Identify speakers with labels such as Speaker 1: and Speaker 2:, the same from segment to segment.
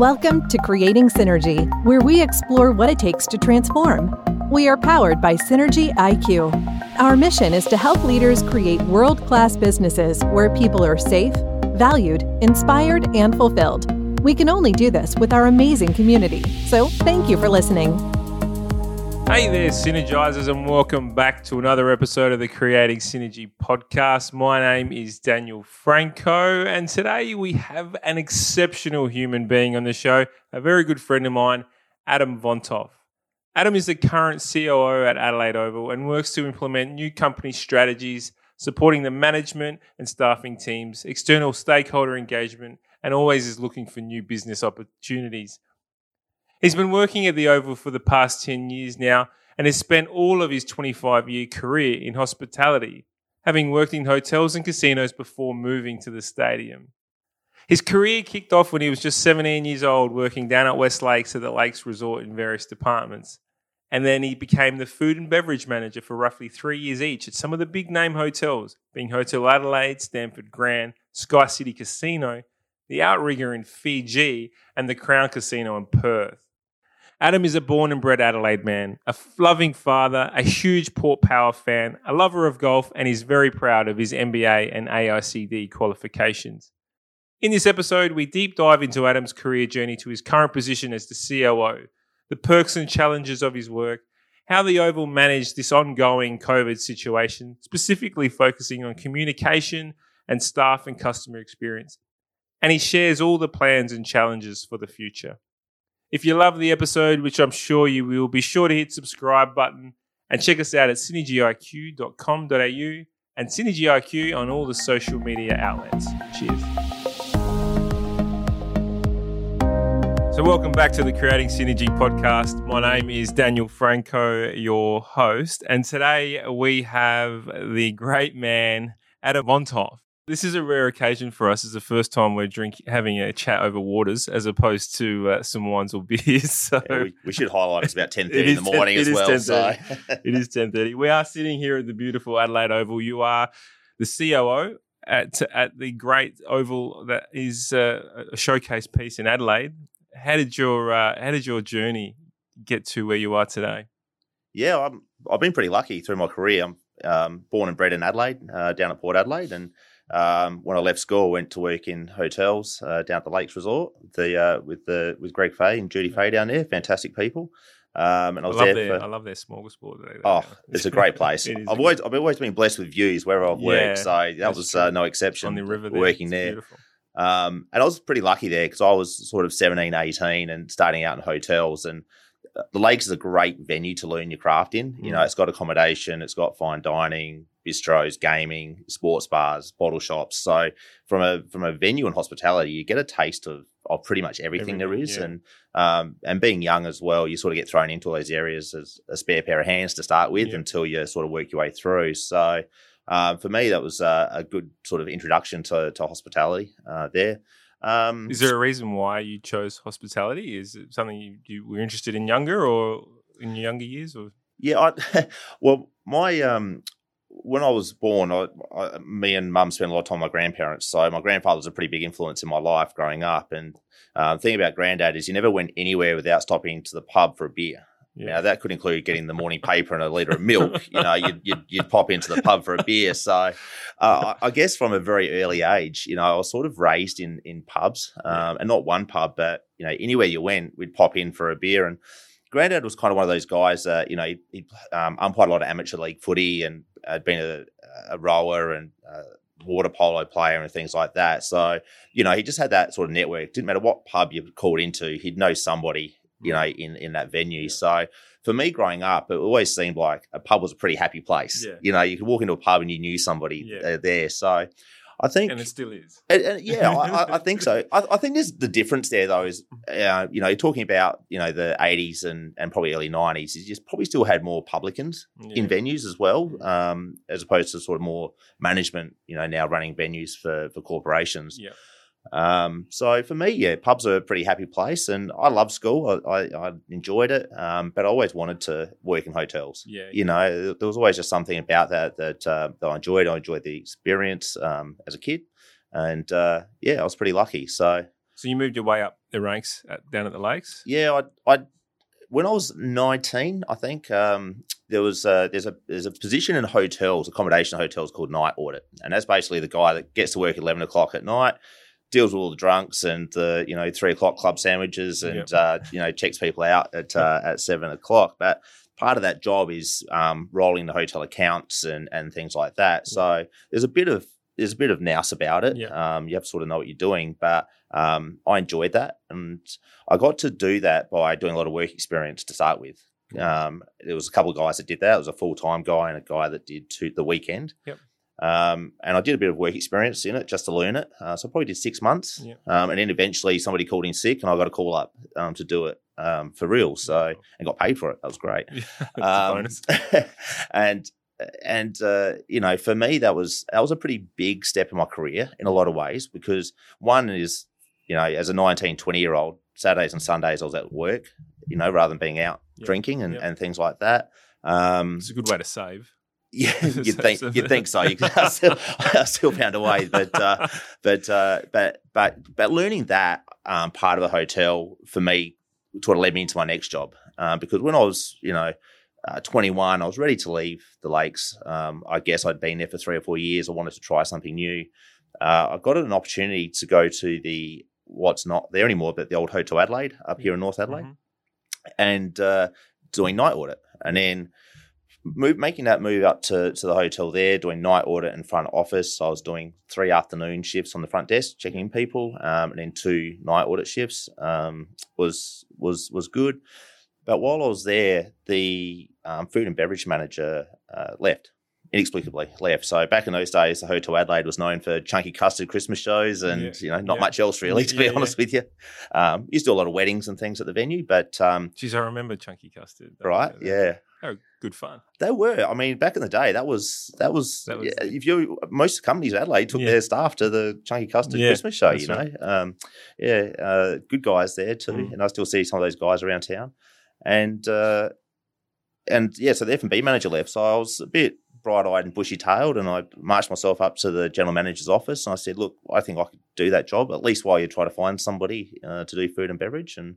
Speaker 1: Welcome to Creating Synergy, where we explore what it takes to transform. We are powered by Synergy IQ. Our mission is to help leaders create world class businesses where people are safe, valued, inspired, and fulfilled. We can only do this with our amazing community. So, thank you for listening.
Speaker 2: Hey there, Synergizers, and welcome back to another episode of the Creating Synergy podcast. My name is Daniel Franco, and today we have an exceptional human being on the show, a very good friend of mine, Adam Vontoff. Adam is the current COO at Adelaide Oval and works to implement new company strategies, supporting the management and staffing teams, external stakeholder engagement, and always is looking for new business opportunities. He's been working at the Oval for the past 10 years now and has spent all of his 25 year career in hospitality, having worked in hotels and casinos before moving to the stadium. His career kicked off when he was just 17 years old, working down at West Lakes at the Lakes Resort in various departments. And then he became the food and beverage manager for roughly three years each at some of the big name hotels, being Hotel Adelaide, Stamford Grand, Sky City Casino, the Outrigger in Fiji, and the Crown Casino in Perth. Adam is a born and bred Adelaide man, a loving father, a huge Port Power fan, a lover of golf, and is very proud of his MBA and AICD qualifications. In this episode, we deep dive into Adam's career journey to his current position as the COO, the perks and challenges of his work, how the Oval managed this ongoing COVID situation, specifically focusing on communication and staff and customer experience. And he shares all the plans and challenges for the future. If you love the episode, which I'm sure you will, be sure to hit subscribe button and check us out at synergyiq.com.au and SynergyIQ on all the social media outlets. Cheers. So, welcome back to the Creating Synergy podcast. My name is Daniel Franco, your host, and today we have the great man, Adam Vontoff. This is a rare occasion for us. It's the first time we're drinking, having a chat over waters, as opposed to uh, some wines or beers. So
Speaker 3: yeah, we, we, should highlight it's about ten thirty in the morning 10, as well. So
Speaker 2: it is ten thirty. We are sitting here at the beautiful Adelaide Oval. You are the COO at at the great Oval that is uh, a showcase piece in Adelaide. How did your uh, how did your journey get to where you are today?
Speaker 3: Yeah, I'm, I've been pretty lucky through my career. I'm um, born and bred in Adelaide, uh, down at Port Adelaide, and um, when I left school, I went to work in hotels uh, down at the Lakes Resort the, uh, with the with Greg Fay and Judy Fay down there. Fantastic people. Um, and I was
Speaker 2: I
Speaker 3: there
Speaker 2: their,
Speaker 3: for,
Speaker 2: I love their smorgasbord.
Speaker 3: Oh, it's a great place. I've always I've always been blessed with views wherever I've worked, so that was uh, no exception.
Speaker 2: On the river, there.
Speaker 3: working there. Um, and I was pretty lucky there because I was sort of 17, 18 and starting out in hotels and the Lakes is a great venue to learn your craft in. You know, mm. it's got accommodation, it's got fine dining, bistros, gaming, sports bars, bottle shops. So from a from a venue and hospitality, you get a taste of of pretty much everything, everything there is. Yeah. And um, and being young as well, you sort of get thrown into all those areas as a spare pair of hands to start with yeah. until you sort of work your way through. So uh, for me, that was uh, a good sort of introduction to, to hospitality uh, there.
Speaker 2: Um, Is there a reason why you chose hospitality? Is it something you, you were interested in younger or in your younger years? Or
Speaker 3: yeah, I, well, my um, when I was born, I, I, me and mum spent a lot of time with my grandparents. So my grandfather was a pretty big influence in my life growing up. And uh, the thing about granddad is you never went anywhere without stopping to the pub for a beer. Yeah. Now that could include getting the morning paper and a liter of milk. you know, you'd, you'd, you'd, pop into the pub for a beer. So, uh, I guess from a very early age, you know, I was sort of raised in in pubs, um, and not one pub, but you know, anywhere you went, we'd pop in for a beer. And Granddad was kind of one of those guys that you know he, he um, umpired a lot of amateur league footy and had been a, a rower and. Uh, water polo player and things like that. So, you know, he just had that sort of network. Didn't matter what pub you called into, he'd know somebody you know, in in that venue. So for me growing up, it always seemed like a pub was a pretty happy place. Yeah. You know, you could walk into a pub and you knew somebody yeah. Uh, there. So I think,
Speaker 2: and it still is.
Speaker 3: And, and yeah, I, I, think so. I, I, think there's the difference there, though. Is uh, you know, you're talking about you know the '80s and, and probably early '90s. You just probably still had more publicans yeah. in venues as well, um, as opposed to sort of more management. You know, now running venues for for corporations.
Speaker 2: Yeah.
Speaker 3: Um, so for me, yeah, pubs are a pretty happy place, and I love school. I, I, I enjoyed it, um, but I always wanted to work in hotels.
Speaker 2: Yeah,
Speaker 3: you know, there was always just something about that that, uh, that I enjoyed. I enjoyed the experience um, as a kid, and uh, yeah, I was pretty lucky. So,
Speaker 2: so you moved your way up the ranks at, down at the lakes?
Speaker 3: Yeah, I, I when I was nineteen, I think um, there was a, there's a there's a position in hotels, accommodation hotels called night audit, and that's basically the guy that gets to work at eleven o'clock at night, deals with all the drunks and the you know three o'clock club sandwiches, and
Speaker 2: Yep.
Speaker 3: uh, you know checks people out at uh, at seven o'clock. But part of that job is um, rolling the hotel accounts and and things like that. So there's a bit of there's a bit of nous about it.
Speaker 2: Yeah.
Speaker 3: Um, you have to sort of know what you're doing, but um, I enjoyed that, and I got to do that by doing a lot of work experience to start with. Um, there was a couple of guys that did that. It was a full time guy and a guy that did two, the weekend.
Speaker 2: Yep.
Speaker 3: Um, and I did a bit of work experience in it just to learn it. Uh, so I probably did six months.
Speaker 2: Yep.
Speaker 3: Um, and then eventually somebody called in sick, and I got a call up um, to do it um, for real. So and got paid for it. That was great.
Speaker 2: A
Speaker 3: Um, and and uh, you know, for me, that was that was a pretty big step in my career in a lot of ways because one is, you know, as a 19, 20 year old, Saturdays and Sundays I was at work, you know, rather than being out
Speaker 2: Yep.
Speaker 3: drinking and,
Speaker 2: Yep.
Speaker 3: and things like that. Um,
Speaker 2: It's a good way to save.
Speaker 3: Yeah, you'd think
Speaker 2: so-
Speaker 3: you'd think so. You I, still, I still found a way, but uh, but uh, but but but learning that um, part of the hotel for me sort of led me into my next job um, because when I was you know uh, 21, I was ready to leave the lakes. Um, I guess I'd been there for three or four years. I wanted to try something new. Uh, I got an opportunity to go to the what's not there anymore, but the old Hotel Adelaide up here in North Adelaide
Speaker 2: Mhm.
Speaker 3: and uh, doing night audit, and then move, making that move up to, to the hotel there, doing night audit in front office. So I was doing three afternoon shifts on the front desk, checking in people, um, and then two night audit shifts. Um, was was was good, but while I was there, the um, food and beverage manager uh, left. Inexplicably left. So back in those days, the Hotel Adelaide was known for chunky custard Christmas shows and
Speaker 2: Yeah.
Speaker 3: you know not
Speaker 2: Yeah.
Speaker 3: much else really. To be
Speaker 2: yeah.
Speaker 3: honest with you, um, used to do a lot of weddings and things at the venue, but um,
Speaker 2: Geez, I remember Chunky Custard.
Speaker 3: Right, yeah,
Speaker 2: They were good fun.
Speaker 3: they were. I mean, back in the day, that was that was.
Speaker 2: That was-
Speaker 3: yeah, if you most companies in Adelaide took
Speaker 2: Yeah.
Speaker 3: their staff to the Chunky Custard
Speaker 2: Yeah,
Speaker 3: Christmas show. You know,
Speaker 2: right.
Speaker 3: um, yeah, uh, good guys there too,
Speaker 2: Mm.
Speaker 3: and I still see some of those guys around town. And uh, and yeah, so the F and B manager left, so I was a bit bright eyed and bushy tailed, and I marched myself up to the general manager's office, and I said, "Look, I think I could do that job at least while you try to find somebody uh, to do food and beverage." And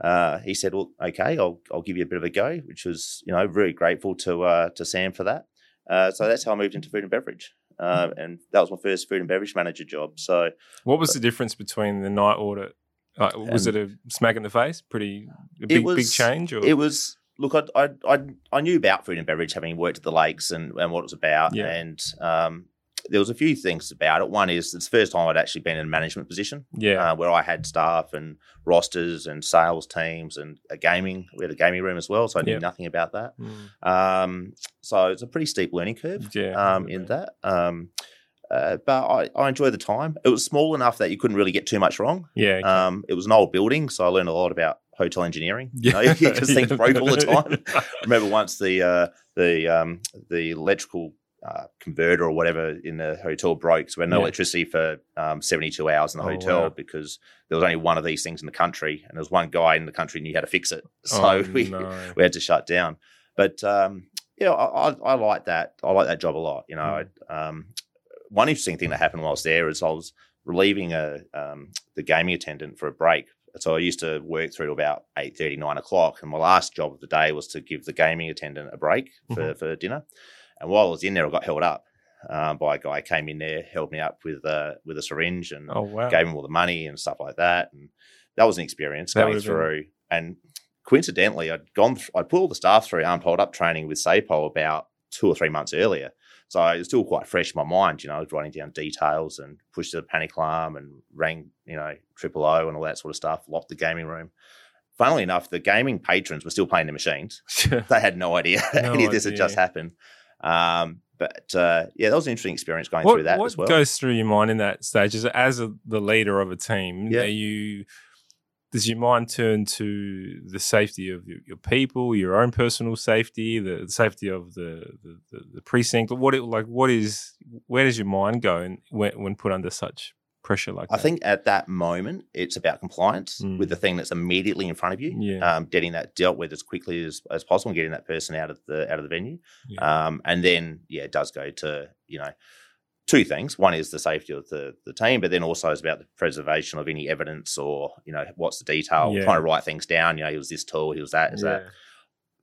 Speaker 3: uh, he said, "Well, okay, I'll I'll give you a bit of a go," which was you know very grateful to uh, to Sam for that. Uh, so that's how I moved into food and beverage, uh, and that was my first food and beverage manager job. So
Speaker 2: What was the difference between the night audit? Like, was
Speaker 3: And-
Speaker 2: it a smack in the face? Pretty a big, big change? Or?
Speaker 3: it was look, I, I I I knew about food and beverage having worked at the lakes and, and what it was about,
Speaker 2: Yeah.
Speaker 3: and um, there was a few things about it. One is it's the first time I'd actually been in a management position.
Speaker 2: yeah.
Speaker 3: uh, where I had staff and rosters and sales teams and a gaming. We had a gaming room as well, so I knew
Speaker 2: Yeah.
Speaker 3: nothing about that.
Speaker 2: Mm.
Speaker 3: Um, so it's a pretty steep learning curve
Speaker 2: Yeah,
Speaker 3: um, in that. Um, uh, but I, I enjoyed the time. It was small enough that you couldn't really get too much wrong.
Speaker 2: Yeah. okay.
Speaker 3: Um, it was an old building, so I learned a lot about hotel engineering. You know,
Speaker 2: Yeah.
Speaker 3: because things
Speaker 2: Yeah.
Speaker 3: broke all the time. I remember once the uh, the um, the electrical uh, converter or whatever in the hotel broke, so we had no
Speaker 2: Yeah.
Speaker 3: electricity for um, 72 hours in the
Speaker 2: Oh,
Speaker 3: hotel
Speaker 2: wow.
Speaker 3: because there was only one of these things in the country, and there was one guy in the country who knew how to fix it. So
Speaker 2: Oh,
Speaker 3: we
Speaker 2: no.
Speaker 3: we had to shut down. But um, yeah, I, I, I like that. I like that job a lot. You know, I, um, one interesting thing that happened while I was there is I was relieving a um, the gaming attendant for a break. So I used to work through to about 8.30, 9 o'clock. And my last job of the day was to give the gaming attendant a break for, for dinner. And while I was in there, I got held up um, by a guy who came in there, held me up with, uh, with a syringe and
Speaker 2: Oh, wow.
Speaker 3: gave him all the money and stuff like that. And that was an experience
Speaker 2: That
Speaker 3: going
Speaker 2: would've been-
Speaker 3: through. And coincidentally, I'd gone, th- I'd put all the staff through armed hold up training with SAPOL about two or three months earlier. So it was still quite fresh in my mind. You know, I was writing down details and pushed the panic alarm and rang, you know, triple O and all that sort of stuff, locked the gaming room. Funnily enough, the gaming patrons were still playing the machines. They had no idea
Speaker 2: No
Speaker 3: any of this had just happened. Um, but uh, yeah, that was an interesting experience going
Speaker 2: what,
Speaker 3: through that
Speaker 2: what
Speaker 3: as well.
Speaker 2: goes through your mind in that stage as, as a, the leader of a team?
Speaker 3: Yeah.
Speaker 2: Are you does your mind turn to the safety of your, your people, your own personal safety, the, the safety of the, the, the, the precinct? What it, like? What is where does your mind go in, when when put under such pressure like
Speaker 3: I
Speaker 2: that?
Speaker 3: think at that moment, it's about compliance
Speaker 2: Mm.
Speaker 3: with the thing that's immediately in front of you.
Speaker 2: Yeah.
Speaker 3: Um, getting that dealt with as quickly as, as possible and getting that person out of the out of the venue.
Speaker 2: Yeah.
Speaker 3: Um, and then, yeah, it does go to, you know, two things. One is the safety of the, the team, but then also is about the preservation of any evidence or, you know, what's the detail,
Speaker 2: Yeah.
Speaker 3: trying to write things down. You know, he was this tall, he was that, is that.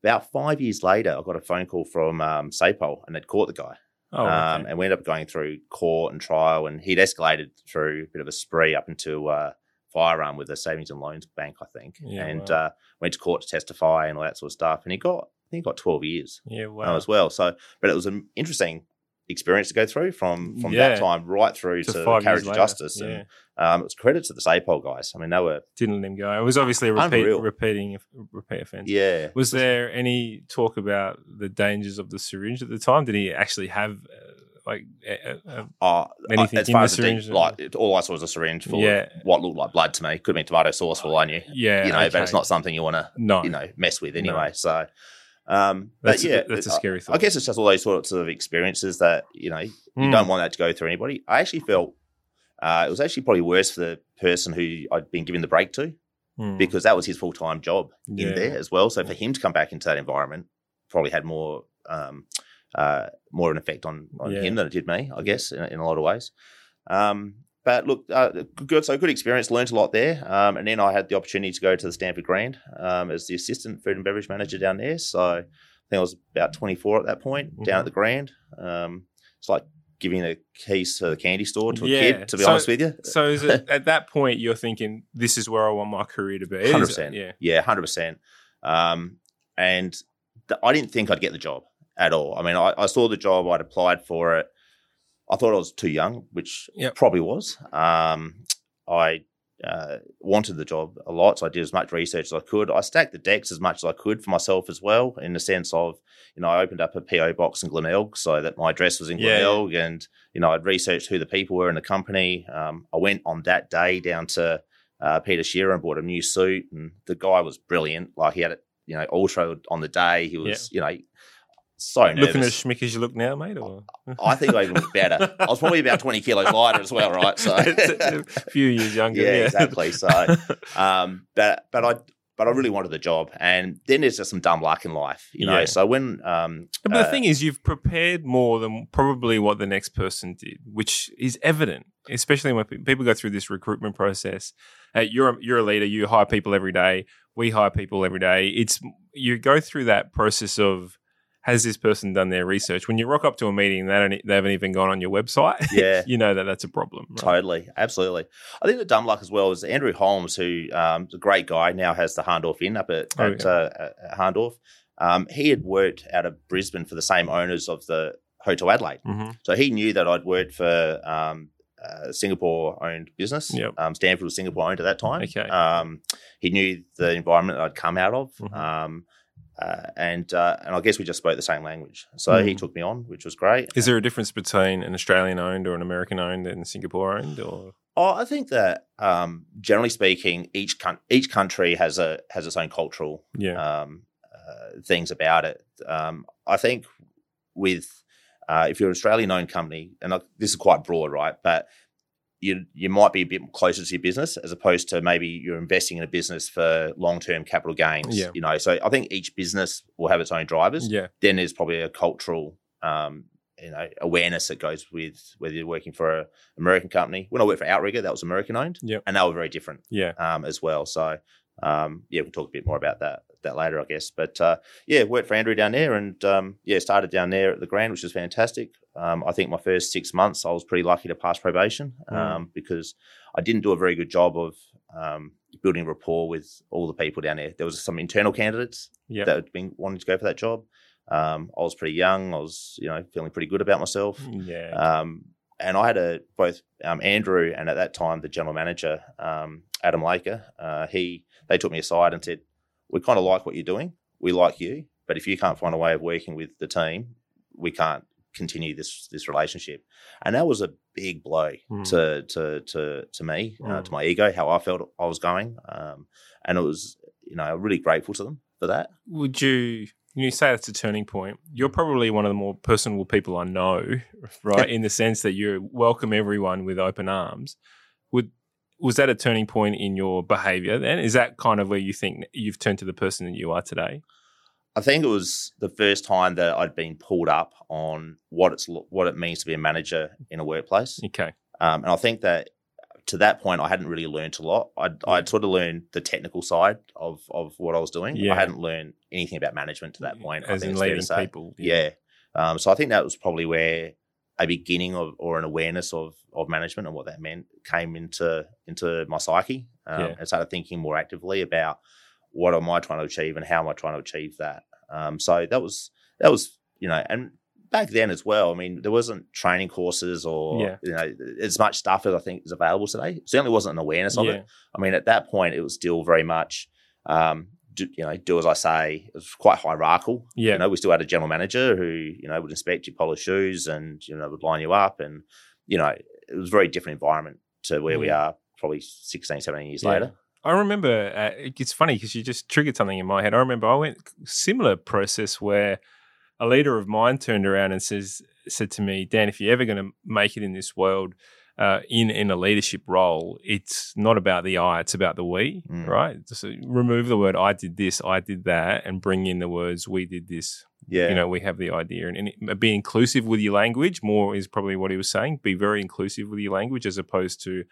Speaker 3: About five years later, I got a phone call from um, SAPOL and they'd caught the guy.
Speaker 2: Oh, okay.
Speaker 3: um, and we ended up going through court and trial, and he'd escalated through a bit of a spree up into uh, firearm with the Savings and Loans Bank, I think,
Speaker 2: Yeah,
Speaker 3: and
Speaker 2: wow.
Speaker 3: uh, went to court to testify and all that sort of stuff. And he got, I think, he got twelve years
Speaker 2: yeah,
Speaker 3: uh,
Speaker 2: wow.
Speaker 3: as well. So, but it was an interesting experience to go through from from
Speaker 2: Yeah.
Speaker 3: that time right through
Speaker 2: To
Speaker 3: to, carriage of justice.
Speaker 2: yeah.
Speaker 3: And um, it was credit to the SAPOL guys. I mean, they were
Speaker 2: Didn't let him go. It was obviously a repeat, repeating repeat offense.
Speaker 3: yeah.
Speaker 2: Was there any talk about the dangers of the syringe at the time? Did he actually have uh, like uh, uh,
Speaker 3: Uh,
Speaker 2: Anything
Speaker 3: as
Speaker 2: in
Speaker 3: far
Speaker 2: the
Speaker 3: as the deep,
Speaker 2: syringe?
Speaker 3: like it, all I saw was a syringe full
Speaker 2: Yeah.
Speaker 3: of what looked like blood to me. Could have been tomato sauce for all I knew.
Speaker 2: yeah,
Speaker 3: you know, but it's not something you want to
Speaker 2: no,
Speaker 3: you know mess with
Speaker 2: No.
Speaker 3: anyway. So, um,
Speaker 2: That's
Speaker 3: but
Speaker 2: a-
Speaker 3: yeah,
Speaker 2: that's a scary thought.
Speaker 3: I, guess it's just all those sorts of experiences that you know you
Speaker 2: Mm.
Speaker 3: don't want that to go through anybody. I actually felt uh, it was actually probably worse for the person who I'd been giving the break to
Speaker 2: Mm.
Speaker 3: because that was his full time job
Speaker 2: Yeah.
Speaker 3: in there as well. So for him to come back into that environment probably had more um, uh, more an effect on, on
Speaker 2: Yeah.
Speaker 3: him than it did me, I guess, in, in a lot of ways. Um, but look, uh, good. So good experience. Learned a lot there, um, and then I had the opportunity to go to the Stamford Grand um, as the assistant food and beverage manager down there. So I think I was about 24 at that point down
Speaker 2: Mhm.
Speaker 3: at the Grand. Um, it's like giving a keys to the candy store to a
Speaker 2: Yeah.
Speaker 3: kid. To be
Speaker 2: So-
Speaker 3: honest with you,
Speaker 2: So is it, at that point you're thinking this is where I want my career to be?
Speaker 3: Hundred percent.
Speaker 2: Yeah.
Speaker 3: yeah, hundred percent. Um, and th- I didn't think I'd get the job at all. I mean, I, I saw the job, I'd applied for it. I thought I was too young, which
Speaker 2: Yep.
Speaker 3: probably was. Um, I uh, wanted the job a lot, so I did as much research as I could. I stacked the decks as much as I could for myself as well, in the sense of, you know, I opened up a PO box in Glenelg so that my address was in
Speaker 2: Yeah, yeah.
Speaker 3: Glenelg, and you know, I'd researched who the people were in the company. Um, I went on that day down to uh, Peter Shearer and bought a new suit, and the guy was brilliant. Like he had it, you know, ultra on the day. He was, you know, so nervous.
Speaker 2: Looking as schmick as you look now, mate? Or?
Speaker 3: I think I even looked better. I was probably about twenty kilos lighter as well, right? So
Speaker 2: a few years younger.
Speaker 3: Yeah,
Speaker 2: Yeah,
Speaker 3: exactly. So, um, but but I but I really wanted the job, and then there's just some dumb luck in life, you know.
Speaker 2: Yeah.
Speaker 3: So when um,
Speaker 2: but the
Speaker 3: uh,
Speaker 2: thing is, you've prepared more than probably what the next person did, which is evident, especially when people go through this recruitment process. Uh, you're a, you're a leader. You hire people every day. We hire people every day. It's you go through that process of has this person done their research? When you rock up to a meeting, and they don't, they haven't even gone on your website.
Speaker 3: Yeah.
Speaker 2: you know that that's a problem. Right?
Speaker 3: Totally, absolutely. I think the dumb luck as well is Andrew Holmes, who um, is a great guy, now has the Hahndorf Inn up at,
Speaker 2: Oh,
Speaker 3: at,
Speaker 2: yeah.
Speaker 3: uh, at Hahndorf. Um, he had worked out of Brisbane for the same owners of the Hotel Adelaide,
Speaker 2: hmm
Speaker 3: so he knew that I'd worked for um, uh, Singapore-owned business.
Speaker 2: Yep.
Speaker 3: Um, Stamford was Singapore-owned at that time.
Speaker 2: Okay.
Speaker 3: Um, he knew the environment that I'd come out of.
Speaker 2: Mhm.
Speaker 3: Um, uh, and uh, and I guess we just spoke the same language, so he
Speaker 2: Mm.
Speaker 3: took me on, which was great.
Speaker 2: Is there a difference between an Australian owned or an American owned and Singapore owned? Or
Speaker 3: Oh, I think that um, generally speaking, each coun- each country has a has its own cultural
Speaker 2: yeah,
Speaker 3: um, uh, things about it. Um, I think with uh, if you're an Australian owned company, and I, this is quite broad, right? But you you might be a bit closer to your business as opposed to maybe you're investing in a business for long term capital gains.
Speaker 2: Yeah.
Speaker 3: You know, so I think each business will have its own drivers.
Speaker 2: yeah,
Speaker 3: Then there's probably a cultural um, you know awareness that goes with whether you're working for an American company. When I worked for Outrigger, that was American owned,
Speaker 2: Yep.
Speaker 3: and they were very different
Speaker 2: yeah.
Speaker 3: um, as well. So um, yeah, we'll talk a bit more about that that later, I guess. But uh, yeah, worked for Andrew down there, and um, yeah, started down there at the Grand, which was fantastic. Um, I think my first six months, I was pretty lucky to pass probation
Speaker 2: Mm.
Speaker 3: um, because I didn't do a very good job of um, building rapport with all the people down there. There was some internal candidates
Speaker 2: Yeah.
Speaker 3: that had been wanting to go for that job. Um, I was pretty young. I was, you know, feeling pretty good about myself.
Speaker 2: Yeah.
Speaker 3: Um, and I had a both um, Andrew and at that time the general manager um, Adam Laker. Uh, he they took me aside and said, "We kind of like what you're doing. We like you, but if you can't find a way of working with the team, we can't continue this this relationship." And that was a big blow
Speaker 2: Mm.
Speaker 3: to to to to me, uh,
Speaker 2: Mm.
Speaker 3: to my ego, how I felt I was going, um, and it was you know I'm really grateful to them for that.
Speaker 2: Would you? when You say that's a turning point. You're probably one of the more personable people I know, right? in the sense that you welcome everyone with open arms. Was that a turning point in your behaviour? Then is that kind of where you think you've turned to the person that you are today?
Speaker 3: I think it was the first time that I'd been pulled up on what it's what it means to be a manager in a workplace,
Speaker 2: Okay.
Speaker 3: um, and I think that to that point I hadn't really learned a lot. I'd, I'd sort of learned the technical side of of what I was doing.
Speaker 2: Yeah.
Speaker 3: I hadn't learned anything about management to that point. I
Speaker 2: As
Speaker 3: think
Speaker 2: in
Speaker 3: it's fair to
Speaker 2: leading
Speaker 3: say.
Speaker 2: people.
Speaker 3: Yeah. Um, so I think that was probably where a beginning of or an awareness of of management and what that meant came into into my psyche. Um,
Speaker 2: Yeah.
Speaker 3: And started thinking more actively about what am I trying to achieve and how am I trying to achieve that. Um, so that was that was you know and back then as well. I mean there wasn't training courses or
Speaker 2: Yeah.
Speaker 3: you know as much stuff as I think is available today. Certainly wasn't an awareness of
Speaker 2: Yeah.
Speaker 3: it. I mean, at that point, it was still very much, um, do, you know, do as I say. It was quite hierarchical.
Speaker 2: Yeah.
Speaker 3: You know, we still had a general manager who, you know, would inspect your polished shoes and, you know, would line you up. And, you know, it was a very different environment to where we are probably 16, 17 years
Speaker 2: Yeah.
Speaker 3: later.
Speaker 2: I remember uh, it's funny because you just triggered something in my head. I remember I went similar process where a leader of mine turned around and says said to me, Dan, if you're ever going to make it in this world uh, in in a leadership role, it's not about the I, it's about the we,
Speaker 3: Mm.
Speaker 2: right? So remove the word I did this, I did that, and bring in the words we did this.
Speaker 3: Yeah.
Speaker 2: You know, we have the idea, and, and it- be inclusive with your language. More is probably what he was saying. Be very inclusive with your language, as opposed to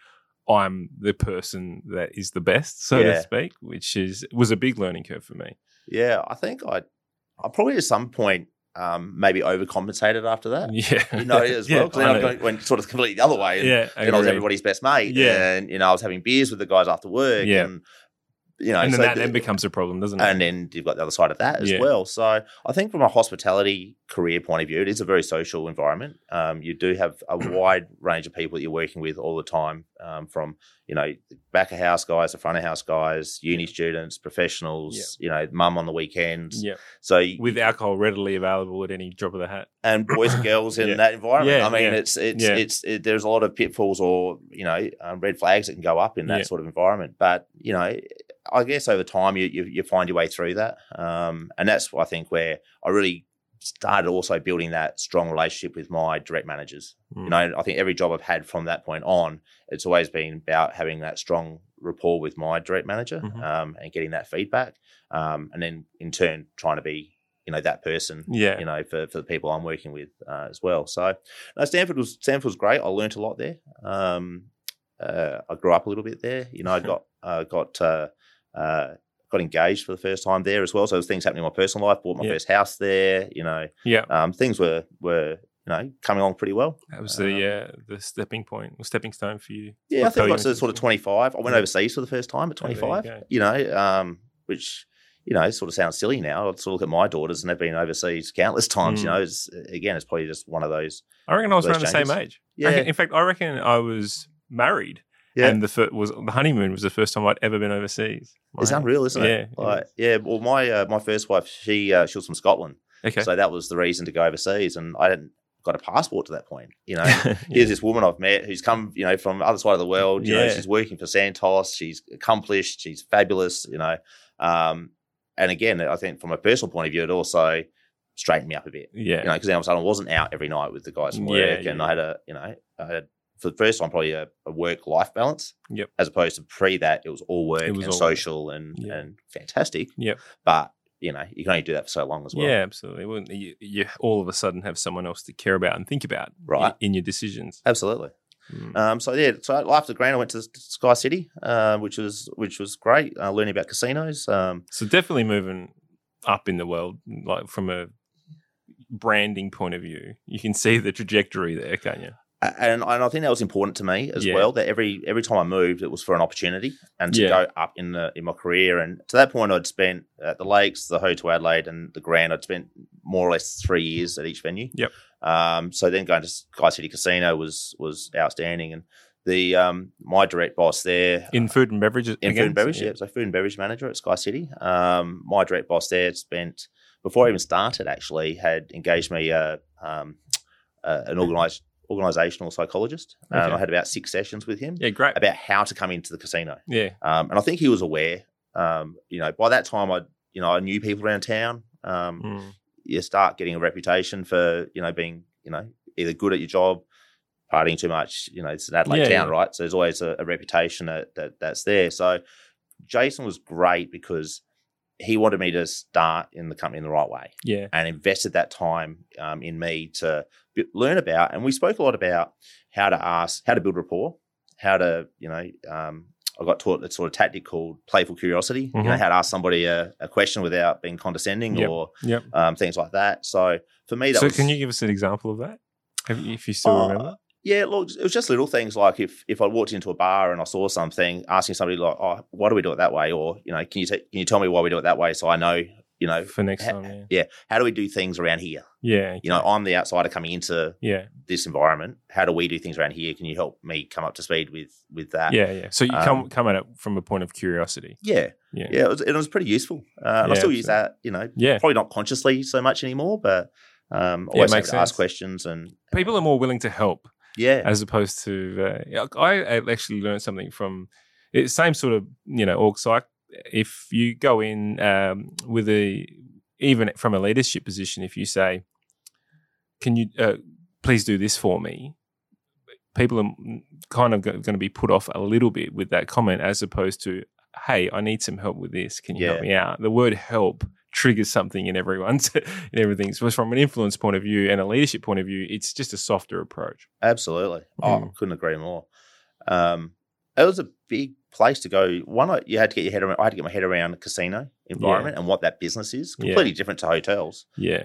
Speaker 2: I'm the person that is the best, so to speak, which is was a big learning curve for me.
Speaker 3: yeah. I think I, I probably at some point um, maybe overcompensated after that.
Speaker 2: Yeah,
Speaker 3: You know, as well. Because
Speaker 2: I
Speaker 3: then I went, went sort of completely the other way. And,
Speaker 2: yeah,
Speaker 3: And I was everybody's best mate.
Speaker 2: Yeah.
Speaker 3: And, you know, I was having beers with the guys after work.
Speaker 2: Yeah.
Speaker 3: And, you know,
Speaker 2: and then
Speaker 3: so
Speaker 2: that
Speaker 3: the-
Speaker 2: then becomes a problem, doesn't it?
Speaker 3: and then you've got the other side of that as
Speaker 2: Yeah.
Speaker 3: well. So I think from a hospitality career point of view, it is a very social environment. Um, you do have a wide range of people that you're working with all the time, um, from you know back of house guys to front of house guys, uni students, professionals. You know, mum on the weekends.
Speaker 2: yeah,
Speaker 3: So
Speaker 2: with alcohol readily available at any drop of the hat.
Speaker 3: and boys and girls in
Speaker 2: Yeah.
Speaker 3: that environment.
Speaker 2: Yeah,
Speaker 3: I mean,
Speaker 2: yeah.
Speaker 3: it's it's
Speaker 2: Yeah.
Speaker 3: it's it, there's a lot of pitfalls or you know um, red flags that can go up in that
Speaker 2: Yeah.
Speaker 3: sort of environment. But you know, I guess over time you you, you find your way through that, um, and that's I think where I really started also building that strong relationship with my direct managers.
Speaker 2: Mm.
Speaker 3: You know, I think every job I've had from that point on, it's always been about having that strong rapport with my direct manager
Speaker 2: Mhm.
Speaker 3: um, and getting that feedback, um, and then in turn trying to be you know that person
Speaker 2: Yeah,
Speaker 3: you know, for, for the people I'm working with uh, as well. So, no, Stamford was Stamford was great. I learnt a lot there. Um, uh, I grew up a little bit there. You know, I got uh, got uh, uh, got engaged for the first time there as well. So, there was things happening in my personal life. Bought my
Speaker 2: Yeah.
Speaker 3: first house there. You know,
Speaker 2: yeah.
Speaker 3: um, things were were you know coming along pretty well.
Speaker 2: That was the uh, the stepping point, the stepping stone for you.
Speaker 3: Yeah, I think I got to sort of 25. I went overseas for the first time at
Speaker 2: Oh, you
Speaker 3: 25. you know, um, which you know sort of sounds silly now. I sort of look at my daughters and they've been overseas countless times. You
Speaker 2: Mm.
Speaker 3: know, it's, again, it's probably just one of those.
Speaker 2: I reckon I was around the same age. I reckon-
Speaker 3: Yeah.
Speaker 2: in fact, I reckon I was married,
Speaker 3: Yeah.
Speaker 2: and the fir- was the honeymoon was the first time I'd ever been overseas.
Speaker 3: It's unreal, isn't
Speaker 2: Yeah,
Speaker 3: it?
Speaker 2: it
Speaker 3: Like, yeah. Well, my uh, my first wife, she uh, she was from Scotland,
Speaker 2: Okay.
Speaker 3: so that was the reason to go overseas, and I didn't got a passport to that point. You know,
Speaker 2: Yeah.
Speaker 3: here's this woman I've met who's come, you know, from the other side of the world. You know, she's working for Santos. She's accomplished. She's fabulous. You know, um, and again, I think from a personal point of view, it also straightened me up a bit.
Speaker 2: Yeah.
Speaker 3: You know, because then all of a sudden I wasn't out every night with the guys from
Speaker 2: Yeah,
Speaker 3: work,
Speaker 2: yeah,
Speaker 3: and I had a, you know, I had for the first time probably a, a work life balance.
Speaker 2: Yep.
Speaker 3: As opposed to pre that, it was all work
Speaker 2: It was
Speaker 3: and
Speaker 2: all work.
Speaker 3: social and
Speaker 2: Yeah.
Speaker 3: and fantastic.
Speaker 2: Yep.
Speaker 3: But you know, you can only do that for so long as well.
Speaker 2: Yeah, absolutely. Well, you, you all of a sudden have someone else to care about and think about
Speaker 3: Right.
Speaker 2: in, in your decisions.
Speaker 3: Absolutely.
Speaker 2: Mm.
Speaker 3: Um, so yeah, so after the Grand, I went to Sky City, uh, which was which was great, uh, learning about casinos. Um,
Speaker 2: So definitely moving up in the world, like from a branding point of view, you can see the trajectory there, can't you?
Speaker 3: And, and I think that was important to me as
Speaker 2: Yeah.
Speaker 3: well. That every every time I moved, it was for an opportunity and to
Speaker 2: Yeah.
Speaker 3: go up in the in my career. And to that point, I'd spent at the Lakes, the Hotel Adelaide, and the Grand. I'd spent more or less three years at each venue.
Speaker 2: Yep.
Speaker 3: Um, so then going to Sky City Casino was was outstanding, and the um, my direct boss there
Speaker 2: In food and beverages,
Speaker 3: in
Speaker 2: again?
Speaker 3: food and beverage. Yeah. so food and beverage manager at Sky City. Um, my direct boss there spent before I even started. Actually, had engaged me uh, um, uh, an organised organisational psychologist. Um,
Speaker 2: Okay.
Speaker 3: I had about six sessions with him
Speaker 2: Yeah, great.
Speaker 3: about how to come into the casino,
Speaker 2: Yeah,
Speaker 3: um, and I think he was aware. Um, you know, by that time, I you know I knew people around town. Um,
Speaker 2: Mm.
Speaker 3: You start getting a reputation for you know being you know either good at your job. Partying too much, you know, it's an Adelaide
Speaker 2: Yeah,
Speaker 3: town,
Speaker 2: yeah.
Speaker 3: right? So there's always a, a reputation that, that that's there. So Jason was great because he wanted me to start in the company in the right way
Speaker 2: Yeah.
Speaker 3: and invested that time um, in me to learn about. And we spoke a lot about how to ask, how to build rapport, how to, you know, um, I got taught a sort of tactic called playful curiosity. You know,
Speaker 2: Mhm.
Speaker 3: how to ask somebody a, a question without being condescending
Speaker 2: Yep.
Speaker 3: or
Speaker 2: Yep.
Speaker 3: um, things like that. So for me, that
Speaker 2: So
Speaker 3: was,
Speaker 2: can you give us an example of that? If, if you still
Speaker 3: Uh,
Speaker 2: remember?
Speaker 3: Yeah, look, it was just little things like if if I walked into a bar and I saw something, asking somebody like, "Oh, why do we do it that way?" or you know, "Can you t- can you tell me why we do it that way?" So I know, you know,
Speaker 2: For next
Speaker 3: ha-
Speaker 2: time, yeah.
Speaker 3: yeah, how do we do things around here?
Speaker 2: Yeah.
Speaker 3: You know, I'm the outsider coming into
Speaker 2: Yeah.
Speaker 3: this environment. How do we do things around here? Can you help me come up to speed with with that?
Speaker 2: Yeah. Yeah. So you
Speaker 3: Um,
Speaker 2: come come at it from a point of curiosity.
Speaker 3: yeah,
Speaker 2: Yeah.
Speaker 3: yeah. It was, it was pretty useful, uh, and I
Speaker 2: Yeah,
Speaker 3: still use
Speaker 2: absolutely.
Speaker 3: that. You know,
Speaker 2: Yeah.
Speaker 3: probably not consciously so much anymore, but um,
Speaker 2: Yeah,
Speaker 3: always have
Speaker 2: makes
Speaker 3: to ask questions and
Speaker 2: People are more willing to help
Speaker 3: yeah,
Speaker 2: as opposed to. Uh, I actually learned something from it, same sort of you know org psych. If you go in um, with a even from a leadership position, if you say, "Can you uh, please do this for me?" People are kind of going to be put off a little bit with that comment, as opposed to, "Hey, I need some help with this. Can you help me out?" The word "help" triggers something in everyone's in everything. So from an influence point of view and a leadership point of view, it's just a softer approach.
Speaker 3: Absolutely. Oh,
Speaker 2: Mm.
Speaker 3: couldn't agree more. Um, it was a big place to go. One, you had to get your head around. I had to get my head around the casino environment and what that business is.
Speaker 2: Yeah.
Speaker 3: Completely different to hotels.
Speaker 2: Yeah.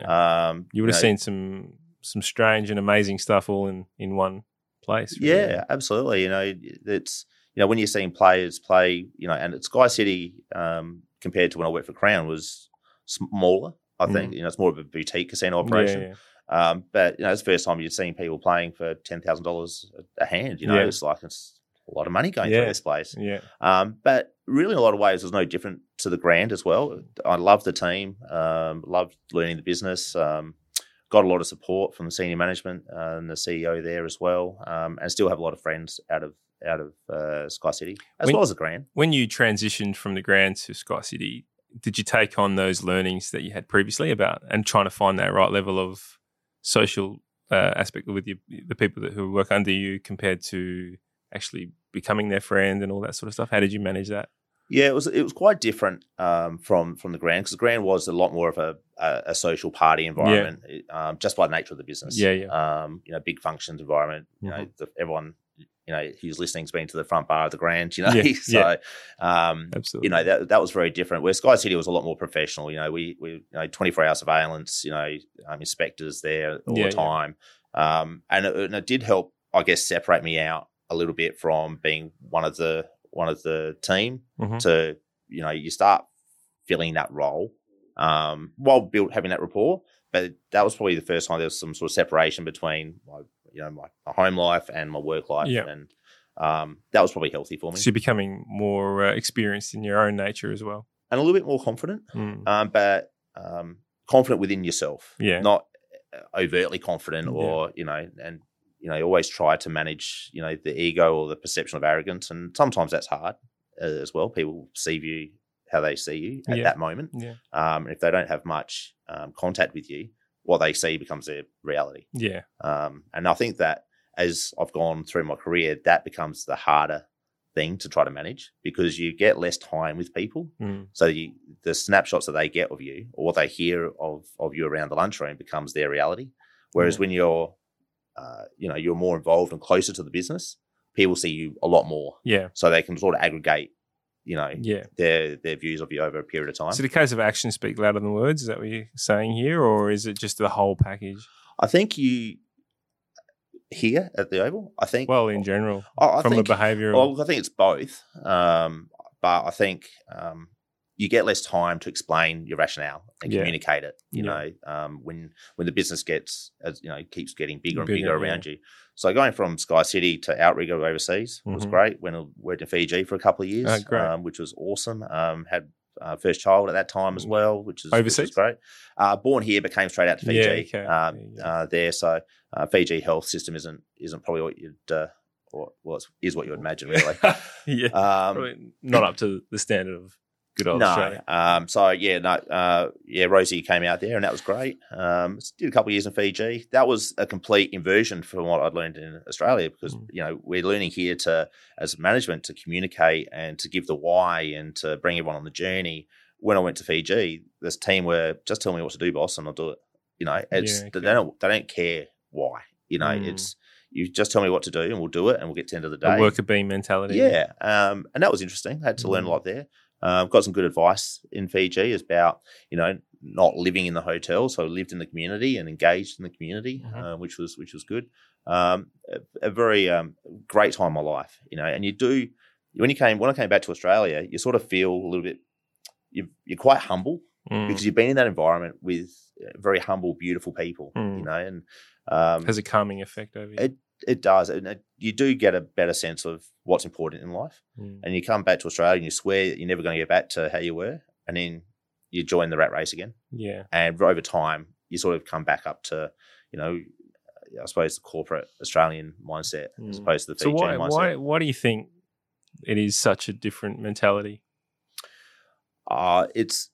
Speaker 3: Um,
Speaker 2: You would have
Speaker 3: know,
Speaker 2: seen some some strange and amazing stuff all in in one place.
Speaker 3: Yeah, absolutely. You know, it's you know when you're seeing players play, you know, and Sky City um, compared to when I worked for Crown was smaller. I think you know it's more of a boutique casino
Speaker 2: Mm. Yeah,
Speaker 3: operation.
Speaker 2: yeah.
Speaker 3: Um, but you know, it's the first time you've seen people playing for ten thousand dollars a hand. You know,
Speaker 2: Yeah.
Speaker 3: it's like it's a lot of money going
Speaker 2: Yeah.
Speaker 3: through this place.
Speaker 2: yeah.
Speaker 3: Um, but really, in a lot of ways, it was no different to the Grand as well. I loved the team, um, loved learning the business. Um, got a lot of support from the senior management uh, and the CEO there as well, um, and still have a lot of friends out of out of uh, Sky City as
Speaker 2: When-
Speaker 3: well as the Grand.
Speaker 2: When you transitioned from the Grand to Sky City, did you take on those learnings that you had previously about and trying to find that right level of social uh, aspect with your, the people that who work under you compared to actually becoming their friend and all that sort of stuff? How did you manage that?
Speaker 3: Yeah, it was it was quite different um, from from the Grand because the Grand was a lot more of a a, a social party environment, it- um, just by the nature of the business.
Speaker 2: Yeah, yeah.
Speaker 3: Um, you know, big functions environment. You know,
Speaker 2: Mhm.
Speaker 3: the, everyone. You know, who's listening's been to the front bar of the Grand. You know,
Speaker 2: Yeah,
Speaker 3: so
Speaker 2: yeah.
Speaker 3: um,
Speaker 2: Absolutely.
Speaker 3: you know that that was very different. Where Sky City was a lot more professional. You know, we we you know twenty four hour surveillance. You know, um, inspectors there all
Speaker 2: Yeah,
Speaker 3: the
Speaker 2: yeah.
Speaker 3: time, um, and, it, and it did help, I guess, separate me out a little bit from being one of the one of the team
Speaker 2: Mhm.
Speaker 3: to you know you start filling that role um, while built having that rapport. But that was probably the first time there was some sort of separation between my you know my, my home life and my work life,
Speaker 2: Yeah.
Speaker 3: and um, that was probably healthy for me
Speaker 2: So you're becoming more uh, experienced in your own nature as well.
Speaker 3: and a little bit more confident.
Speaker 2: Mm.
Speaker 3: um, but um, confident within yourself.
Speaker 2: Yeah.
Speaker 3: Not uh, overtly confident
Speaker 2: Yeah.
Speaker 3: or, you know, and, you know, you always try to manage, you know, the ego or the perception of arrogance. And sometimes that's hard uh, as well. People see you how they see you at
Speaker 2: Yeah.
Speaker 3: that moment.
Speaker 2: Yeah.
Speaker 3: Um, if they don't have much um, contact with you, what they see becomes their reality.
Speaker 2: Yeah.
Speaker 3: Um, and I think that as I've gone through my career, that becomes the harder thing to try to manage because you get less time with people.
Speaker 2: Mm.
Speaker 3: So you, the snapshots that they get of you or what they hear of, of you around the lunchroom becomes their reality. Whereas
Speaker 2: Yeah.
Speaker 3: when you're, uh, you know, you're more involved and closer to the business, people see you a lot more.
Speaker 2: Yeah.
Speaker 3: So they can sort of aggregate, you know,
Speaker 2: Yeah.
Speaker 3: their their views of you over a period of time.
Speaker 2: So the case of action speak louder than words. Is that what you're saying here, or is it just the whole package?
Speaker 3: I think you here at the Oval. I think
Speaker 2: Well, in general,
Speaker 3: I, I
Speaker 2: from
Speaker 3: think,
Speaker 2: a behavioural.
Speaker 3: Well, I think it's both. Um, but I think um, you get less time to explain your rationale and
Speaker 2: Yeah.
Speaker 3: communicate it. You
Speaker 2: Yeah.
Speaker 3: know, um, when when the business gets as you know keeps getting bigger and
Speaker 2: Bigger,
Speaker 3: bigger, around you. So going from Sky City to Outrigger overseas was
Speaker 2: Mhm.
Speaker 3: great. When I worked in Fiji for a couple of years,
Speaker 2: Oh,
Speaker 3: um, which was awesome. Um, had uh, first child at that time as well, which is which was
Speaker 2: Overseas?
Speaker 3: great. Uh, born here, but came straight out to Fiji.
Speaker 2: Yeah, okay.
Speaker 3: um,
Speaker 2: There
Speaker 3: uh, there, so uh, Fiji health system isn't isn't probably what you'd uh, or well, is what you would imagine really.
Speaker 2: yeah.
Speaker 3: Um,
Speaker 2: not up to the standard of good old
Speaker 3: no,
Speaker 2: Australia.
Speaker 3: um, so yeah, no, uh, yeah, Rosie came out there and that was great. Um, did a couple of years in Fiji. That was a complete inversion from what I'd learned in Australia because
Speaker 2: Mm.
Speaker 3: you know we're learning here to as management to communicate and to give the why and to bring everyone on the journey. when I went to Fiji, this team were just tell me what to do, boss, and I'll do it. You know, it's
Speaker 2: Yeah,
Speaker 3: they don't they don't care why. You know,
Speaker 2: Mm.
Speaker 3: it's you just tell me what to do, and we'll do it, and we'll get to the end of the day.
Speaker 2: worker bee mentality.
Speaker 3: Yeah, um, and that was interesting. I had to learn a
Speaker 2: Mm.
Speaker 3: lot there. Um, got some good advice in Fiji about you know not living in the hotel, so I lived in the community and engaged in the community,
Speaker 2: Mhm.
Speaker 3: uh, which was which was good. Um, a, a very um, great time in my life, you know. And you do when you came when I came back to Australia, you sort of feel a little bit you you're quite humble
Speaker 2: Mm.
Speaker 3: because you've been in that environment with uh, very humble, beautiful people,
Speaker 2: Mm.
Speaker 3: you know, and um,
Speaker 2: has a calming effect over you.
Speaker 3: It- it does, and you do get a better sense of what's important in life
Speaker 2: Mm.
Speaker 3: and you come back to Australia and you swear you're never going to get back to how you were, and then you join the rat race again,
Speaker 2: Yeah.
Speaker 3: and over time you sort of come back up to, you know, I suppose the corporate Australian mindset as
Speaker 2: Mm.
Speaker 3: opposed to the
Speaker 2: So why
Speaker 3: mindset.
Speaker 2: why why do you think it is such a different mentality?
Speaker 3: Uh, it's,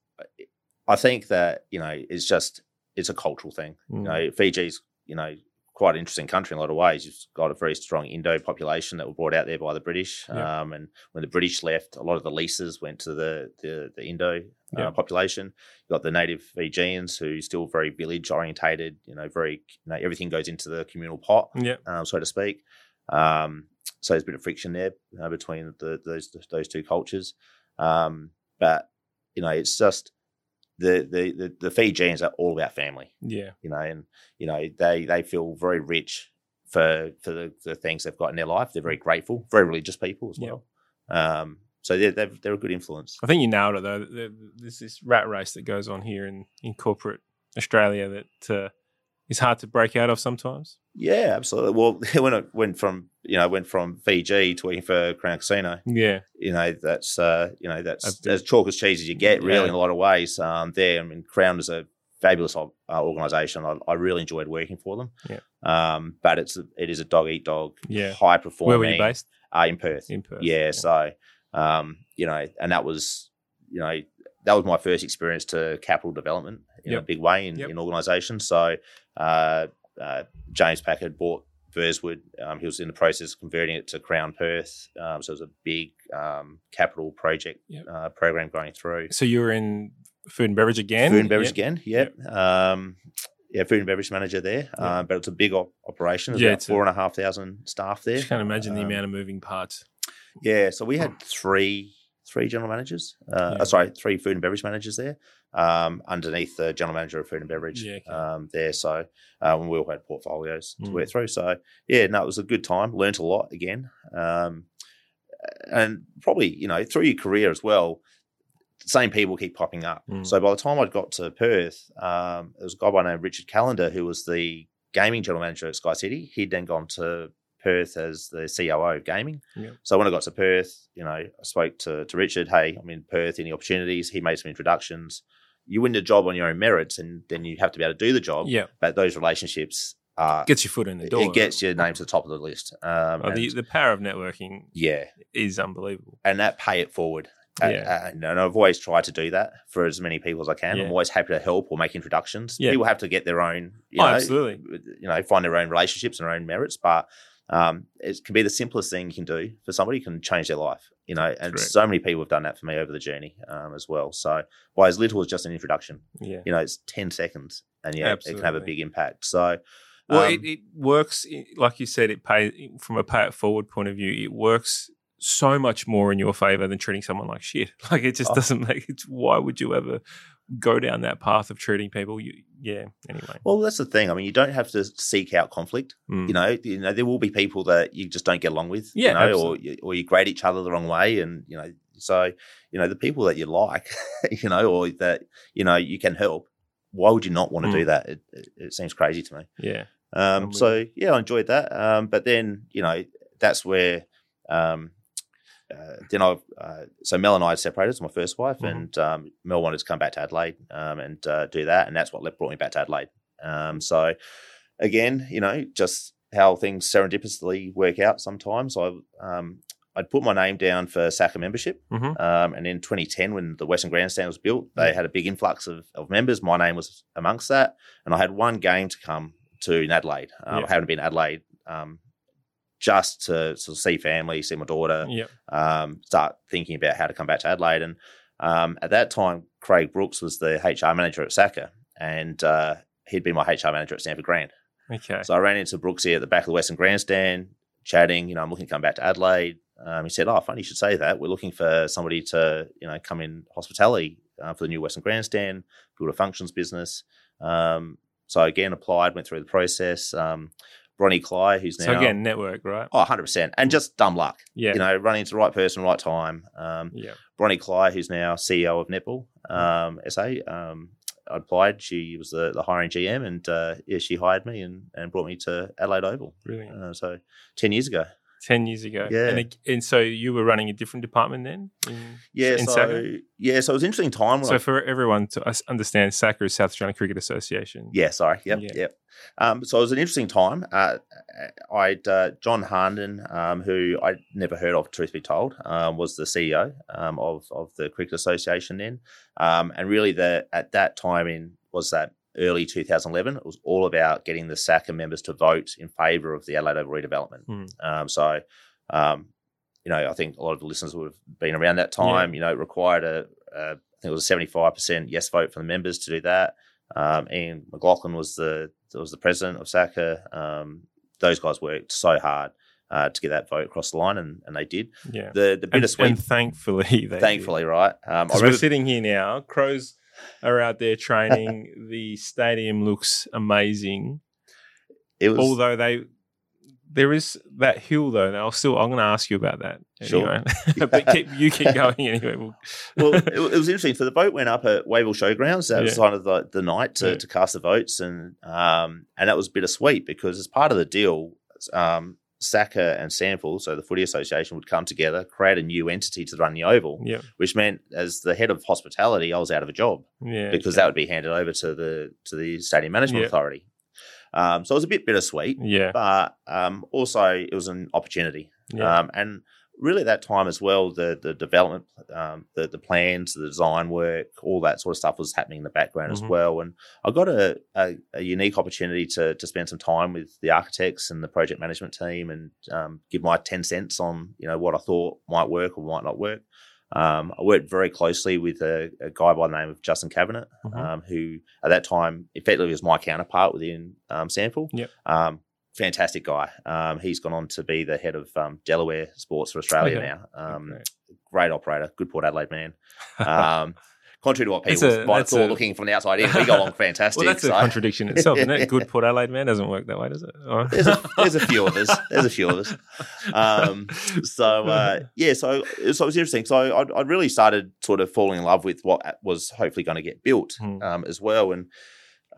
Speaker 3: I think that you know, it's just it's a cultural thing.
Speaker 2: Mm.
Speaker 3: You know, Fiji's you know quite an interesting country in a lot of ways. You've got a very strong Indo population that were brought out there by the British.
Speaker 2: Yeah.
Speaker 3: Um, and when the British left, a lot of the leases went to the the, the Indo
Speaker 2: Yeah.
Speaker 3: uh, population. You've got the native Fijians who are still very village orientated. You know, very you know everything goes into the communal pot,
Speaker 2: Yeah.
Speaker 3: um, so to speak. Um, so there's a bit of friction there uh, between the, those those two cultures. Um, but you know, it's just the, the the the Fijians are all about family
Speaker 2: Yeah.
Speaker 3: you know, and you know they they feel very rich for for the, the things they've got in their life. They're very grateful, very religious people as
Speaker 2: Yeah.
Speaker 3: well. Um, so they're, they're they're a good influence.
Speaker 2: I think you nailed it though. There's this rat race that goes on here in, in corporate Australia that uh, is hard to break out of sometimes.
Speaker 3: Yeah, absolutely. Well, when I went from you know went from Fiji to working for Crown Casino,
Speaker 2: Yeah.
Speaker 3: you know that's uh, you know that's as chalk as cheese as you get, really,
Speaker 2: Yeah.
Speaker 3: in a lot of ways. Um, there, I mean, Crown is a fabulous uh, organisation. I, I really enjoyed working for them.
Speaker 2: Yeah.
Speaker 3: Um, but it's a, it is a dog eat dog,
Speaker 2: Yeah.
Speaker 3: high performing.
Speaker 2: Where were you based?
Speaker 3: Uh, in Perth.
Speaker 2: In Perth.
Speaker 3: yeah, so um, you know, and that was you know that was my first experience to capital development in a big way in,
Speaker 2: Yep.
Speaker 3: in organisations. So uh, uh, James Packer bought Burswood. Um, he was in the process of converting it to Crown Perth. Um, so it was a big um, capital project
Speaker 2: Yep.
Speaker 3: uh, program going through.
Speaker 2: So you were in food and beverage again?
Speaker 3: Food and beverage
Speaker 2: Yeah.
Speaker 3: again, yep. Um, yeah, food and beverage manager there, uh, but it's a big op- operation. There's
Speaker 2: Yeah,
Speaker 3: about
Speaker 2: it's a-
Speaker 3: four and a half thousand staff there.
Speaker 2: Just can't imagine the
Speaker 3: Um,
Speaker 2: amount of moving parts.
Speaker 3: Yeah, so we had three three general managers. Uh,
Speaker 2: Yeah.
Speaker 3: uh, sorry, three food and beverage managers there, um, underneath the general manager of food and beverage.
Speaker 2: Yeah, okay.
Speaker 3: um, there. So uh, when we all had portfolios to
Speaker 2: Mm.
Speaker 3: work through. So yeah, no, it was a good time. Learned a lot again, um, and probably you know through your career as well. Same people keep popping up.
Speaker 2: Mm.
Speaker 3: So by the time I got to Perth, um, there was a guy by the name of Richard Callender who was the gaming general manager at Sky City. He'd then gone to Perth as the COO of gaming.
Speaker 2: Yeah.
Speaker 3: So when I got to Perth, you know, I spoke to, to Richard, hey, I'm in Perth, any opportunities? He made some introductions. You win the job on your own merits and then you have to be able to do the job.
Speaker 2: Yeah.
Speaker 3: But those relationships are
Speaker 2: Gets your foot in the door.
Speaker 3: it gets your name to the top of the list. Um,
Speaker 2: Oh, the,
Speaker 3: and-
Speaker 2: the power of networking
Speaker 3: yeah,
Speaker 2: is unbelievable.
Speaker 3: and that pay it forward. Uh,
Speaker 2: Yeah.
Speaker 3: uh, and I've always tried to do that for as many people as I can.
Speaker 2: Yeah.
Speaker 3: I'm always happy to help or make introductions.
Speaker 2: Yeah.
Speaker 3: People have to get their own, you
Speaker 2: Oh,
Speaker 3: know,
Speaker 2: absolutely.
Speaker 3: you know, find their own relationships and their own merits. But um, it can be the simplest thing you can do for somebody can change their life, you know. And
Speaker 2: Correct.
Speaker 3: so many people have done that for me over the journey um, as well. So by as little as just an introduction,
Speaker 2: Yeah.
Speaker 3: you know, it's ten seconds, and yeah, it can have a big impact. So.
Speaker 2: Well,
Speaker 3: um,
Speaker 2: it, it works, like you said, it pay from a pay it forward point of view, it works so much more in your favor than treating someone like shit. Like it just
Speaker 3: Oh.
Speaker 2: doesn't make it. Why would you ever go down that path of treating people? You, yeah. Anyway.
Speaker 3: well, that's the thing. I mean, you don't have to seek out conflict.
Speaker 2: Mm.
Speaker 3: you know, you know, there will be people that you just don't get along with,
Speaker 2: Yeah,
Speaker 3: you know, or you, or you grade each other the wrong way, and you know, so you know, the people that you like, you know, or that you know you can help. Why would you not want to do
Speaker 2: Mm.
Speaker 3: that? It, it, it seems crazy to me.
Speaker 2: Yeah.
Speaker 3: Um, so yeah, I enjoyed that. Um, but then you know, that's where. Um, uh, then I, uh, so Mel and I separated. It's my first wife,
Speaker 2: Mhm.
Speaker 3: and um, Mel wanted to come back to Adelaide um, and uh, do that, and that's what brought me back to Adelaide. Um, so again, you know, just how things serendipitously work out. Sometimes I, um, I'd put my name down for SACA membership,
Speaker 2: Mhm.
Speaker 3: um, and in 2010, when the Western Grandstand was built, they had a big influx of, of members. My name was amongst that, and I had one game to come to in Adelaide. Um,
Speaker 2: Yeah.
Speaker 3: I hadn't been in Adelaide. Um, just to sort of see family, see my daughter,
Speaker 2: Yeah.
Speaker 3: um, start thinking about how to come back to Adelaide. And um, at that time, Craig Brooks was the HR manager at SACA, and uh, he'd been my HR manager at Stamford Grand.
Speaker 2: Okay.
Speaker 3: So I ran into Brooks here at the back of the Western Grandstand, chatting. You know, I'm looking to come back to Adelaide. Um, he said, "Oh, funny you should say that. We're looking for somebody to, you know, come in hospitality uh, for the new Western Grandstand, build a functions business." Um, so again, applied, went through the process. Um, Bronnie Klei, who's now
Speaker 2: so again, network, right?
Speaker 3: oh, 100 percent, and just dumb luck.
Speaker 2: Yeah.
Speaker 3: You know, running into the right person, right time. Um,
Speaker 2: yeah.
Speaker 3: Bronnie Klei, who's now CEO of Netball um, SA. Um, I applied. She was the, the hiring GM, and uh, yeah, she hired me and, and brought me to Adelaide Oval.
Speaker 2: Really?
Speaker 3: Uh, so ten years ago.
Speaker 2: Ten years ago.
Speaker 3: Yeah.
Speaker 2: And, and so you were running a different department then? In,
Speaker 3: Yeah,
Speaker 2: in
Speaker 3: so yeah, so it was an interesting time.
Speaker 2: So
Speaker 3: I,
Speaker 2: for everyone to understand, SACA is South Australian Cricket Association.
Speaker 3: yeah, sorry, yep,
Speaker 2: Yeah.
Speaker 3: yep. Um, so it was an interesting time. Uh, I'd uh, John Harnden, um, who I'd never heard of, truth be told, um, was the CEO um, of of the Cricket Association then, um, and really the at that time in was that early 2011. It was all about getting the SACA members to vote in favour of the Adelaide Oval redevelopment.
Speaker 2: Hmm.
Speaker 3: Um, so, um, you know, I think a lot of the listeners would have been around that time. You know, it required a, a I think it was a 75% yes vote from the members to do that. Um, Ian McLachlan was the was the president of SACA. Um, those guys worked so hard uh, to get that vote across the line, and, and they did.
Speaker 2: Yeah.
Speaker 3: The the
Speaker 2: And,
Speaker 3: bittersweet,
Speaker 2: and thankfully, they
Speaker 3: thankfully, right? Um, I
Speaker 2: Because we're sitting here now. Crows are out there training. the stadium looks amazing.
Speaker 3: it was
Speaker 2: Although they, there is that hill though. and I'll still. I'm going to ask you about that.
Speaker 3: Sure.
Speaker 2: Anyway. but keep you keep going anyway. We'll,
Speaker 3: well, it, it was interesting. So the vote went up at Wayville Showgrounds. That was
Speaker 2: Yeah.
Speaker 3: kind of the, the night to,
Speaker 2: Yeah.
Speaker 3: to cast the votes, and um, and that was bittersweet because as part of the deal, um, SACA and SANFL, so the Footy Association, would come together, create a new entity to run the Oval,
Speaker 2: yeah,
Speaker 3: which meant as the head of hospitality, I was out of a job
Speaker 2: yeah.
Speaker 3: because
Speaker 2: okay.
Speaker 3: that would be handed over to the to the Stadium Management
Speaker 2: Yeah.
Speaker 3: Authority. Um, so it was a bit bittersweet,
Speaker 2: yeah,
Speaker 3: but um, also it was an opportunity.
Speaker 2: yeah.
Speaker 3: Um, and really, at that time as well, the the development, um, the the plans, the design work, all that sort of stuff was happening in the background
Speaker 2: Mhm.
Speaker 3: as well. And I got a, a, a unique opportunity to to spend some time with the architects and the project management team, and um, give my ten cents on you know what I thought might work or might not work. Um, I worked very closely with a, a guy by the name of Justin Cabinet,
Speaker 2: Mhm.
Speaker 3: um, who at that time effectively was my counterpart within um, SANFL.
Speaker 2: Yep.
Speaker 3: Fantastic guy. Um, he's gone on to be the head of um, Delaware Sports for Australia
Speaker 2: Okay.
Speaker 3: now. Um,
Speaker 2: Great.
Speaker 3: great operator, good Port Adelaide man. Um, contrary to what people
Speaker 2: a-
Speaker 3: might
Speaker 2: a-
Speaker 3: looking from the outside in, we got along fantastic.
Speaker 2: well, that's a
Speaker 3: so-
Speaker 2: contradiction itself, isn't it? Good Port Adelaide man doesn't work that way, does it?
Speaker 3: There's a, there's a few of us. There's a few of us. Um, so uh, yeah, so so it was interesting. So I, I really started sort of falling in love with what was hopefully going to get built
Speaker 2: Hmm.
Speaker 3: um, as well. And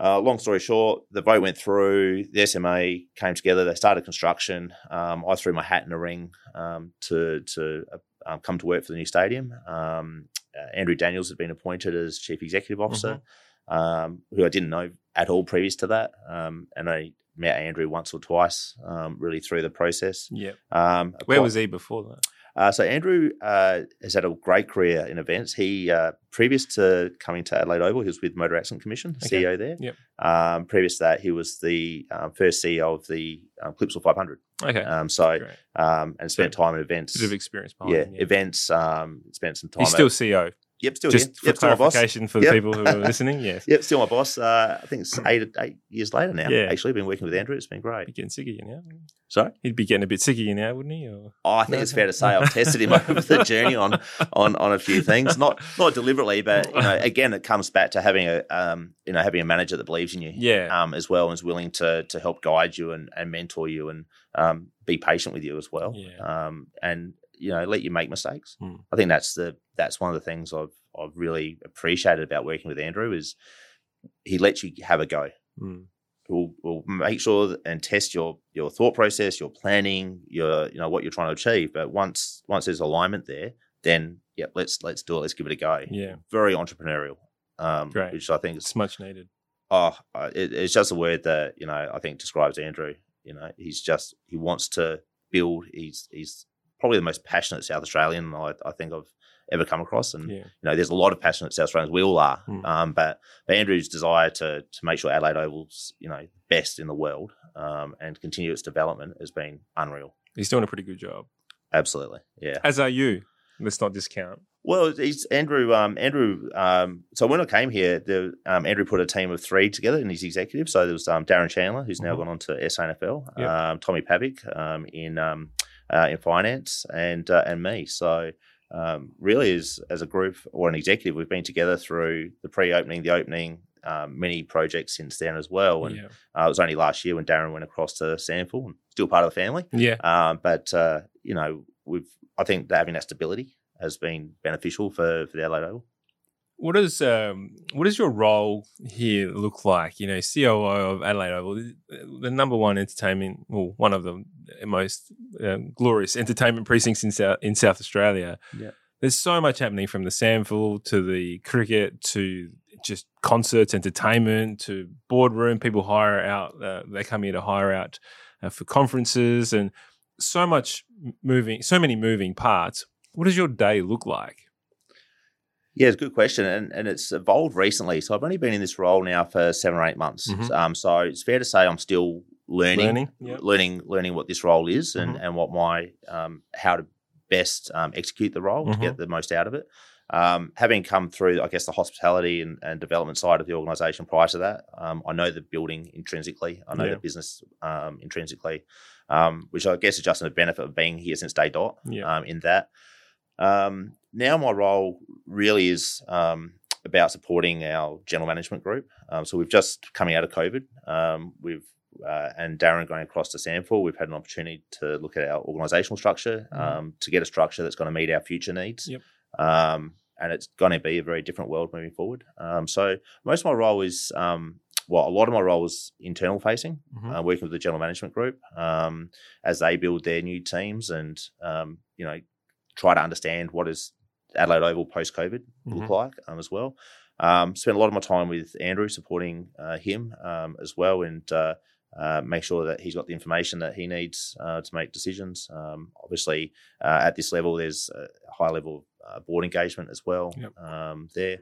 Speaker 3: uh, long story short, the vote went through. The SMA came together. They started construction. Um, I threw my hat in the ring um, to to uh, um, come to work for the new stadium. Um, uh, Andrew Daniels had been appointed as chief executive officer, um, who I didn't know at all previous to that. Um, and I met Andrew once or twice, um, really through the process.
Speaker 2: yeah.
Speaker 3: Um,
Speaker 2: Where was he before that?
Speaker 3: Uh, so Andrew uh, has had a great career in events. He uh, previous to coming to Adelaide Oval, he was with Motor Accident Commission,
Speaker 2: Okay.
Speaker 3: CEO there.
Speaker 2: Yep.
Speaker 3: Um, previous to that, he was the um, first CEO of the um, Clipsal 500.
Speaker 2: Okay,
Speaker 3: Um, so um, and spent time in events.
Speaker 2: Bit of experience behind
Speaker 3: yeah,
Speaker 2: him.
Speaker 3: events. Um, spent some time.
Speaker 2: He's still
Speaker 3: at,
Speaker 2: CEO.
Speaker 3: Yep, still
Speaker 2: Just
Speaker 3: here.
Speaker 2: for
Speaker 3: Yep, still my boss.
Speaker 2: clarification for the
Speaker 3: Yep.
Speaker 2: people who are listening. Yes.
Speaker 3: Yep, still my boss. Uh, I think it's eight eight years later now.
Speaker 2: Yeah.
Speaker 3: Actually, been working with Andrew. It's been
Speaker 2: He'd
Speaker 3: great.
Speaker 2: be getting sick of you now.
Speaker 3: Sorry.
Speaker 2: He'd be getting a bit sick of you now, wouldn't he? Or
Speaker 3: Oh, I think
Speaker 2: No,
Speaker 3: it's
Speaker 2: no.
Speaker 3: fair to say I've tested him over the journey on on on a few things, not not deliberately, but you know, again, it comes back to having a um, you know having a manager that believes in you,
Speaker 2: yeah,
Speaker 3: um, as well, and is willing to to help guide you and, and mentor you and um, be patient with you as well,
Speaker 2: Yeah.
Speaker 3: um, and you know let you make mistakes.
Speaker 2: Hmm.
Speaker 3: I think that's the that's one of the things I've I've really appreciated about working with Andrew is he lets you have a go
Speaker 2: Mm.
Speaker 3: will will make sure and test your your thought process, your planning, your you know what you're trying to achieve. But once once there's alignment there, then yeah, let's let's do it. Let's give it a go.
Speaker 2: yeah,
Speaker 3: Very entrepreneurial, um,
Speaker 2: Great.
Speaker 3: which I think is
Speaker 2: it's much needed.
Speaker 3: oh, it, it's just a word that you know I think describes Andrew. You know, he's just he wants to build. He's he's probably the most passionate South Australian I, I think I've ever come across, and
Speaker 2: Yeah,
Speaker 3: you know, there's a lot of passionate South Australians. We all are.
Speaker 2: Mm.
Speaker 3: Um, but, but Andrew's desire to to make sure Adelaide Oval's, you know, best in the world um, and continue its development has been unreal.
Speaker 2: he's doing a pretty good job.
Speaker 3: Absolutely. Yeah.
Speaker 2: As are you. Let's not discount.
Speaker 3: Well, he's Andrew. Um, Andrew. Um, so when I came here, the um, Andrew put a team of three together in his executive. So there was um, Darren Chandler, who's now
Speaker 2: Mhm.
Speaker 3: gone on to SANFL,
Speaker 2: Yep.
Speaker 3: um, Tommy Pavic um, in um, uh, in finance, and uh, and me. So um, really, as as a group or an executive, we've been together through the pre-opening, the opening, um, many projects since then as well. And
Speaker 2: yeah.
Speaker 3: uh, it was only last year when Darren went across to SANFL, and still part of the family.
Speaker 2: Yeah.
Speaker 3: Um, but uh, you know, we've I think that having that stability has been beneficial for for the Adelaide Oval.
Speaker 2: What does um, what does your role here look like? You know, COO of Adelaide Oval, the number one entertainment, well, one of the most um, glorious entertainment precincts in South in South Australia.
Speaker 3: Yeah.
Speaker 2: There's so much happening from the SANFL to the cricket to just concerts, entertainment to boardroom. People hire out, uh, they come here to hire out uh, for conferences and so much moving, so many moving parts. What does your day look like?
Speaker 3: Yeah, it's a good question, and and it's evolved recently. So I've only been in this role now for seven or eight months.
Speaker 2: Mhm.
Speaker 3: Um, so it's fair to say I'm still learning,
Speaker 2: Learning, yep.
Speaker 3: learning, learning what this role is, and
Speaker 2: Mhm.
Speaker 3: and what my um, how to best um, execute the role
Speaker 2: Mhm.
Speaker 3: to get the most out of it. Um, having come through, I guess, the hospitality and, and development side of the organisation prior to that, um, I know the building intrinsically. I know
Speaker 2: Yeah.
Speaker 3: the business um, intrinsically, um, which I guess is just a benefit of being here since day dot.
Speaker 2: Yeah.
Speaker 3: Um, in that, um, now my role really is um, about supporting our general management group. Um, so we've just coming out of COVID. Um, we've uh, and Darren going across to SANFL, we've had an opportunity to look at our organisational structure
Speaker 2: Mhm.
Speaker 3: um, to get a structure that's going to meet our future needs.
Speaker 2: Yep.
Speaker 3: Um, and it's going to be a very different world moving forward. Um, so most of my role is, um, well, a lot of my role is internal facing,
Speaker 2: Mhm.
Speaker 3: uh, working with the general management group um, as they build their new teams and um, you know try to understand what is Adelaide Oval post COVID look
Speaker 2: Mhm.
Speaker 3: like um, as well. Um, spent a lot of my time with Andrew supporting uh, him um, as well and uh, uh, make sure that he's got the information that he needs uh, to make decisions. Um, obviously, uh, at this level, there's a high level uh, board engagement as well
Speaker 2: Yep.
Speaker 3: um, there.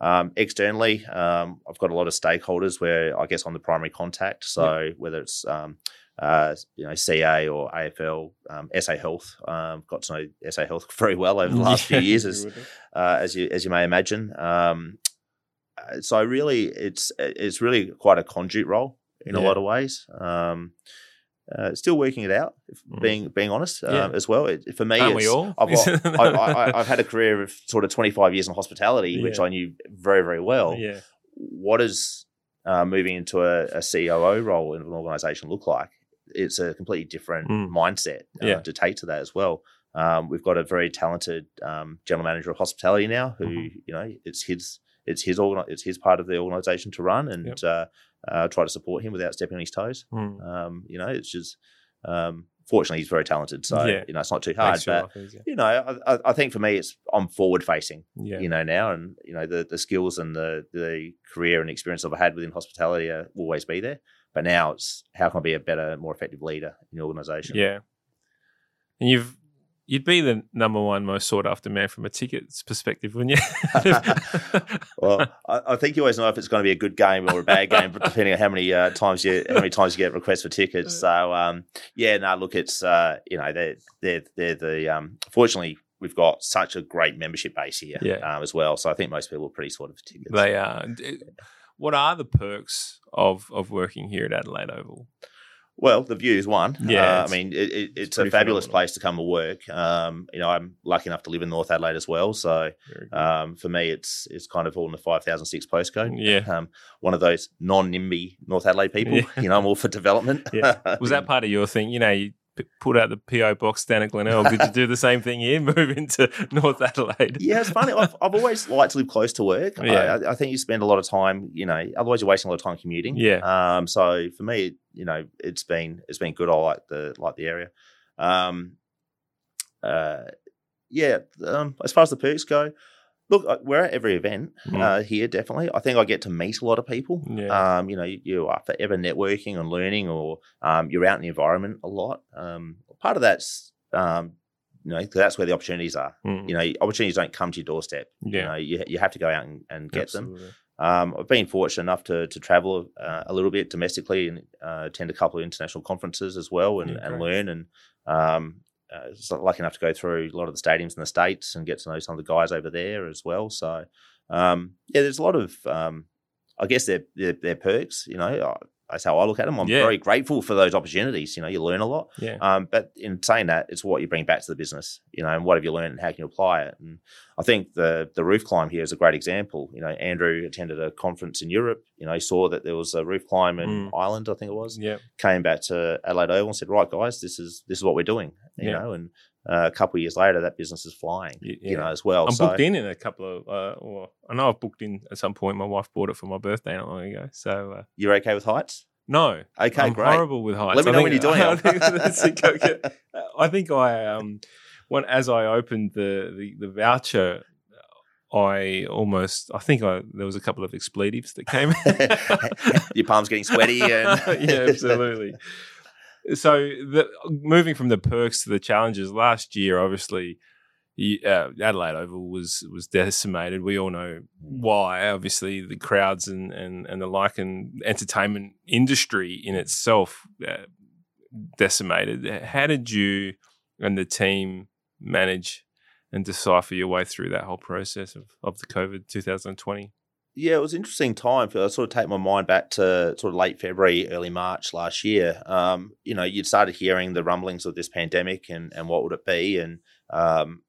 Speaker 3: Um, externally, um, I've got a lot of stakeholders where I guess I'm the primary contact. So whether it's um, uh, you know CA or AFL, um, SA Health, um, got to know SA Health very well over the last few years, as, uh, as you as you may imagine. Um, uh, so really, it's it's really quite a conduit role in a lot of ways. Um, uh, still working it out, if
Speaker 2: Mhm.
Speaker 3: being being honest um,
Speaker 2: Yeah.
Speaker 3: as well. It, for me,
Speaker 2: Aren't we all?
Speaker 3: I've, got, I, I, I've had a career of sort of 25 years in hospitality, which I knew very, very well.
Speaker 2: yeah.
Speaker 3: What does uh, moving into a, a COO role in an organization look like? It's a completely different
Speaker 2: Mm.
Speaker 3: mindset uh,
Speaker 2: Yeah.
Speaker 3: to take to that as well. Um, we've got a very talented um, general manager of hospitality now, who
Speaker 2: Mhm.
Speaker 3: you know it's his it's his organ- it's his part of the organization to run, and
Speaker 2: Yep.
Speaker 3: uh, uh, try to support him without stepping on his toes.
Speaker 2: Mm.
Speaker 3: Um, you know, it's just um, fortunately he's very talented, so
Speaker 2: Yeah.
Speaker 3: you know it's not too hard. But you know, I, I- think for me, it's I'm forward facing.
Speaker 2: Yeah.
Speaker 3: You know now, and you know the the skills and the the career and experience I've had within hospitality will always be there. But now it's how can I be a better, more effective leader in the organisation?
Speaker 2: Yeah. And you've you'd be the number one most sought after man from a tickets perspective, wouldn't you?
Speaker 3: Well, I, I think you always know if it's going to be a good game or a bad game, but depending on how many uh, times you how many times you get requests for tickets. So um, yeah, no, look, it's uh, you know they're they're they're the um, fortunately we've got such a great membership base here
Speaker 2: Yeah.
Speaker 3: um, as well. So I think most people are pretty sort of tickets.
Speaker 2: they are. What are the perks of of working here at Adelaide Oval?
Speaker 3: Well, the view is one.
Speaker 2: Yeah,
Speaker 3: Uh, I mean, it, it, it's, a fabulous
Speaker 2: phenomenal.
Speaker 3: place to come to work. Um, you know, I'm lucky enough to live in North Adelaide as well. So um, for me, it's it's kind of all in the 5006 postcode.
Speaker 2: Yeah.
Speaker 3: Um, one of those non-NIMBY North Adelaide people.
Speaker 2: Yeah.
Speaker 3: You know, I'm all for development.
Speaker 2: Yeah. Was that part of your thing? You know, you pulled out the PO box down at Glenelg. Did you do the same thing here? Move into North Adelaide?
Speaker 3: yeah, it's funny. I've, I've always liked to live close to work.
Speaker 2: Yeah.
Speaker 3: I, I think you spend a lot of time, you know, otherwise you're wasting a lot of time commuting.
Speaker 2: Yeah.
Speaker 3: Um, so for me, you know, it's been it's been good. I like the like the area. Um, uh, yeah. Um, as far as the perks go, look, we're at every event
Speaker 2: Mm.
Speaker 3: uh, here. Definitely, I think I get to meet a lot of people.
Speaker 2: Yeah.
Speaker 3: Um, you know, you, you are forever networking and learning, or um, you're out in the environment a lot. Um, part of that's um, you know, that's where the opportunities are.
Speaker 2: Mm.
Speaker 3: You know, opportunities don't come to your doorstep. You
Speaker 2: Yeah.
Speaker 3: know, you, you have to go out and, and get them.
Speaker 2: Absolutely.
Speaker 3: Um, I've been fortunate enough to to travel uh, a little bit domestically and uh, attend a couple of international conferences as well, and,
Speaker 2: Yeah,
Speaker 3: and learn. And um, uh, lucky enough to go through a lot of the stadiums in the states and get to know some of the guys over there as well. So um, yeah, there's a lot of um, I guess they're, they're, they're perks. You know, that's how I look at them. I'm
Speaker 2: Yeah.
Speaker 3: very grateful for those opportunities. You know, you learn a lot.
Speaker 2: Yeah.
Speaker 3: Um, but in saying that, it's what you bring back to the business, you know, and what have you learned and how can you apply it? And I think the the roof climb here is a great example. You know, Andrew attended a conference in Europe. You know, he saw that there was a roof climb in
Speaker 2: Mm.
Speaker 3: Ireland, I think it was.
Speaker 2: Yeah.
Speaker 3: Came back to Adelaide Oval and said, "Right, guys, this is this is what we're doing." You
Speaker 2: Yeah.
Speaker 3: know, and uh, a couple of years later, that business is flying.
Speaker 2: Y-
Speaker 3: You know, as well.
Speaker 2: I'm
Speaker 3: so
Speaker 2: booked in in a couple of. Uh, well, I know I've booked in at some point. My wife bought it for my birthday not long ago. So uh,
Speaker 3: you're okay with heights?
Speaker 2: no,
Speaker 3: Okay,
Speaker 2: I'm
Speaker 3: great.
Speaker 2: horrible with heights.
Speaker 3: Let me
Speaker 2: I
Speaker 3: know
Speaker 2: think-
Speaker 3: when you're doing
Speaker 2: I
Speaker 3: it.
Speaker 2: think that's a go get- I think I um when as I opened the the, the voucher, I almost I think I there was a couple of expletives that came.
Speaker 3: Your palms getting sweaty and
Speaker 2: yeah, absolutely. So the, moving from the perks to the challenges last year, obviously. Uh, Adelaide Oval was was decimated. We all know why. Obviously, the crowds and, and, and the like, and entertainment industry in itself uh, decimated. How did you and the team manage and decipher your way through that whole process of, of the COVID 2020?
Speaker 3: Yeah, it was an interesting time. I sort of take my mind back to sort of late February, early March last year. Um, you know, you'd started hearing the rumblings of this pandemic and, and what would it be. And um,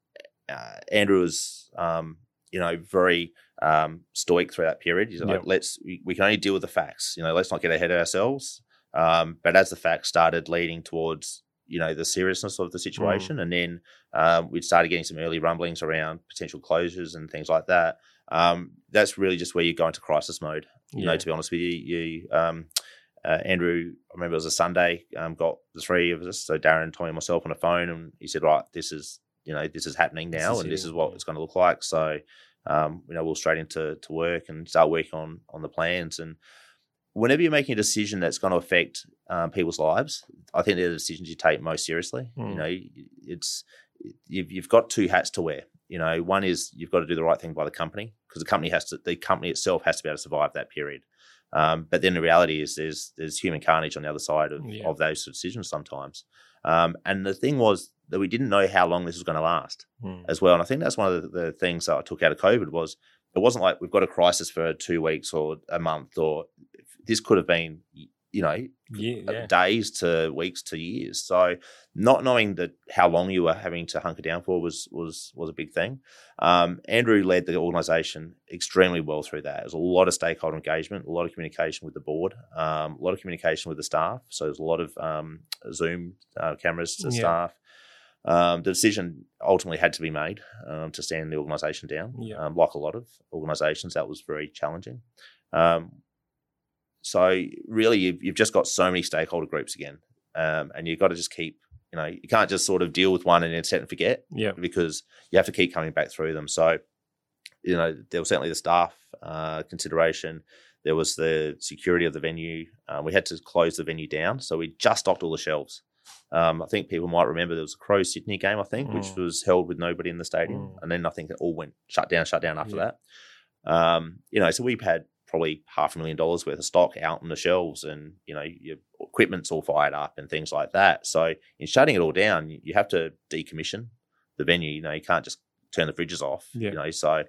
Speaker 3: uh, Andrew was, um, you know, very um, stoic through that period. He's like,
Speaker 2: Yep.
Speaker 3: let's, we, we can only deal with the facts. You know, let's not get ahead of ourselves. Um, but as the facts started leading towards, you know, the seriousness of the situation, and then um, we'd started getting some early rumblings around potential closures and things like that um, that's really just where you go into crisis mode. You know, to be honest with you, you um, uh, Andrew, I remember it was a Sunday, um, got the three of us, so Darren, Tommy, and myself on the phone, and he said, "Right, this is you know this is happening
Speaker 2: This
Speaker 3: now,
Speaker 2: is
Speaker 3: and this is what
Speaker 2: yeah.
Speaker 3: it's going to look like." So, um, you know, we'll straight into to work and start working on on the plans. And whenever you're making a decision that's going to affect um, people's lives, I think they're the decisions you take most seriously. You
Speaker 2: Mm.
Speaker 3: know, it's you've, you've got two hats to wear. You know, one is you've got to do the right thing by the company because the company has to, the company itself has to be able to survive that period. Um, but then the reality is there's there's human carnage on the other side of,
Speaker 2: Yeah.
Speaker 3: of those decisions sometimes. Um, and the thing was that we didn't know how long this was going to last
Speaker 2: Hmm.
Speaker 3: as well. And I think that's one of the, the things that I took out of COVID was it wasn't like we've got a crisis for two weeks or a month or this could have been, you know,
Speaker 2: Yeah,
Speaker 3: uh,
Speaker 2: yeah.
Speaker 3: days to weeks to years. So not knowing that how long you were having to hunker down for was was was a big thing. Um, Andrew led the organisation extremely well through that. There was a lot of stakeholder engagement, a lot of communication with the board, um, a lot of communication with the staff. So there's a lot of um, Zoom uh, cameras to
Speaker 2: Yeah.
Speaker 3: staff. Um, the decision ultimately had to be made um, to stand the organisation down.
Speaker 2: Yeah.
Speaker 3: Um, like a lot of organisations, that was very challenging. So really, you've, you've just got so many stakeholder groups again, um, and you've got to just keep. You know, you can't just sort of deal with one and then set and forget
Speaker 2: Yeah.
Speaker 3: because you have to keep coming back through them. So, you know, there was certainly the staff uh, consideration. There was the security of the venue. Um, we had to close the venue down, so we just stocked all the shelves. Um, I think people might remember there was a Crow Sydney game, I think, which
Speaker 2: Mm.
Speaker 3: was held with nobody in the stadium,
Speaker 2: Mm.
Speaker 3: and then I think it all went shut down, shut down after
Speaker 2: Yeah.
Speaker 3: that. Um, you know, so we've had probably half a million dollars worth of stock out on the shelves, and you know, your equipment's all fired up and things like that. So in shutting it all down, you, have to decommission the venue. You know, you can't just turn the fridges off.
Speaker 2: Yeah.
Speaker 3: You know, so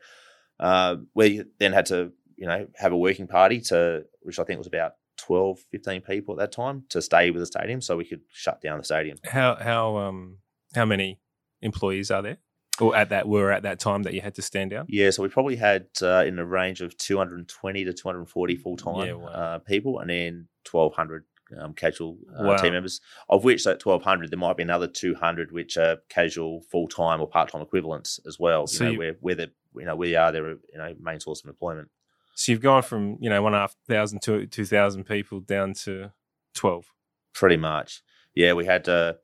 Speaker 3: uh, we then had to, you know, have a working party to, which I think was about 12, 15 people at that time to stay with the stadium so we could shut down the stadium.
Speaker 2: How how um how many employees are there, or at that were at that time that you had to stand down?
Speaker 3: Yeah, so we probably had uh, in the range of 220 to 240 full time
Speaker 2: Yeah, wow.
Speaker 3: uh, people and then 1,200 um, casual uh,
Speaker 2: Wow.
Speaker 3: team members, of which that 1,200, there might be another 200 which are casual, full time, or part time equivalents as well.
Speaker 2: So
Speaker 3: you know,
Speaker 2: you-
Speaker 3: where, where you know, we are their you know, main source of employment.
Speaker 2: So you've gone from you know one and a half thousand to two thousand people down to twelve.
Speaker 3: Pretty much. Yeah, we had uh,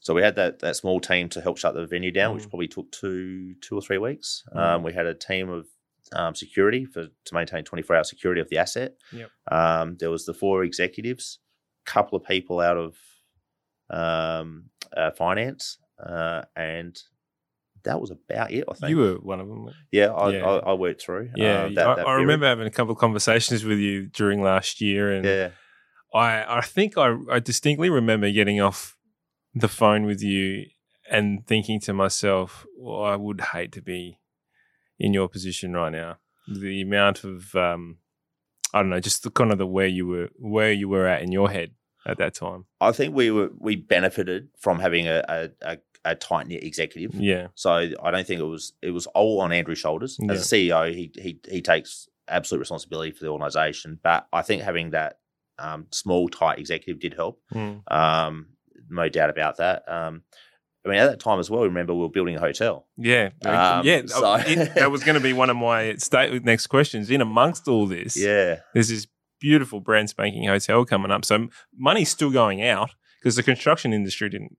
Speaker 3: so we had that that small team to help shut the venue down, which
Speaker 2: Mm.
Speaker 3: probably took two two or three weeks.
Speaker 2: Mm.
Speaker 3: Um, we had a team of um, security for to maintain twenty four hour security of the asset.
Speaker 2: Yep.
Speaker 3: Um, there was the four executives, a couple of people out of um, uh, finance, uh, and that was about it. I think.
Speaker 2: You were one of them.
Speaker 3: yeah, I,
Speaker 2: Yeah.
Speaker 3: I, I worked through.
Speaker 2: Yeah,
Speaker 3: uh, that,
Speaker 2: I,
Speaker 3: that
Speaker 2: I remember having a couple of conversations with you during last year, and
Speaker 3: Yeah,
Speaker 2: I I think I I distinctly remember getting off the phone with you and thinking to myself, well, I would hate to be in your position right now. The amount of um, I don't know, just the kind of the where you were where you were at in your head at that time.
Speaker 3: I think we were we benefited from having a a, a, a tight knit executive.
Speaker 2: Yeah.
Speaker 3: So I don't think it was it was all on Andrew's shoulders
Speaker 2: Yeah.
Speaker 3: as a CEO. He he he takes absolute responsibility for the organisation, but I think having that um, small tight executive did help.
Speaker 2: Mm.
Speaker 3: Um, no doubt about that. Um, I mean, at that time as well, remember we were building a hotel.
Speaker 2: Yeah.
Speaker 3: Um,
Speaker 2: yeah.
Speaker 3: so-
Speaker 2: it- that was going to be one of my state next questions. In amongst all this,
Speaker 3: Yeah,
Speaker 2: there's this beautiful brand spanking hotel coming up. So money's still going out because the construction industry didn't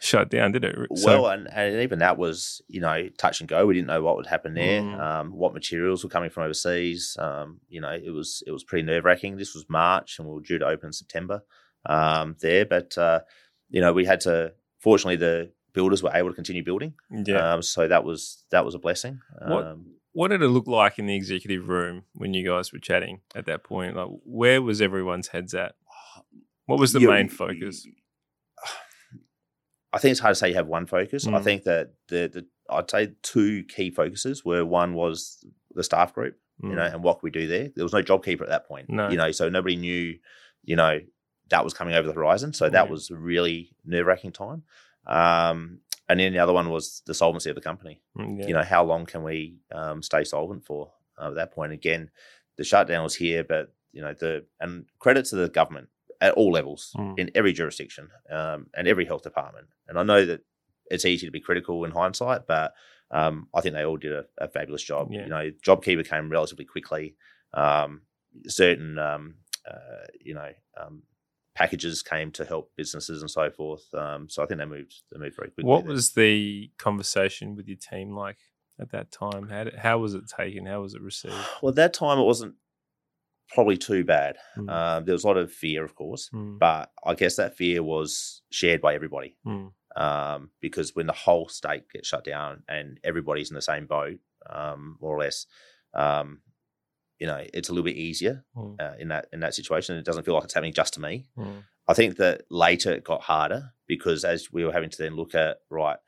Speaker 2: shut down, did it? So,
Speaker 3: well, and, and even that was, you know, touch and go. We didn't know what would happen there,
Speaker 2: Mm.
Speaker 3: um, what materials were coming from overseas. Um, you know, it was it was pretty nerve wracking. This was March, and we were due to open in September um, there, but uh, you know, we had to. Fortunately, the builders were able to continue building,
Speaker 2: yeah.
Speaker 3: um, so that was that was a blessing.
Speaker 2: What-
Speaker 3: Um,
Speaker 2: what did it look like in the executive room when you guys were chatting at that point? Like, where was everyone's heads at? What was the main focus?
Speaker 3: I think it's hard to say you have one focus. I
Speaker 2: Mm.
Speaker 3: think that the, the I'd say two key focuses were one was the staff group, you know,
Speaker 2: Mm.
Speaker 3: and what could we do there? There was no job keeper at that point,
Speaker 2: No.
Speaker 3: you know, so nobody knew, you know, that was coming over the horizon. So that was really nerve wracking time. Um, and then the other one was the solvency of the company.
Speaker 2: Mm, yeah.
Speaker 3: You know, how long can we um, stay solvent for? Uh, at that point, again, the shutdown was here, but you know, the and credit to the government at all levels
Speaker 2: Mm.
Speaker 3: in every jurisdiction um, and every health department. And I know that it's easy to be critical in hindsight, but um, I think they all did a, a fabulous job.
Speaker 2: Yeah.
Speaker 3: You know, JobKeeper came relatively quickly. Um, certain, um, uh, you know, um, packages came to help businesses and so forth. Um, so I think they moved. They moved very quickly.
Speaker 2: What
Speaker 3: there.
Speaker 2: was the conversation with your team like at that time? How, did, how was it taken? How was it received?
Speaker 3: Well, at that time it wasn't probably too bad.
Speaker 2: Mm.
Speaker 3: Um, there was a lot of fear, of course,
Speaker 2: Mm.
Speaker 3: but I guess that fear was shared by everybody.
Speaker 2: Mm.
Speaker 3: um, because when the whole state gets shut down and everybody's in the same boat, um, more or less, um, you know, it's a little bit easier
Speaker 2: Mm.
Speaker 3: uh, in that in that situation. It doesn't feel like it's happening just to me.
Speaker 2: Mm.
Speaker 3: I think that later it got harder because as we were having to then look at right,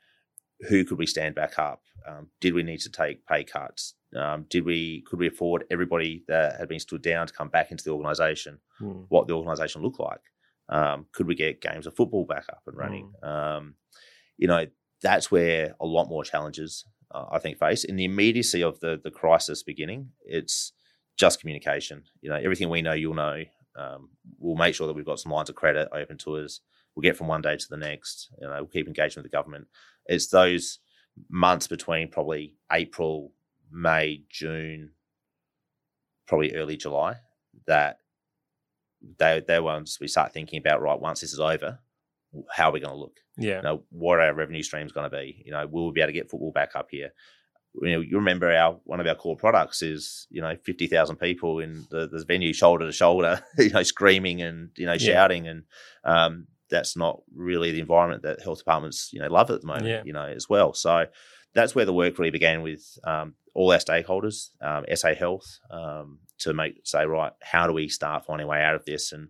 Speaker 3: who could we stand back up? Um, did we need to take pay cuts? Um, did we could we afford everybody that had been stood down to come back into the organisation?
Speaker 2: Mm.
Speaker 3: what the organisation looked like. Um, could we get games of football back up and running? Um, you know, that's where a lot more challenges uh, I think face in the immediacy of the the crisis beginning. It's just communication. You know, everything we know, you'll know. Um, we'll make sure that we've got some lines of credit open to us. We'll get from one day to the next. You know, we'll keep engaging with the government. It's those months between probably April, May, June, probably early July that they they ones we start thinking about right once this is over, how are we going to look?
Speaker 2: Yeah.
Speaker 3: You know, what are our revenue streams going to be? You know, will we be able to get football back up here? You know, you remember our one of our core products is you know fifty thousand people in the, the venue shoulder to shoulder, you know, screaming and you know
Speaker 2: Yeah.
Speaker 3: shouting, and um, that's not really the environment that health departments you know love at the moment,
Speaker 2: Yeah.
Speaker 3: you know, as well. So that's where the work really began with um, all our stakeholders, um, SA Health, um, to make say right, how do we start finding a way out of this and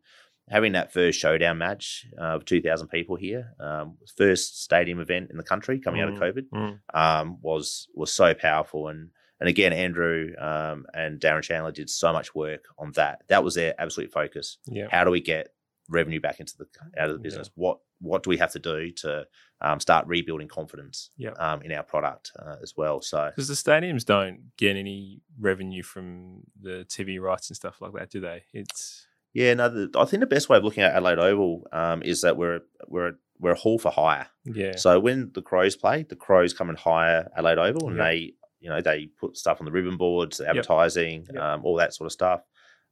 Speaker 3: having that first showdown match uh, of 2,000 people here, um, first stadium event in the country coming out of
Speaker 2: Mm.
Speaker 3: COVID,
Speaker 2: Mm.
Speaker 3: um, was was so powerful. And and again, Andrew um, and Darren Chandler did so much work on that. That was their absolute focus.
Speaker 2: Yeah.
Speaker 3: How do we get revenue back into the out of the
Speaker 2: Yeah.
Speaker 3: business? What what do we have to do to um, start rebuilding confidence
Speaker 2: Yeah.
Speaker 3: um, in our product uh, as well? So
Speaker 2: Because the stadiums don't get any revenue from the TV rights and stuff like that, do they? It's
Speaker 3: yeah, no, the, I think the best way of looking at Adelaide Oval um, is that we're we're we're a hall for hire.
Speaker 2: yeah.
Speaker 3: So when the Crows play, the Crows come and hire Adelaide Oval, and
Speaker 2: Yep.
Speaker 3: they, you know, they put stuff on the ribbon boards, the
Speaker 2: Yep.
Speaker 3: advertising,
Speaker 2: Yep.
Speaker 3: um, all that sort of stuff.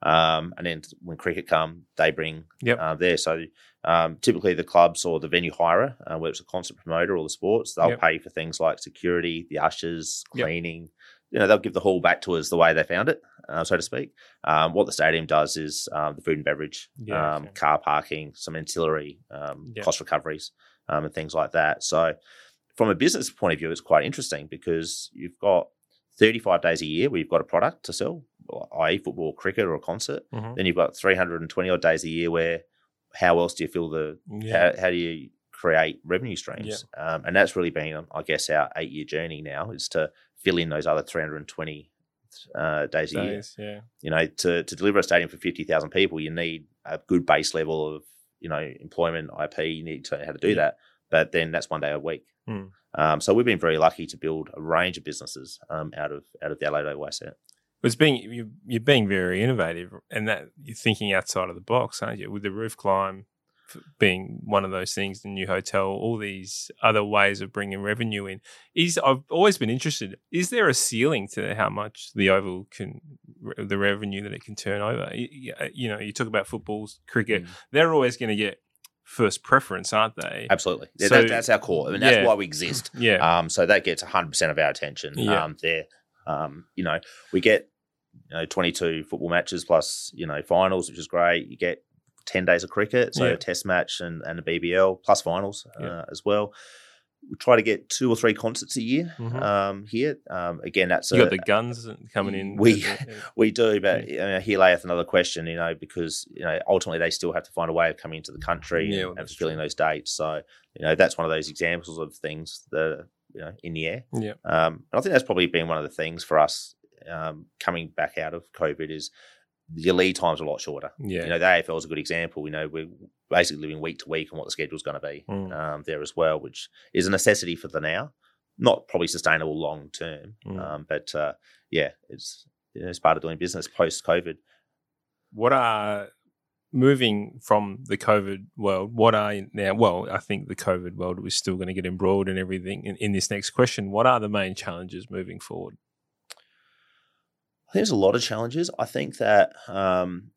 Speaker 3: Um, and then when cricket come, they bring
Speaker 2: Yep.
Speaker 3: uh, there. So um, typically the clubs or the venue hirer, uh, whether it's a concert promoter or the sports, they'll
Speaker 2: Yep.
Speaker 3: pay for things like security, the ushers,
Speaker 2: Yep.
Speaker 3: cleaning. You know, they'll give the hall back to us the way they found it, uh, so to speak. Um, what the stadium does is um, the food and beverage,
Speaker 2: Yeah,
Speaker 3: um,
Speaker 2: okay.
Speaker 3: car parking, some ancillary um,
Speaker 2: Yeah.
Speaker 3: cost recoveries, um, and things like that. So, from a business point of view, it's quite interesting because you've got 35 days a year where you've got a product to sell, i.e., football, cricket, or a concert.
Speaker 2: Mhm.
Speaker 3: Then you've got 320 odd days a year where how else do you fill the
Speaker 2: Yeah.
Speaker 3: how, how do you create revenue streams. Um, and that's really been, I guess, our eight year journey now is to fill in those other 320 uh, days, a year.
Speaker 2: Yeah.
Speaker 3: You know, to, to deliver a stadium for 50,000 people, you need a good base level of, you know, employment, IP. You need to know how to do
Speaker 2: Yeah.
Speaker 3: that. But then that's one day a week.
Speaker 2: Mm.
Speaker 3: Um, so we've been very lucky to build a range of businesses um, out of out of the Adelaide asset.
Speaker 2: It's being you, you're being very innovative, and that you're thinking outside of the box, aren't you? With the roof climb being one of those things, the new hotel, all these other ways of bringing revenue in. Is I've always been interested. Is there a ceiling to how much the oval can, the revenue that it can turn over? You, you know, you talk about footballs, cricket.
Speaker 3: Mm.
Speaker 2: They're always going to get first preference, aren't they?
Speaker 3: Absolutely, Yeah,
Speaker 2: So-
Speaker 3: that, that's our core. I mean, that's
Speaker 2: Yeah.
Speaker 3: why we exist.
Speaker 2: Yeah,
Speaker 3: Um, so that gets 100% of our attention
Speaker 2: Yeah.
Speaker 3: um, there. Um, you know, we get you know 22 football matches plus you know finals, which is great. You get 10 days of cricket, so
Speaker 2: Yeah.
Speaker 3: a test match and, and a BBL plus finals
Speaker 2: Yeah.
Speaker 3: uh, as well. We try to get two or three concerts a year
Speaker 2: Mhm.
Speaker 3: um, here. Um, again, that's
Speaker 2: you
Speaker 3: a,
Speaker 2: got the guns coming in.
Speaker 3: we- we do, but you know, here layeth another question, you know, because you know ultimately they still have to find a way of coming into the country
Speaker 2: Yeah,
Speaker 3: and, and fulfilling those dates. So you know that's one of those examples of things that you know in the air.
Speaker 2: Yeah.
Speaker 3: Um, and I think that's probably been one of the things for us um, coming back out of COVID is your lead times are a lot shorter.
Speaker 2: yeah.
Speaker 3: You know, the AFL is a good example. You know, we're basically living week to week on what the schedule's going to be
Speaker 2: Mm.
Speaker 3: um, there as well, which is a necessity for the now. Not probably sustainable long term,
Speaker 2: Mm.
Speaker 3: um, but uh, yeah, it's it's part of doing business post COVID.
Speaker 2: what are moving from the COVID world? What are now? Well, I think the COVID world is still going to get embroiled in everything. In, in this next question, what are the main challenges moving forward?
Speaker 3: I think there's a lot of challenges. I think that um,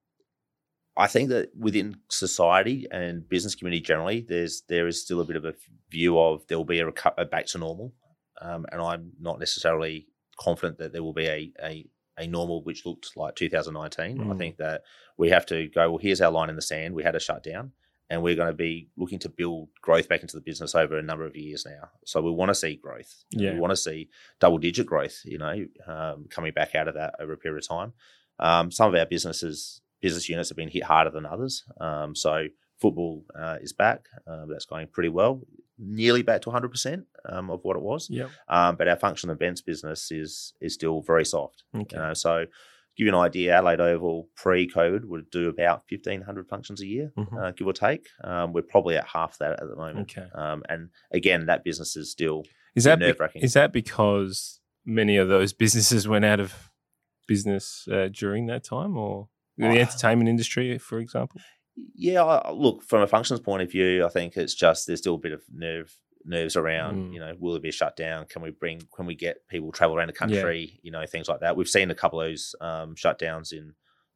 Speaker 3: I think that within society and business community generally, there's there is still a bit of a view of there will be a, reco- a back to normal, um, and I'm not necessarily confident that there will be a a, a normal which looked like 2019. I
Speaker 2: Mm.
Speaker 3: think that we have to go. Well, here's our line in the sand. We had a shutdown. And we're going to be looking to build growth back into the business over a number of years now. So we want to see growth.
Speaker 2: Yeah.
Speaker 3: We want to see double digit growth, you know, um, coming back out of that over a period of time. Um, some of our businesses, business units have been hit harder than others. Um, so football uh, is back. Um, that's going pretty well, nearly back to 100% um, of what it was.
Speaker 2: Yeah.
Speaker 3: Um, but our functional events business is is still very soft.
Speaker 2: Okay.
Speaker 3: You know, so give you an idea, Adelaide Oval pre-COVID would do about 1,500 functions a year,
Speaker 2: Mhm.
Speaker 3: uh, give or take. Um, we're probably at half that at the moment.
Speaker 2: Okay.
Speaker 3: Um, and again, that business is still
Speaker 2: Is that
Speaker 3: nerve-wracking.
Speaker 2: is that because many of those businesses went out of business uh, during that time, or the
Speaker 3: Oh.
Speaker 2: entertainment industry, for example?
Speaker 3: Yeah, I- look from a functions point of view, I think it's just there's still a bit of nerve nerves around.
Speaker 2: Mm.
Speaker 3: You know, will there be a shutdown? Can we bring? Can we get people travel around the country? You know, things like that. We've seen a couple of those um, shutdowns in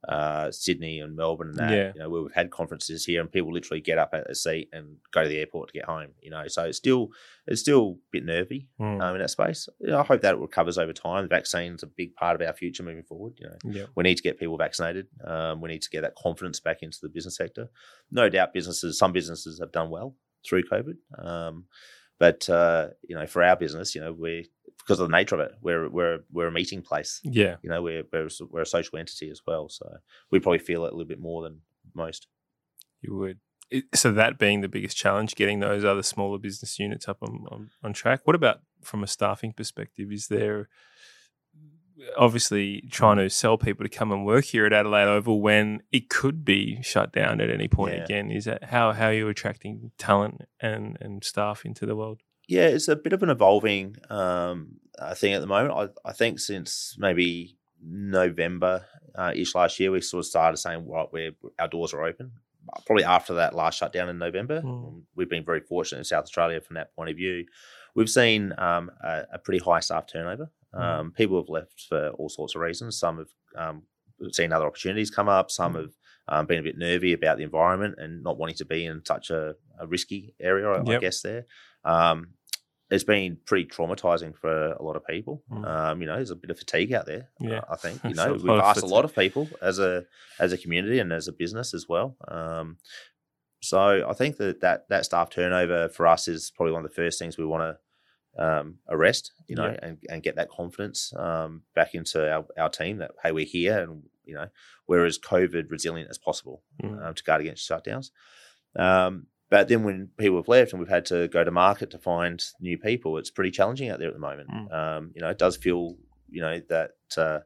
Speaker 3: uh, Sydney and Melbourne and that.
Speaker 2: Yeah.
Speaker 3: You know, where we've had conferences here and people literally get up at a seat and go to the airport to get home. You know, so it's still it's still a bit nervy
Speaker 2: Mm.
Speaker 3: um, in that space. You know, I hope that it recovers over time. The vaccine's a big part of our future moving forward. You know,
Speaker 2: yeah.
Speaker 3: we need to get people vaccinated. Um, we need to get that confidence back into the business sector. No doubt, businesses, some businesses have done well through COVID, um, but uh, you know, for our business, you know, we because of the nature of it, we're we're we're a meeting place.
Speaker 2: Yeah.
Speaker 3: You know, we're we're, we're a social entity as well, so we probably feel it a little bit more than most.
Speaker 2: You would. So that being the biggest challenge, getting those other smaller business units up on, on, on track. What about from a staffing perspective? Is there obviously trying to sell people to come and work here at Adelaide Oval when it could be shut down at any point
Speaker 3: Yeah.
Speaker 2: again? Is that how how are you attracting talent and and staff into the world?
Speaker 3: Yeah, it's a bit of an evolving um, uh, thing at the moment. I, I think since maybe November uh, ish last year, we sort of started saying, right, we're, our doors are open. Probably after that last shutdown in November,
Speaker 2: Mm.
Speaker 3: we've been very fortunate in South Australia from that point of view. We've seen um, a, a pretty high staff turnover. Um, people have left for all sorts of reasons. Some have um, seen other opportunities come up. Some
Speaker 2: Mm.
Speaker 3: have um, been a bit nervy about the environment and not wanting to be in such a, a risky area, I, I guess, there. Um, it's been pretty traumatizing for a lot of people.
Speaker 2: Mm.
Speaker 3: Um, you know, there's a bit of fatigue out there.
Speaker 2: Yeah.
Speaker 3: I think you know we've asked a lot of people as a as a community and as a business as well. Um, so I think that, that that staff turnover for us is probably one of the first things we want to um, arrest, you know,
Speaker 2: Yeah.
Speaker 3: and, and get that confidence um, back into our, our team that hey we're here and you know we're as COVID resilient as possible
Speaker 2: Mm.
Speaker 3: um, to guard against shutdowns. Um, but then when people have left and we've had to go to market to find new people, it's pretty challenging out there at the moment.
Speaker 2: Mm.
Speaker 3: Um, you know, it does feel you know that uh,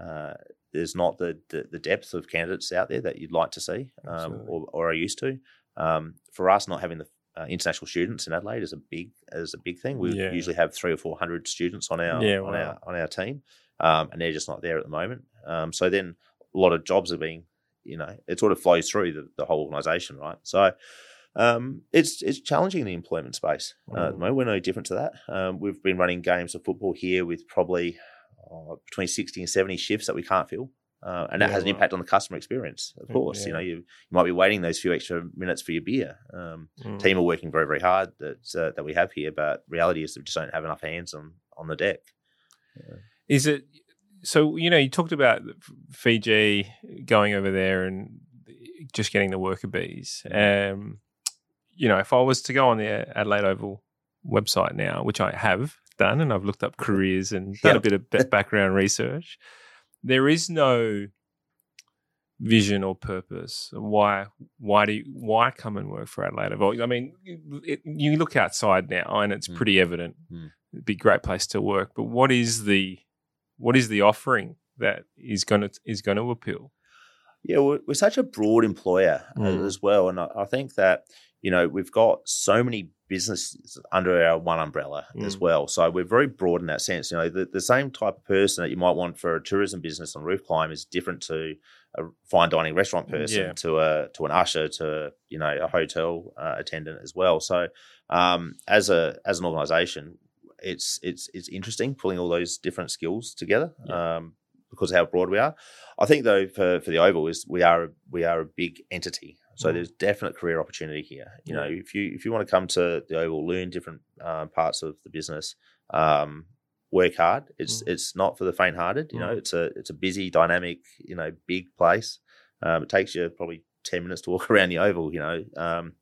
Speaker 3: uh, there's not the, the, the depth of candidates out there that you'd like to see um, or, or are used to. Um, for us, not having the uh, international students in Adelaide is a big is a big thing. We
Speaker 2: Yeah.
Speaker 3: usually have three or four hundred students on our
Speaker 2: Yeah,
Speaker 3: on
Speaker 2: wow.
Speaker 3: our on our team, um, and they're just not there at the moment. Um, so then a lot of jobs are being, you know, it sort of flows through the, the whole organisation, right? So um, it's it's challenging in the employment space. Uh, at the
Speaker 2: Mm.
Speaker 3: moment, we're no different to that. Um, we've been running games of football here with probably uh, between sixty and seventy shifts that we can't fill. Uh, and that
Speaker 2: Yeah,
Speaker 3: has an
Speaker 2: wow.
Speaker 3: impact on the customer experience, of
Speaker 2: Mm,
Speaker 3: course. You know, you, you might be waiting those few extra minutes for your beer. Um,
Speaker 2: Mm.
Speaker 3: team are working very, very hard that uh, that we have here, but reality is that we just don't have enough hands on on the deck.
Speaker 2: Is it so? You know, you talked about Fiji going over there and just getting the worker bees. Um, you know, if I was to go on the Adelaide Oval website now, which I have done, and I've looked up careers and done a bit of background research, there is no vision or purpose. Why? Why do you, why come and work for Adelaide Oval? I mean, it, you look outside now, and it's
Speaker 3: Mm.
Speaker 2: pretty evident.
Speaker 3: Mm.
Speaker 2: It'd be a great place to work. But what is the what is the offering that is going to is going to appeal?
Speaker 3: Yeah, we're, we're such a broad employer
Speaker 2: Mm.
Speaker 3: as well, and I, I think that you know we've got so many businesses under our one umbrella as
Speaker 2: Mm.
Speaker 3: well. So we're very broad in that sense. You know, the, the same type of person that you might want for a tourism business on roof climb is different to a fine dining restaurant person,
Speaker 2: Yeah.
Speaker 3: to a to an usher, to you know a hotel uh, attendant as well. So um, as a as an organisation, it's it's it's interesting pulling all those different skills together.
Speaker 2: Yeah.
Speaker 3: Um, because of how broad we are, I think though for, for the Oval is we are we are a big entity, so
Speaker 2: Mm.
Speaker 3: there's definite career opportunity here. You know, if you if you want to come to the Oval, learn different uh, parts of the business, um, work hard. It's
Speaker 2: Mm.
Speaker 3: it's not for the faint-hearted. You know,
Speaker 2: Mm.
Speaker 3: it's a it's a busy, dynamic, you know, big place. Um, it takes you probably ten minutes to walk around the Oval. You know, um,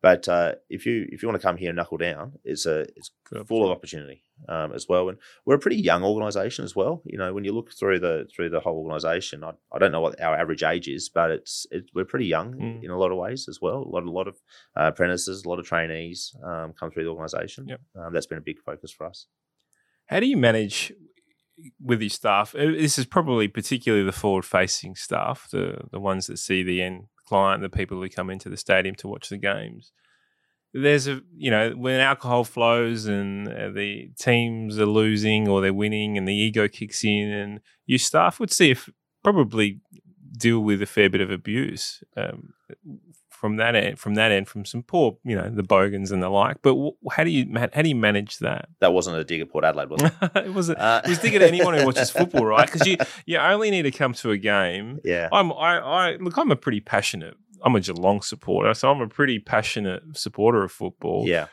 Speaker 3: but uh, if you if you want to come here and knuckle down, it's a it's
Speaker 2: Good
Speaker 3: full of opportunity um, as well. And we're a pretty young organisation as well. You know, when you look through the through the whole organisation, I, I don't know what our average age is, but it's it, we're pretty young
Speaker 2: Mm.
Speaker 3: in a lot of ways as well. A lot a lot of uh, apprentices, a lot of trainees um, come through the organisation.
Speaker 2: Yep.
Speaker 3: Um, that's been a big focus for us.
Speaker 2: How do you manage with your staff? Uh, This is probably particularly the forward facing staff, the the ones that see the end client, the people who come into the stadium to watch the games. There's a you know when alcohol flows and uh, the teams are losing or they're winning and the ego kicks in and your staff would see if probably deal with a fair bit of abuse um, from that end from that end from some poor you know the bogans and the like but w- how do you how do you manage that
Speaker 3: That wasn't a dig at Port Adelaide, was it?
Speaker 2: it was a,
Speaker 3: Uh,
Speaker 2: it was digging at anyone who watches football, right? Because you you only need to come to a game.
Speaker 3: yeah.
Speaker 2: I'm I, I look. I'm a pretty passionate. I'm a Geelong supporter, so I'm a pretty passionate supporter of football.
Speaker 3: Yeah.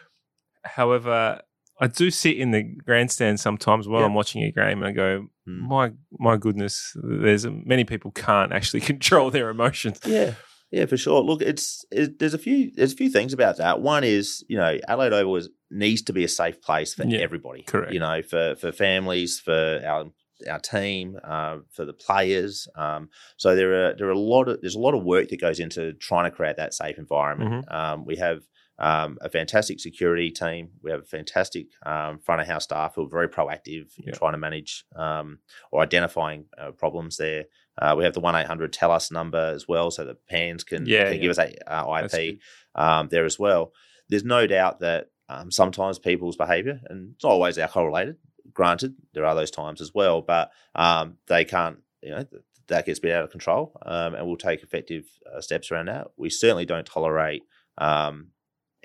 Speaker 2: However, I do sit in the grandstand sometimes while
Speaker 3: Yeah.
Speaker 2: I'm watching a game, and I go,
Speaker 3: Mm.
Speaker 2: "My my goodness, there's many people can't actually control their emotions."
Speaker 3: Yeah, yeah, for sure. Look, it's it, there's a few there's a few things about that. One is you know Adelaide Oval is, needs to be a safe place for
Speaker 2: Yeah,
Speaker 3: everybody.
Speaker 2: correct.
Speaker 3: You know, for for families, for our our team, uh, for the players. Um, so there are there are a lot of there's a lot of work that goes into trying to create that safe environment.
Speaker 2: Mm-hmm.
Speaker 3: Um, we have. Um, a fantastic security team. We have a fantastic um, front of house staff who are very proactive in
Speaker 2: Yeah.
Speaker 3: trying to manage um, or identifying uh, problems there. Uh, we have the one eight hundred tell us number as well, so that PANS can,
Speaker 2: Yeah,
Speaker 3: can
Speaker 2: yeah.
Speaker 3: give us a uh, IP um, there as well. There's no doubt that um, sometimes people's behaviour, and it's not always alcohol related. Granted, there are those times as well, but um, they can't. You know, that gets a bit out of control, um, and we'll take effective uh, steps around that. We certainly don't tolerate. Um,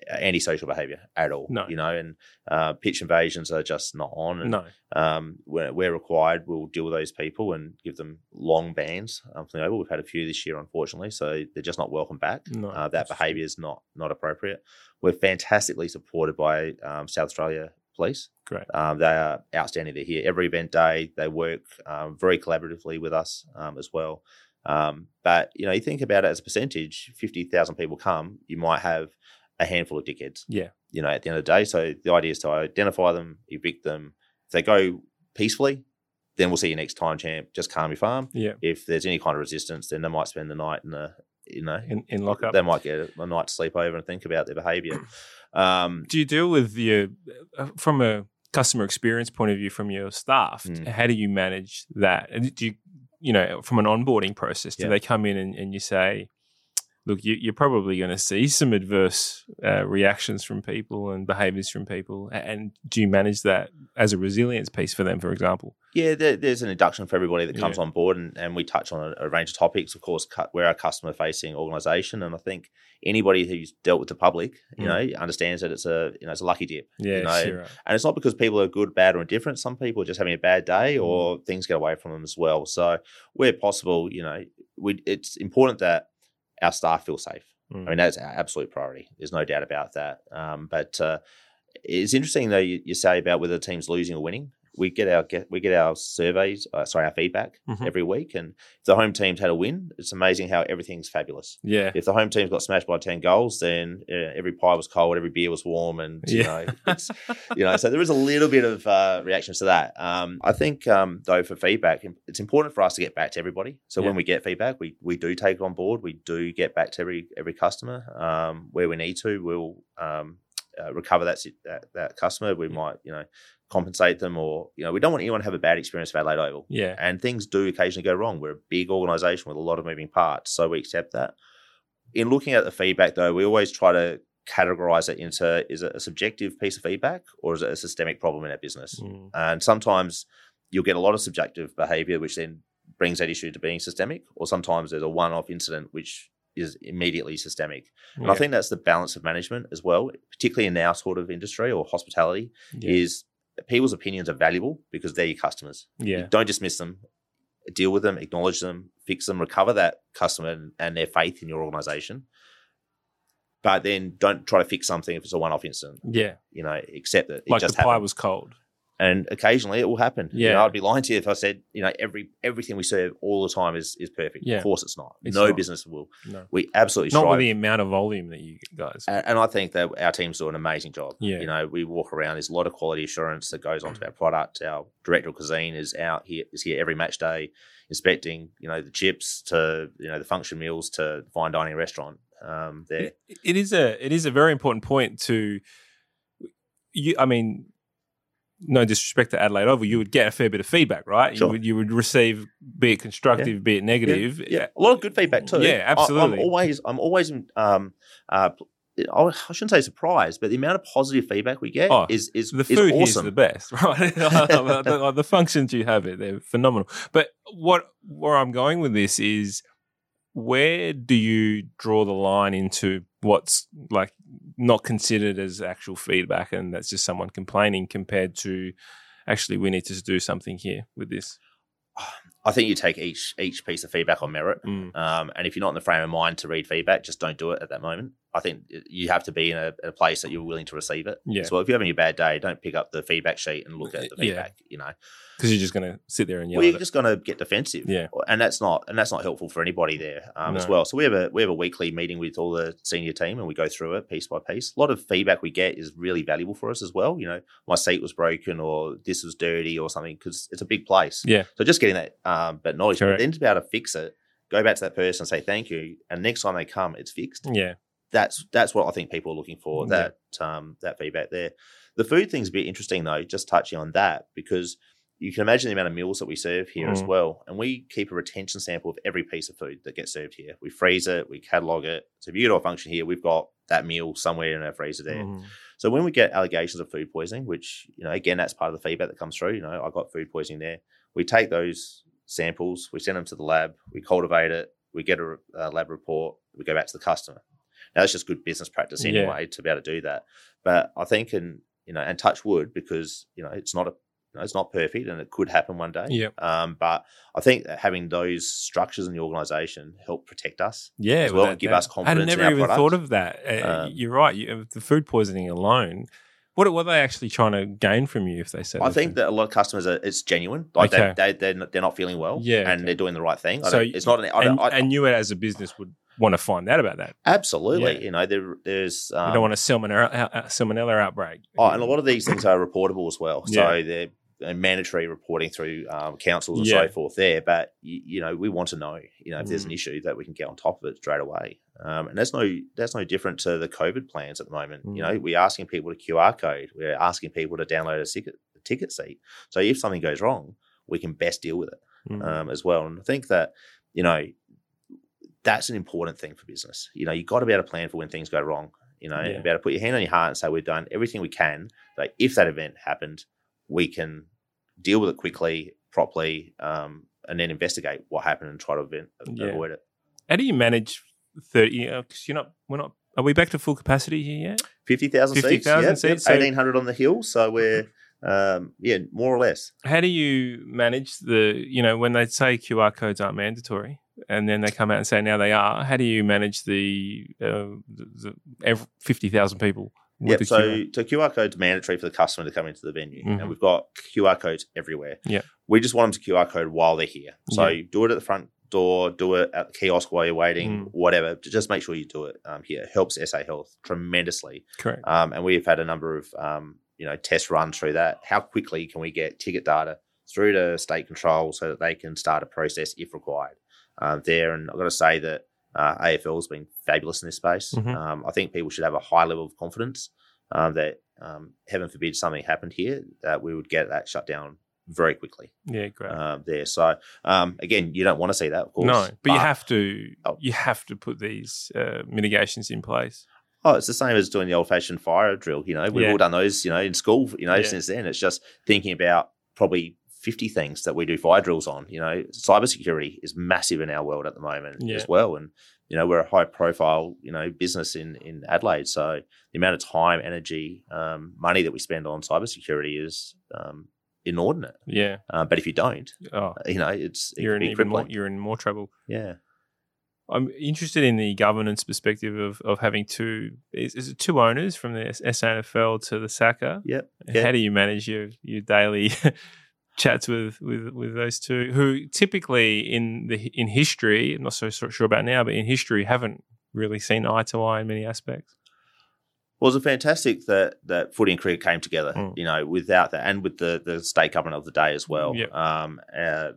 Speaker 3: antisocial behaviour at all,
Speaker 2: No.
Speaker 3: you know, and uh, pitch invasions are just not on. And
Speaker 2: No,
Speaker 3: um, where, where required, we'll deal with those people and give them long bans um, from the Oval. We've had a few this year, unfortunately, so they're just not welcome back.
Speaker 2: no,
Speaker 3: Uh, that behaviour is not not appropriate. We're fantastically supported by um, South Australia Police.
Speaker 2: Great.
Speaker 3: Um, they are outstanding. They're here every event day. They work um, very collaboratively with us um, as well. Um, but you know, you think about it as a percentage. Fifty thousand people come, you might have a handful of dickheads
Speaker 2: Yeah,
Speaker 3: you know, at the end of the day. So the idea is to identify them, evict them. If they go peacefully, then we'll see you next time, champ. Just calm your farm.
Speaker 2: yeah.
Speaker 3: If there's any kind of resistance, then they might spend the night in the you know,
Speaker 2: in, in lockup.
Speaker 3: they might get a night to sleep over and think about their behaviour. Um,
Speaker 2: do you deal with your uh, from a customer experience point of view from your staff?
Speaker 3: Mm.
Speaker 2: How do you manage that? And do you, you know, from an onboarding process, do
Speaker 3: Yeah.
Speaker 2: they come in and, and you say, look, you, you're probably going to see some adverse uh, reactions from people and behaviors from people. And do you manage that as a resilience piece for them, for example?
Speaker 3: Yeah, there, there's an induction for everybody that comes
Speaker 2: Yeah.
Speaker 3: on board, and, and we touch on a, a range of topics. Of course, cu- we're a customer facing organisation, and I think anybody who's dealt with the public, you
Speaker 2: Mm.
Speaker 3: know, understands that it's a you know it's a lucky dip,
Speaker 2: Yeah,
Speaker 3: you know,
Speaker 2: sure. right.
Speaker 3: and it's not because people are good, bad, or indifferent. Some people are just having a bad day,
Speaker 2: Mm.
Speaker 3: or things get away from them as well. So, where possible, you know, we it's important that our staff feel safe.
Speaker 2: Mm.
Speaker 3: I mean, that's our absolute priority. There's no doubt about that. Um, but uh, it's interesting though you, you say about whether the team's losing or winning. We get our get we get our surveys, uh, sorry, our feedback
Speaker 2: Mhm.
Speaker 3: every week, and if the home team's had a win, it's amazing how everything's fabulous.
Speaker 2: Yeah.
Speaker 3: If the home team's got smashed by ten goals, then uh, every pie was cold, every beer was warm, and you
Speaker 2: Yeah.
Speaker 3: know, it's, you know, so there is a little bit of uh, reactions to that. Um, I think um, though for feedback, it's important for us to get back to everybody. So
Speaker 2: Yeah.
Speaker 3: when we get feedback, we we do take it on board. We do get back to every every customer um, where we need to. We'll um, uh, recover that, that that customer. We might you know compensate them, or you know, we don't want anyone to have a bad experience with Adelaide Oval.
Speaker 2: Yeah.
Speaker 3: And things do occasionally go wrong. We're a big organisation with a lot of moving parts, so we accept that. In looking at the feedback, though, we always try to categorize it into is it a subjective piece of feedback or is it a systemic problem in our business?
Speaker 2: Mm.
Speaker 3: And sometimes you'll get a lot of subjective behavior, which then brings that issue to being systemic, or sometimes there's a one off incident which is immediately systemic. And I think that's the balance of management as well, particularly in our sort of industry or hospitality,
Speaker 2: Yeah.
Speaker 3: is people's opinions are valuable because they're your customers.
Speaker 2: yeah.
Speaker 3: Don't dismiss them. Deal with them, acknowledge them, fix them, recover that customer and, their faith in your organization. But then don't try to fix something if it's a one-off incident.
Speaker 2: Yeah.
Speaker 3: You know, accept that it
Speaker 2: Like the
Speaker 3: just
Speaker 2: pie
Speaker 3: happened.
Speaker 2: was cold.
Speaker 3: And occasionally it will happen. You
Speaker 2: Yeah.
Speaker 3: know, I'd be lying to you if I said, you know, every everything we serve all the time is is perfect.
Speaker 2: Yeah.
Speaker 3: Of course, it's not.
Speaker 2: It's
Speaker 3: no
Speaker 2: not.
Speaker 3: business will.
Speaker 2: No.
Speaker 3: We absolutely
Speaker 2: Not
Speaker 3: strive.
Speaker 2: with the amount of volume that you guys.
Speaker 3: and, and I think that our teams do an amazing job.
Speaker 2: Yeah.
Speaker 3: You know, we walk around. There's a lot of quality assurance that goes onto our product. Our director of cuisine is out here is here every match day, inspecting. You know, the chips to you know the function meals to fine dining restaurant. Um, there.
Speaker 2: It- it is a it is a very important point to you. I mean, no disrespect to Adelaide Oval, you would get a fair bit of feedback, right?
Speaker 3: Sure.
Speaker 2: You would you would receive, be it constructive, be it negative.
Speaker 3: Yeah, a lot of good feedback too.
Speaker 2: Yeah, absolutely.
Speaker 3: I'm always, I'm always, um, uh, I I shouldn't say surprised, but the amount of positive feedback we get
Speaker 2: Oh,
Speaker 3: is is
Speaker 2: The
Speaker 3: is
Speaker 2: food is
Speaker 3: awesome.
Speaker 2: the best, right? the, the functions you have it, they're phenomenal. But what where I'm going with this is where do you draw the line into what's like not considered as actual feedback and that's just someone complaining compared to actually we need to do something here with this.
Speaker 3: I think you take each each piece of feedback on merit.
Speaker 2: Mm.
Speaker 3: Um, and if you're not in the frame of mind to read feedback, just don't do it at that moment. I think you have to be in a, a place that you're willing to receive it.
Speaker 2: Yeah.
Speaker 3: So if you're having a bad day, don't pick up the feedback sheet and look at the feedback. Yeah. You know,
Speaker 2: Because you're just going to sit there and yell
Speaker 3: well, you're just going to get defensive.
Speaker 2: Yeah.
Speaker 3: and that's not and that's not helpful for anybody there um, as well. So we have a we have a weekly meeting with all the senior team, and we go through it piece by piece. A lot of feedback we get is really valuable for us as well. You know, my seat was broken, or this was dirty, or something, because it's a big place.
Speaker 2: Yeah.
Speaker 3: So just getting that um, that knowledge, but then to be able to fix it, go back to that person and say thank you, and next time they come, it's fixed.
Speaker 2: Yeah.
Speaker 3: That's that's what I think people are looking for.
Speaker 2: Yeah.
Speaker 3: That um, that feedback there. The food thing's a bit interesting though. Just touching on that because you can imagine the amount of meals that we serve here as
Speaker 2: Mm.
Speaker 3: well, and we keep a retention sample of every piece of food that gets served here. We freeze it, we catalog it. So if you go to a function here, we've got that meal somewhere in our freezer there.
Speaker 2: Mhm.
Speaker 3: So when we get allegations of food poisoning, which you know again that's part of the feedback that comes through. You know, I got food poisoning there. We take those samples, we send them to the lab, we cultivate it, we get a, a lab report, we go back to the customer. Now that's just good business practice
Speaker 2: Yeah.
Speaker 3: anyway to be able to do that. But I think and you know and touch wood because you know it's not a you know, it's not perfect and it could happen one day.
Speaker 2: Yep.
Speaker 3: Um, but I think that having those structures in the organisation help protect us.
Speaker 2: Yeah,
Speaker 3: as well, and give us confidence.
Speaker 2: I had
Speaker 3: confidence in
Speaker 2: never even
Speaker 3: product.
Speaker 2: thought of that. Uh,
Speaker 3: Um,
Speaker 2: you're right. You, the food poisoning alone. What, what are they actually trying to gain from you if they say?
Speaker 3: I think
Speaker 2: thing?
Speaker 3: that a lot of customers are it's genuine. Like
Speaker 2: Okay.
Speaker 3: they, they they're not, they're not feeling well,
Speaker 2: Yeah,
Speaker 3: and
Speaker 2: okay.
Speaker 3: they're doing the right thing. I
Speaker 2: So
Speaker 3: it's not an I
Speaker 2: and,
Speaker 3: don't, I,
Speaker 2: and you as a business would want to find out about that.
Speaker 3: absolutely.
Speaker 2: Yeah.
Speaker 3: You know, there, there's um,
Speaker 2: you don't want a salmonella, uh, salmonella outbreak.
Speaker 3: oh, and a lot of these things are reportable as well. So
Speaker 2: Yeah.
Speaker 3: they're uh, mandatory reporting through um, councils and
Speaker 2: Yeah.
Speaker 3: so forth there. But you, you know, we want to know, you know, if there's an
Speaker 2: Mm.
Speaker 3: issue that we can get on top of it straight away. Um, and that's no that's no different to the COVID plans at the moment. You
Speaker 2: Mm.
Speaker 3: know, we're asking people to QR code. We're asking people to download a ticket a ticket seat. So if something goes wrong, we can best deal with it
Speaker 2: Mm.
Speaker 3: um, as well. And I think that you know that's an important thing for business. You know, you've got to be able to plan for when things go wrong. You know,
Speaker 2: Yeah.
Speaker 3: be able to put your hand on your heart and say we've done everything we can. Like if that event happened, we can deal with it quickly, properly, um, and then investigate what happened and try to event,
Speaker 2: Yeah.
Speaker 3: avoid it.
Speaker 2: How do you manage thirty? Because you're not. We're not. Are we back to full capacity here yet?
Speaker 3: Fifty thousand seats,
Speaker 2: 50,000
Speaker 3: yeah,
Speaker 2: seats, so-
Speaker 3: eighteen hundred on the hill. So we're um, yeah, more or less.
Speaker 2: How do you manage the? You know, when they say QR codes aren't mandatory, and then they come out and say now they are. How do you manage the, uh, the, the fifty thousand people? with
Speaker 3: Yep. So,
Speaker 2: QR?
Speaker 3: so QR code's mandatory for the customer to come into the venue,
Speaker 2: Mhm.
Speaker 3: and we've got QR codes everywhere.
Speaker 2: Yeah.
Speaker 3: We just want them to QR code while they're here. So
Speaker 2: Yeah.
Speaker 3: do it at the front door, do it at the kiosk while you're waiting,
Speaker 2: Mm.
Speaker 3: whatever. Just make sure you do it um, here. It helps SA Health tremendously.
Speaker 2: correct.
Speaker 3: Um, and we've had a number of um, you know test run through that. How quickly can we get ticket data through to state control so that they can start a process if required um, there? And I've got to say that uh, AFL has been fabulous in this space.
Speaker 2: Mhm.
Speaker 3: Um, I think people should have a high level of confidence um, that um, heaven forbid something happened here that we would get that shut down very quickly
Speaker 2: Yeah, great.
Speaker 3: um, there. So um, again, you don't want to see that, of course.
Speaker 2: no, but, you have to.
Speaker 3: Oh.
Speaker 2: You have to put these uh, mitigations in place.
Speaker 3: Oh, it's the same as doing the old fashioned fire drill. You know, we've
Speaker 2: Yeah.
Speaker 3: all done those, you know, in school, you know,
Speaker 2: Yeah.
Speaker 3: since then. It's just thinking about probably 50 things that we do fire drills on. You know, cybersecurity is massive in our world at the moment
Speaker 2: Yeah.
Speaker 3: as well. And, you know, we're a high profile, you know, business in, in Adelaide. So the amount of time, energy, um, money that we spend on cybersecurity is um, inordinate.
Speaker 2: Yeah.
Speaker 3: Uh, but if you don't,
Speaker 2: Oh,
Speaker 3: you know, it's it
Speaker 2: you're in even more. You're in more trouble.
Speaker 3: Yeah.
Speaker 2: I'm interested in the governance perspective of, of having two is, is it two owners from the SANFL to the SACA?
Speaker 3: Yep.
Speaker 2: And
Speaker 3: Yeah.
Speaker 2: How do you manage your your daily chats with, with with those two who typically in the in history, I'm not so so sure about now, but in history haven't really seen eye to eye in many aspects.
Speaker 3: Well, it was fantastic that that footy and cricket came together.
Speaker 2: Mm.
Speaker 3: You know, without that, and with the the state government of the day as well.
Speaker 2: Yep.
Speaker 3: Um, uh,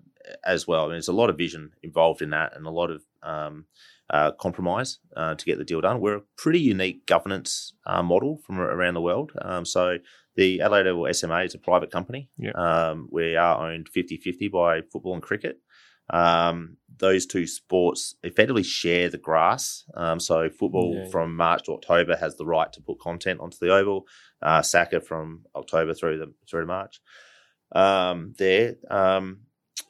Speaker 3: as well, I mean, there's a lot of vision involved in that, and a lot of um, uh, compromise uh, to get the deal done. We're a pretty unique governance uh, model from around the world. Um, so the Adelaide Oval SMA is a private company.
Speaker 2: Yep.
Speaker 3: Um, we are owned 50-50 by football and cricket. Um, those two sports effectively share the grass. Um, so football
Speaker 2: Yeah.
Speaker 3: from March to October has the right to put content onto the oval. Uh, SACA from October through the through to March. Um, there.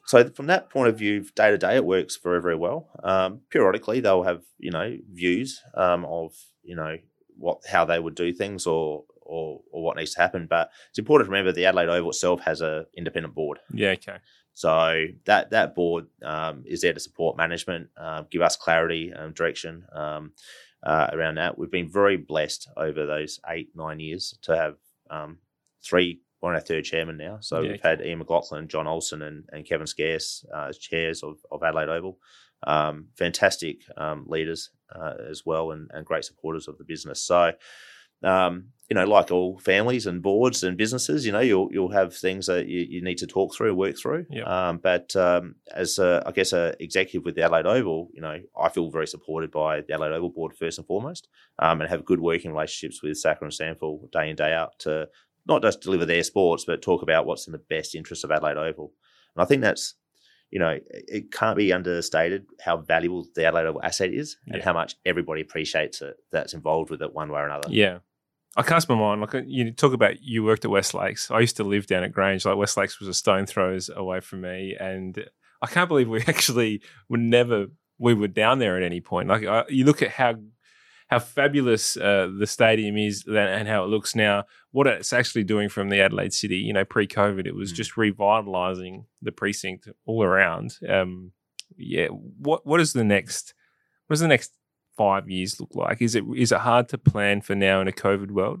Speaker 3: So from that point of view, day to day, it works very very well. Um, periodically, they'll have you know views um, of you know what how they would do things or. Or, or what needs to happen, but it's important to remember the Adelaide Oval itself has a independent board.
Speaker 2: Yeah, okay.
Speaker 3: So that that board um, is there to support management, uh, give us clarity and direction um, uh, around that. We've been very blessed over those eight nine years to have um, three. We're on our third chairman now, so
Speaker 2: Yeah,
Speaker 3: we've had Ian McLachlan, John Olsen, and, and Kevin Scarce uh, as chairs of, of Adelaide Oval. Um, fantastic um, leaders uh, as well, and, and great supporters of the business. So um, you know, like all families and boards and businesses, you know, you'll you'll have things that you, you need to talk through, work through.
Speaker 2: Yep.
Speaker 3: Um, but um, as a, I guess a executive with the Adelaide Oval, you know, I feel very supported by the Adelaide Oval board first and foremost, um, and have good working relationships with SACA and SANFL day in day out to not just deliver their sports, but talk about what's in the best interest of Adelaide Oval. And I think that's you know, it- can't be understated how valuable the Adelaide Oval asset is and how much everybody appreciates it that's involved with it one way or another.
Speaker 2: Yeah. I cast my mind. Like uh, you talk about, you worked at West Lakes. I used to live down at Grange. Like West Lakes was a stone throws away from me, and I can't believe we actually were never we were down there at any point. Like I, you look at how how fabulous uh, the stadium is and- and how it looks now. What it's actually doing from the Adelaide City, you know, pre-COVID, it was
Speaker 3: Mm.
Speaker 2: just revitalising the precinct all around. Um, yeah. What what is the next? What does the next five years look like? Is it is it hard to plan for now in a COVID world?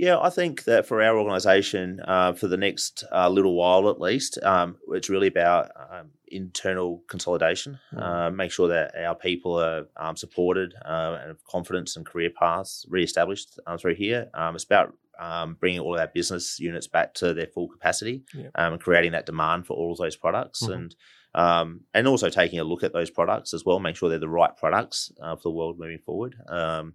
Speaker 3: Yeah, I think that for our organisation, uh, for the next uh, little while at least, um, it's really about um, internal consolidation.
Speaker 2: Mm.
Speaker 3: Uh, make sure that our people are um, supported uh, and have confidence and career paths re-established uh, through here. Um, it's about um, bringing all of our business units back to their full capacity
Speaker 2: Yeah.
Speaker 3: um, and creating that demand for all of those products
Speaker 2: Mhm.
Speaker 3: and um, and also taking a look at those products as well, make sure they're the right products uh, for the world moving forward. Um,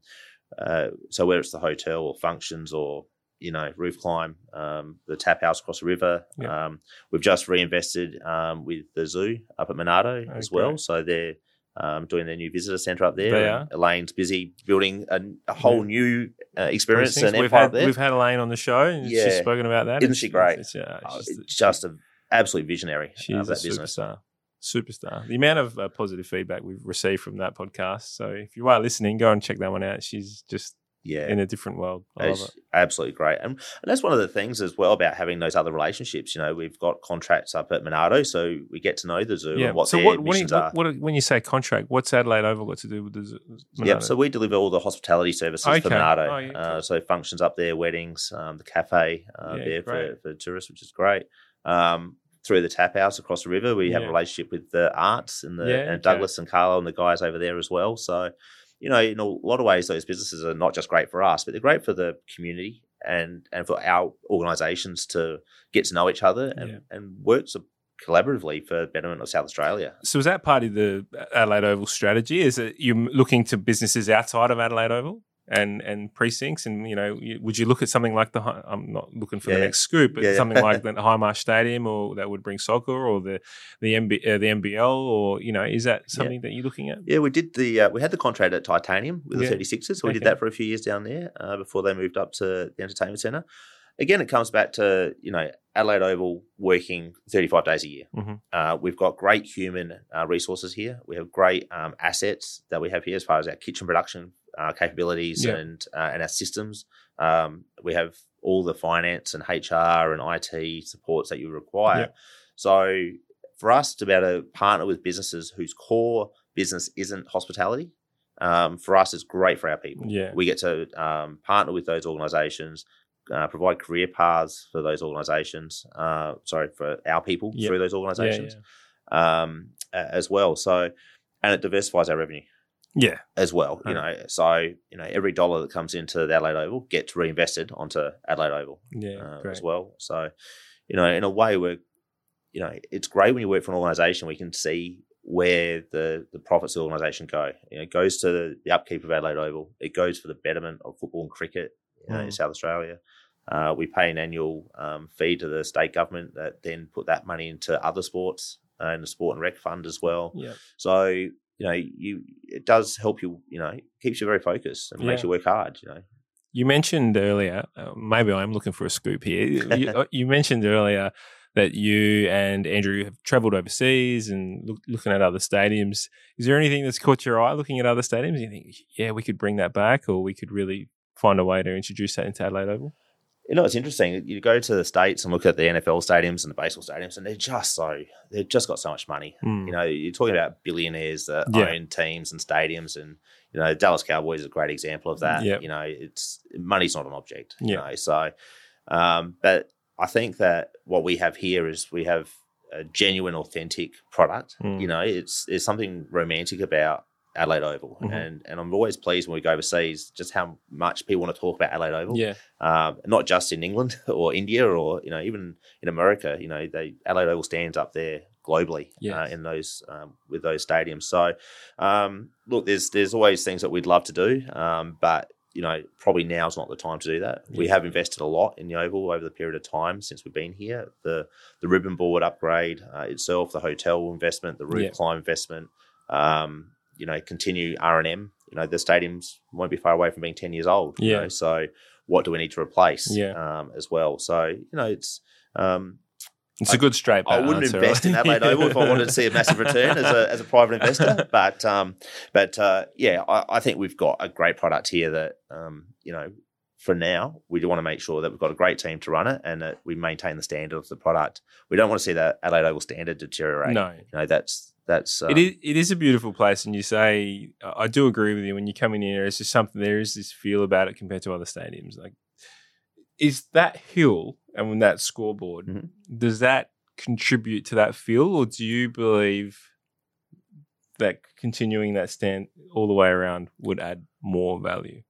Speaker 3: uh, so whether it's the hotel or functions or you know roof climb, um, the tap house across the river,
Speaker 2: Yeah.
Speaker 3: um, we've just reinvested um, with the zoo up at Monarto as
Speaker 2: Oh,
Speaker 3: well. So they're um, doing their new visitor centre up there.
Speaker 2: They
Speaker 3: Elaine's busy building a, a whole
Speaker 2: Yeah.
Speaker 3: new uh, experience and
Speaker 2: We've had
Speaker 3: there.
Speaker 2: we've had Elaine on the show, and she's spoken about that.
Speaker 3: Isn't she great?
Speaker 2: It's, yeah,
Speaker 3: Oh,
Speaker 2: it's just-
Speaker 3: it's just an absolute visionary
Speaker 2: She
Speaker 3: of that
Speaker 2: a
Speaker 3: business.
Speaker 2: superstar. Superstar. The amount of uh, positive feedback we've received from that podcast. So if you are listening, go and check that one out. She's just
Speaker 3: Yeah.
Speaker 2: in a different world. I love
Speaker 3: It's
Speaker 2: it.
Speaker 3: absolutely great. And, and that's one of the things as well about having those other relationships. You know, we've got contracts up at Monarto, so we get to know the zoo
Speaker 2: Yeah.
Speaker 3: and what
Speaker 2: so
Speaker 3: their
Speaker 2: what, what, do you,
Speaker 3: are.
Speaker 2: what, what, when you say contract, what's Adelaide Oval got to do with the zoo?
Speaker 3: Yep. So we deliver all the hospitality services
Speaker 2: Okay.
Speaker 3: for Monarto.
Speaker 2: Oh, yeah,
Speaker 3: uh, so functions up there, weddings, um, the cafe uh,
Speaker 2: Yeah,
Speaker 3: there for, for tourists, which is great. Um, through the tap house across the river, we have
Speaker 2: Yeah.
Speaker 3: a relationship with the arts and the
Speaker 2: Yeah,
Speaker 3: and
Speaker 2: okay.
Speaker 3: Douglas and Carlo and the guys over there as well. So, you know, in a lot of ways, those businesses are not just great for us, but they're great for the community and and for our organisations to get to know each other and,
Speaker 2: Yeah.
Speaker 3: and work so collaboratively for betterment of South Australia.
Speaker 2: So is that part of the Adelaide Oval strategy? Is it you looking to businesses outside of Adelaide Oval and and precincts? And you know, would you look at something like the? I'm not looking for the next scoop, but
Speaker 3: Yeah, yeah.
Speaker 2: something like the Hindmarsh Stadium, or that would bring soccer, or the the MB, uh, the NBL, or you know, is that something that you're looking at?
Speaker 3: Yeah, we did the uh, we had the contract at Titanium with
Speaker 2: Yeah.
Speaker 3: the 36ers. So we did that for a few years down there uh, before they moved up to the entertainment centre. Again, it comes back to you know Adelaide Oval working 35 days a year.
Speaker 2: Mhm.
Speaker 3: Uh, we've got great human uh, resources here. We have great um, assets that we have here as far as our kitchen production uh, capabilities
Speaker 2: Yeah.
Speaker 3: and uh, and our systems. Um, we have all the finance and HR and IT supports that you require.
Speaker 2: Yeah.
Speaker 3: So for us to be able to partner with businesses whose core business isn't hospitality, um, for us, it's great for our people.
Speaker 2: Yeah.
Speaker 3: We get to um, partner with those organisations, uh, provide career paths for those organisations. Uh, sorry, for our people
Speaker 2: Yeah.
Speaker 3: through those organisations
Speaker 2: yeah.
Speaker 3: um, as well. So, and it diversifies our revenue
Speaker 2: Yeah.
Speaker 3: as well. You
Speaker 2: Right.
Speaker 3: know, so you know every dollar that comes into the Adelaide Oval gets reinvested onto Adelaide Oval
Speaker 2: Yeah.
Speaker 3: uh, as well. So, you know, in a way, we're, you know, it's great when you work for an organisation. We can see where the the profits of the organisation go. You know, it goes to the, the upkeep of Adelaide Oval. It goes for the betterment of football and cricket you know, in
Speaker 2: Mm.
Speaker 3: South Australia. Uh, we pay an annual um, fee to the state government that then put that money into other sports uh, and the sport and rec fund as well.
Speaker 2: Yeah.
Speaker 3: So you know, you it does help you. You know, keeps you very focused and makes you work hard. You know,
Speaker 2: You mentioned earlier, uh, maybe I'm looking for a scoop here. You, uh, you mentioned earlier that you and Andrew have travelled overseas and look, looking at other stadiums. Is there anything that's caught your eye looking at other stadiums? You think, yeah, we could bring that back, or we could really find a way to introduce that into Adelaide Oval?
Speaker 3: You know, it's interesting. You go to the states and look at the NFL stadiums and the baseball stadiums, and they're just so they've just got so much money.
Speaker 2: Mm.
Speaker 3: You know, you're talking about billionaires that
Speaker 2: Yeah.
Speaker 3: own teams and stadiums, and you know, Dallas Cowboys is a great example of that.
Speaker 2: Yep.
Speaker 3: You know, it's money's not an object. You
Speaker 2: Yeah.
Speaker 3: know, so um, but I think that what we have here is we have a genuine, authentic product.
Speaker 2: Mm.
Speaker 3: You know, it's there's something romantic about Adelaide Oval,
Speaker 2: Mhm.
Speaker 3: and and I'm always pleased when we go overseas just how much people want to talk about Adelaide Oval
Speaker 2: Yeah,
Speaker 3: um, not just in England or India or you know even in America. You know, they Adelaide Oval stands up there globally uh, in those um, with those stadiums. So um, look, there's there's always things that we'd love to do, um, but you know probably now's not the time to do that. We have invested a lot in the Oval over the period of time since we've been here. The the ribbon board upgrade uh, itself, the hotel investment, the roof
Speaker 2: Yeah.
Speaker 3: climb investment. Um, you know, continue R and M. You know, the stadiums won't be far away from being ten years old. you
Speaker 2: Yeah.
Speaker 3: know, so what do we need to replace?
Speaker 2: Yeah.
Speaker 3: Um, as well. So you know, it's um,
Speaker 2: it's a good straight.
Speaker 3: I wouldn't
Speaker 2: answer,
Speaker 3: invest in
Speaker 2: right?
Speaker 3: Adelaide Oval if I wanted to see a massive return as a as a private investor. But um, but uh, yeah, I, I think we've got a great product here that um, you know. For now, we do want to make sure that we've got a great team to run it and that we maintain the standard of the product. We don't want to see that Adelaide Oval standard deteriorate.
Speaker 2: No,
Speaker 3: You know, that's that's um,
Speaker 2: it is. It is a beautiful place, and you say I do agree with you. When you come in here, it's just something. There is this feel about it compared to other stadiums. Like, is that hill and when that scoreboard
Speaker 3: Mhm.
Speaker 2: does that contribute to that feel, or do you believe that continuing that stand all the way around would add more value?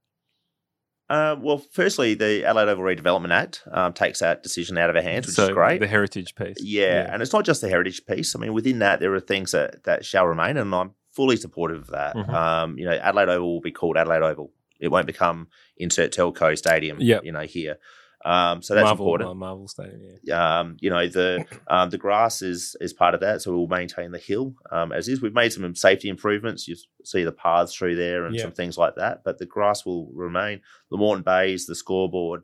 Speaker 3: Uh, well, firstly, the Adelaide Oval Redevelopment Act um, takes that decision out of our hands, which
Speaker 2: so
Speaker 3: is great.
Speaker 2: The heritage piece.
Speaker 3: yeah, and it's not just the heritage piece. I mean, within that, there are things that, that shall remain, and I'm fully supportive of that.
Speaker 2: Mhm.
Speaker 3: Um, you know, Adelaide Oval will be called Adelaide Oval. It won't become insert telco stadium.
Speaker 2: Yep.
Speaker 3: you know here. Um, so that's
Speaker 2: Marvel,
Speaker 3: important.
Speaker 2: uh, Marvel Stadium. Yeah.
Speaker 3: Um, you know the um, the grass is is part of that, so we'll maintain the hill um, as is. We've made some safety improvements. You see the paths through there and
Speaker 2: Yeah.
Speaker 3: some things like that, but the grass will remain. The Moreton Bays, the scoreboard.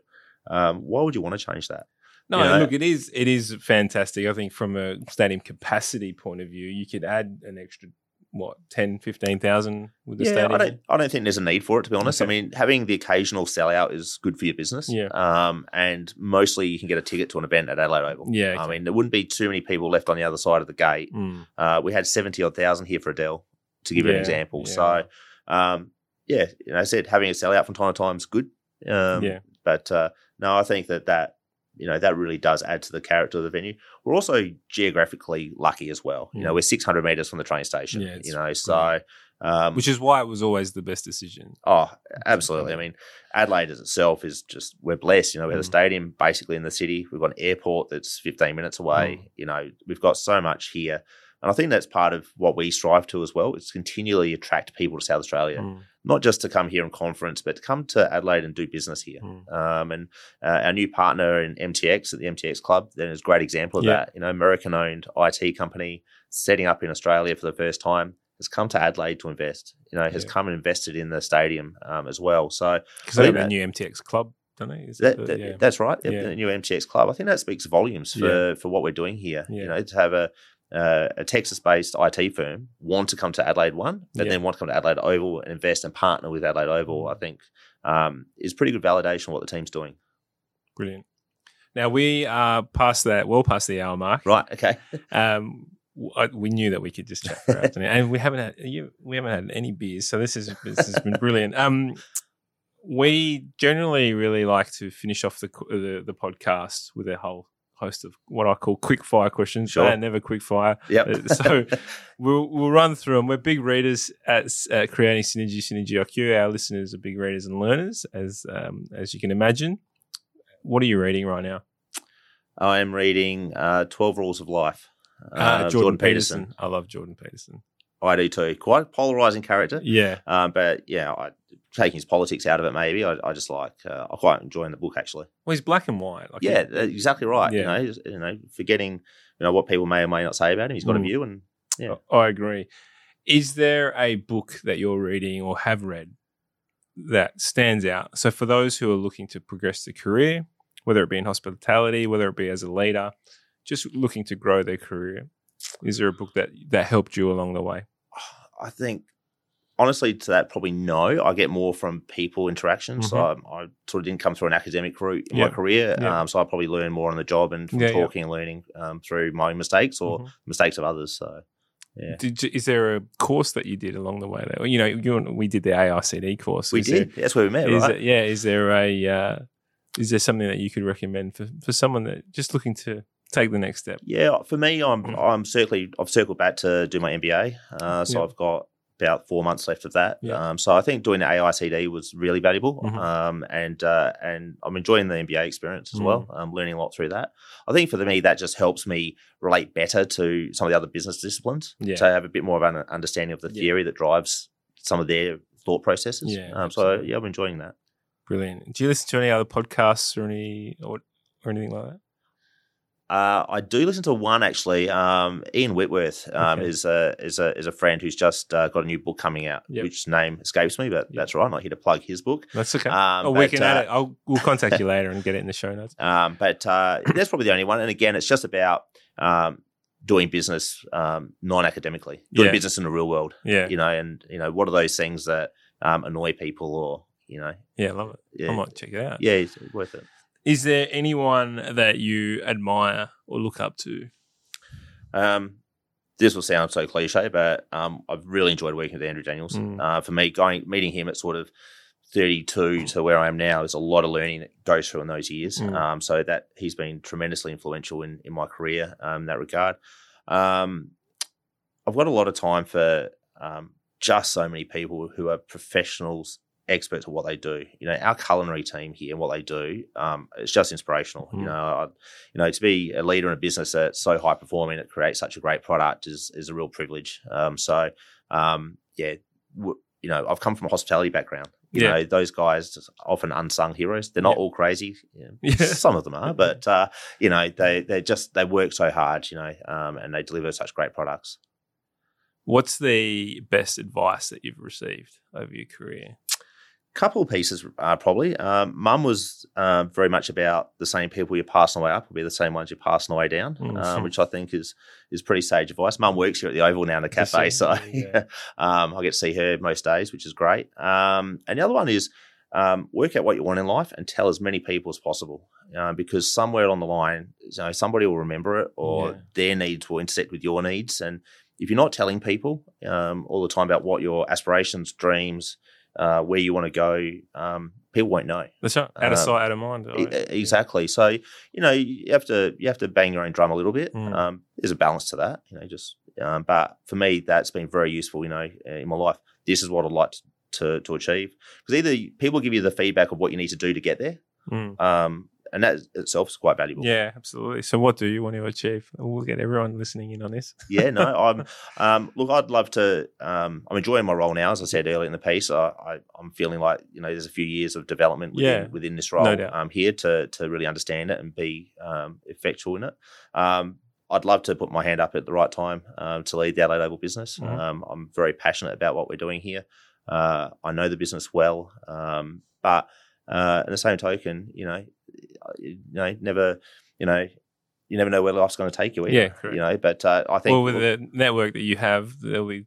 Speaker 3: Um, why would you want to change that?
Speaker 2: No,
Speaker 3: You know-
Speaker 2: look, it is it is fantastic. I think from a stadium capacity point of view, you could add an extra what 10, 15,000 with the
Speaker 3: yeah,
Speaker 2: stadium.
Speaker 3: I don't. I don't think there's a need for it to be honest. I mean, having the occasional sellout is good for your business.
Speaker 2: Yeah.
Speaker 3: Um, and mostly you can get a ticket to an event at Adelaide Oval.
Speaker 2: Yeah,
Speaker 3: I mean, there wouldn't be too many people left on the other side of the gate.
Speaker 2: Mm,
Speaker 3: Uh, we had seventy odd thousand here for Adele, to give you
Speaker 2: Yeah,
Speaker 3: an example.
Speaker 2: yeah.
Speaker 3: So, um, yeah, you know, I said having a sellout from time to time is good. Um,
Speaker 2: Yeah.
Speaker 3: But uh, no, I think that that you know that really does add to the character of the venue. We're also geographically lucky as well. You know,
Speaker 2: Mm.
Speaker 3: we're six hundred meters from the train station.
Speaker 2: Yeah,
Speaker 3: you know, so. Um,
Speaker 2: which is why it was always the best decision.
Speaker 3: Oh, absolutely. I mean, Adelaide as itself is just we're blessed. You know, we have a
Speaker 2: Mm.
Speaker 3: stadium basically in the city. We've got an airport that's 15 minutes away.
Speaker 2: Mm.
Speaker 3: You know, we've got so much here. And I think that's part of what we strive to as well. Is continually attract people to South Australia,
Speaker 2: Mm,
Speaker 3: not just to come here and conference, but to come to Adelaide and do business here.
Speaker 2: mm.
Speaker 3: Um, and uh, our new partner in MTX at the MTX Club, then is a great example of
Speaker 2: Yeah.
Speaker 3: that. You know, American-owned IT company setting up in Australia for the first time has come to Adelaide to invest. You know, has
Speaker 2: Yeah.
Speaker 3: come and invested in the stadium um, as well. So
Speaker 2: Because they have a new MTX club, don't they? Is
Speaker 3: that,
Speaker 2: the-
Speaker 3: that-
Speaker 2: yeah.
Speaker 3: that's right.
Speaker 2: Yeah.
Speaker 3: The new MTX Club. I think that speaks volumes for,
Speaker 2: Yeah.
Speaker 3: for what we're doing here. You know, to have a uh, a Texas-based IT firm want to come to Adelaide One, but
Speaker 2: Yeah.
Speaker 3: then want to come to Adelaide Oval and invest and partner with Adelaide Oval. I think um, is pretty good validation of what the team's doing.
Speaker 2: Brilliant. Now we are past that, well past the hour mark.
Speaker 3: Right. Okay.
Speaker 2: Um, we knew that we could just chat for afternoon, and we haven't had you, we haven't had any beers, so this is this has been brilliant. Um, we generally really like to finish off the the, the podcast with a whole host of what I call quick fire questions.
Speaker 3: Sure.
Speaker 2: They are never quick fire.
Speaker 3: Yep.
Speaker 2: Uh, so we'll we'll run through them. We're big readers at, at creating synergy, synergy IQ. Our listeners are big readers and learners, as um, as you can imagine. What are you reading right now?
Speaker 3: I am reading uh, Twelve Rules of Life.
Speaker 2: Uh, Jordan, Peterson. I love Jordan Peterson.
Speaker 3: I do too. Quite a polarizing character.
Speaker 2: Yeah,
Speaker 3: Um, but yeah, I, taking his politics out of it, maybe I, I just like uh, I quite enjoying the book actually.
Speaker 2: well, he's black and white. Like
Speaker 3: Yeah, that's exactly right. You know, you know, forgetting you know what people may or may not say about him. He's got a
Speaker 2: Mm.
Speaker 3: view, and Yeah.
Speaker 2: I agree. Is there a book that you're reading or have read that stands out? So, for those who are looking to progress their career, whether it be in hospitality, whether it be as a leader, just looking to grow their career, is there a book that that helped you along the way?
Speaker 3: I think honestly to that probably no. I get more from people interaction. So I, I sort of didn't come through an academic route in
Speaker 2: Mm-hmm. Yeah.
Speaker 3: my career.
Speaker 2: Yeah.
Speaker 3: Um, so I probably learn more on the job and from
Speaker 2: Yeah, yeah.
Speaker 3: talking and learning um, through my mistakes or
Speaker 2: Mhm.
Speaker 3: mistakes of others. So yeah.
Speaker 2: Did you, is there a course that you did along the way? There, you know, you, we did the AICD course.
Speaker 3: We
Speaker 2: Is there-
Speaker 3: did. That's where we met,
Speaker 2: is
Speaker 3: right?
Speaker 2: it- yeah, is there a uh, is there something that you could recommend for, for someone that just looking to take the next step?
Speaker 3: Yeah, for me, I'm
Speaker 2: Mm.
Speaker 3: I'm certainly I've circled back to do my MBA. Uh, so
Speaker 2: Yeah.
Speaker 3: I've got about four months left of that.
Speaker 2: Yeah.
Speaker 3: Um, so I think doing the AICD was really valuable,
Speaker 2: Mhm.
Speaker 3: um, and uh, and I'm enjoying the MBA experience as well.
Speaker 2: Mm.
Speaker 3: I'm learning a lot through that. I think for me that just helps me relate better to some of the other business disciplines.
Speaker 2: Yeah.
Speaker 3: To have a bit more of an understanding of the
Speaker 2: Yeah.
Speaker 3: theory that drives some of their thought processes.
Speaker 2: Yeah,
Speaker 3: Um, so yeah, I'm enjoying that.
Speaker 2: Brilliant. Do you listen to any other podcasts or any or, or anything like that?
Speaker 3: Uh, I do listen to one actually. Um, Ian Whitworth um,
Speaker 2: Okay.
Speaker 3: is a is a is a friend who's just uh, got a new book coming out,
Speaker 2: Yep.
Speaker 3: which name escapes me, but
Speaker 2: Yep.
Speaker 3: that's right. I'm not here to plug his book.
Speaker 2: That's okay.
Speaker 3: Um,
Speaker 2: oh, we
Speaker 3: but,
Speaker 2: can add
Speaker 3: uh,
Speaker 2: it. I'll we'll contact you later and get it in the show notes.
Speaker 3: Um, but uh, that's probably the only one. And again, it's just about um, doing business um, non-academically, doing
Speaker 2: Yeah.
Speaker 3: business in the real world.
Speaker 2: Yeah,
Speaker 3: You know, and you know what are those things that um, annoy people, or you know,
Speaker 2: yeah, I love it.
Speaker 3: yeah,
Speaker 2: I might check it out.
Speaker 3: yeah, it's worth it.
Speaker 2: Is there anyone that you admire or look up to?
Speaker 3: Um, this will sound so cliche, but um, I've really enjoyed working with Andrew Daniels.
Speaker 2: Mm.
Speaker 3: Uh, for me, going meeting him at sort of 32 to where I am now is a lot of learning that goes through in those years.
Speaker 2: Mm.
Speaker 3: Um, so that he's been tremendously influential in, in my career um, in that regard. Um, I've got a lot of time for um, just so many people who are professionals experts at what they do. You know, our culinary team here and what they do, um, it's just inspirational.
Speaker 2: Mhm.
Speaker 3: You know, I, you know, to be a leader in a business that's so high performing, it creates such a great product is is a real privilege. Um, so, um, yeah, w- you know, I've come from a hospitality background. You
Speaker 2: Yeah.
Speaker 3: know, those guys often unsung heroes. They're not
Speaker 2: Yeah.
Speaker 3: all crazy. You know,
Speaker 2: Yeah.
Speaker 3: Some of them are, but uh, you know, they they just they work so hard. You know, um, and they deliver such great products.
Speaker 2: What's the best advice that you've received over your career?
Speaker 3: Couple of pieces uh, probably. Um, Mum was um, very much about the same people you're passing away up will be the same ones you're passing away down,
Speaker 2: Mhm.
Speaker 3: um, which I think is is pretty sage advice. Mum works here at the Oval now in the cafe, so
Speaker 2: Yeah.
Speaker 3: um, I get to see her most days, which is great. Um, and the other one is um, work out what you want in life and tell as many people as possible, uh, because somewhere along the line, you know, somebody will remember it or
Speaker 2: Yeah.
Speaker 3: their needs will intersect with your needs, and if you're not telling people um, all the time about what your aspirations, dreams, uh, where you want to go, um, people won't know.
Speaker 2: That's right. Out of
Speaker 3: Um,
Speaker 2: sight, out of mind.
Speaker 3: E-? Exactly. So you know you have to you have to bang your own drum a little bit.
Speaker 2: Mm.
Speaker 3: Um, there's a balance to that. You know, just um, but for me that's been very useful. You know, in my life, this is what I'd like to to achieve because either people give you the feedback of what you need to do to get there,
Speaker 2: Mm.
Speaker 3: And that itself is quite valuable.
Speaker 2: Yeah, absolutely. So, what do you want to achieve? We'll get everyone listening in on this.
Speaker 3: yeah, no, I'm. Um, look, I'd love to. Um, I'm enjoying my role now, as I said earlier in the piece. I, I, I'm feeling like you know, there's a few years of development within,
Speaker 2: Yeah,
Speaker 3: within this role.
Speaker 2: no doubt.
Speaker 3: um, here to to really understand it and be um, effectual in it. Um, I'd love to put my hand up at the right time um, to lead the Adelaide Oval business.
Speaker 2: Mhm.
Speaker 3: Um, I'm very passionate about what we're doing here. Uh, I know the business well, um, but uh, in the same token, you know, you know, never, you know, you never know where life's going to take you. Either,
Speaker 2: Yeah, correct.
Speaker 3: you know. But uh, I think
Speaker 2: well, with the network that you have, there'll be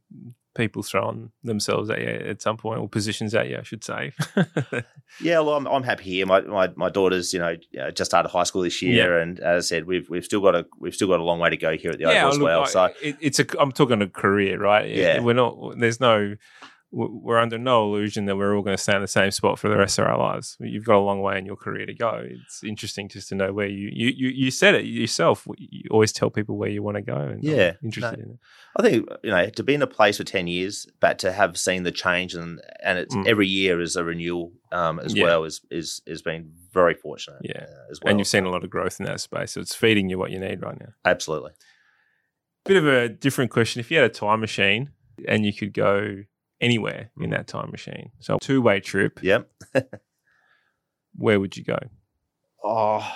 Speaker 2: people throwing themselves at you at some point, or positions at you, I should say.
Speaker 3: Yeah, well, I'm, I'm happy here. My, my my daughter's, you know, uh, just started high school this year, and as I said, we've we've still got a we've still got a long way to go here at the Oval as well.
Speaker 2: I-
Speaker 3: So
Speaker 2: it, it's a. I'm talking a career, right?
Speaker 3: Yeah.
Speaker 2: we're not. There's no. We're under no illusion that we're all going to stay in the same spot for the rest of our lives. You've got a long way in your career to go. It's interesting just to know where you you you, you said it yourself. You always tell people where you want to go. And
Speaker 3: Yeah,
Speaker 2: interested
Speaker 3: no.
Speaker 2: in it.
Speaker 3: I think you know to be in a place for ten years, but to have seen the change and and it's
Speaker 2: Mm.
Speaker 3: every year is a renewal um, as
Speaker 2: Yeah.
Speaker 3: well is is has been very fortunate.
Speaker 2: Yeah.
Speaker 3: uh, as well.
Speaker 2: And you've seen a lot of growth in that space, so it's feeding you what you need right now.
Speaker 3: absolutely.
Speaker 2: Bit of a different question. If you had a time machine and you could go anywhere in
Speaker 3: Mm.
Speaker 2: that time machine, so two way trip,
Speaker 3: Yep.
Speaker 2: where would you go?
Speaker 3: Oh,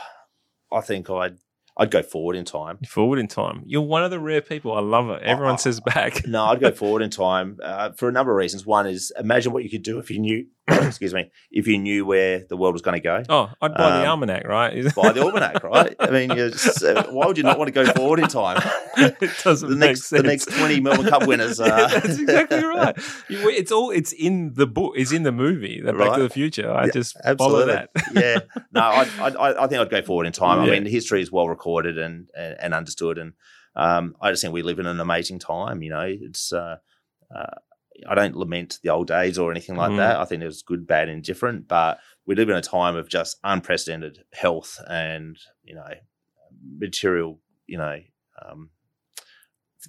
Speaker 3: I think I'd I'd go forward in time.
Speaker 2: Forward in time. You're one of the rare people. I love it. Everyone says back.
Speaker 3: No, I'd go forward in time uh, for a number of reasons. One is imagine what you could do if you knew, excuse me, if you knew where the world was going to go.
Speaker 2: Oh, I'd buy the
Speaker 3: Um,
Speaker 2: almanac, right?
Speaker 3: Buy the almanac, right? I mean, just, uh, why would you not want to go forward in time?
Speaker 2: it doesn't
Speaker 3: the
Speaker 2: make
Speaker 3: next
Speaker 2: sense.
Speaker 3: the next twenty Melbourne Cup winners. Uh,
Speaker 2: Yeah, that's exactly right. You- It's all. It's in the book. It's in the movie. The Back to the Future. I
Speaker 3: Yeah,
Speaker 2: just follow that.
Speaker 3: yeah. No, I, I, I think I'd go forward in time.
Speaker 2: Yeah.
Speaker 3: I mean, history is well recorded and, and, and understood. And um, I just think we live in an amazing time. You know, it's, uh, uh, I don't lament the old days or anything like
Speaker 2: Mm.
Speaker 3: that. I think it was good, bad, and different. But we live in a time of just unprecedented health and, you know, material, you know, um,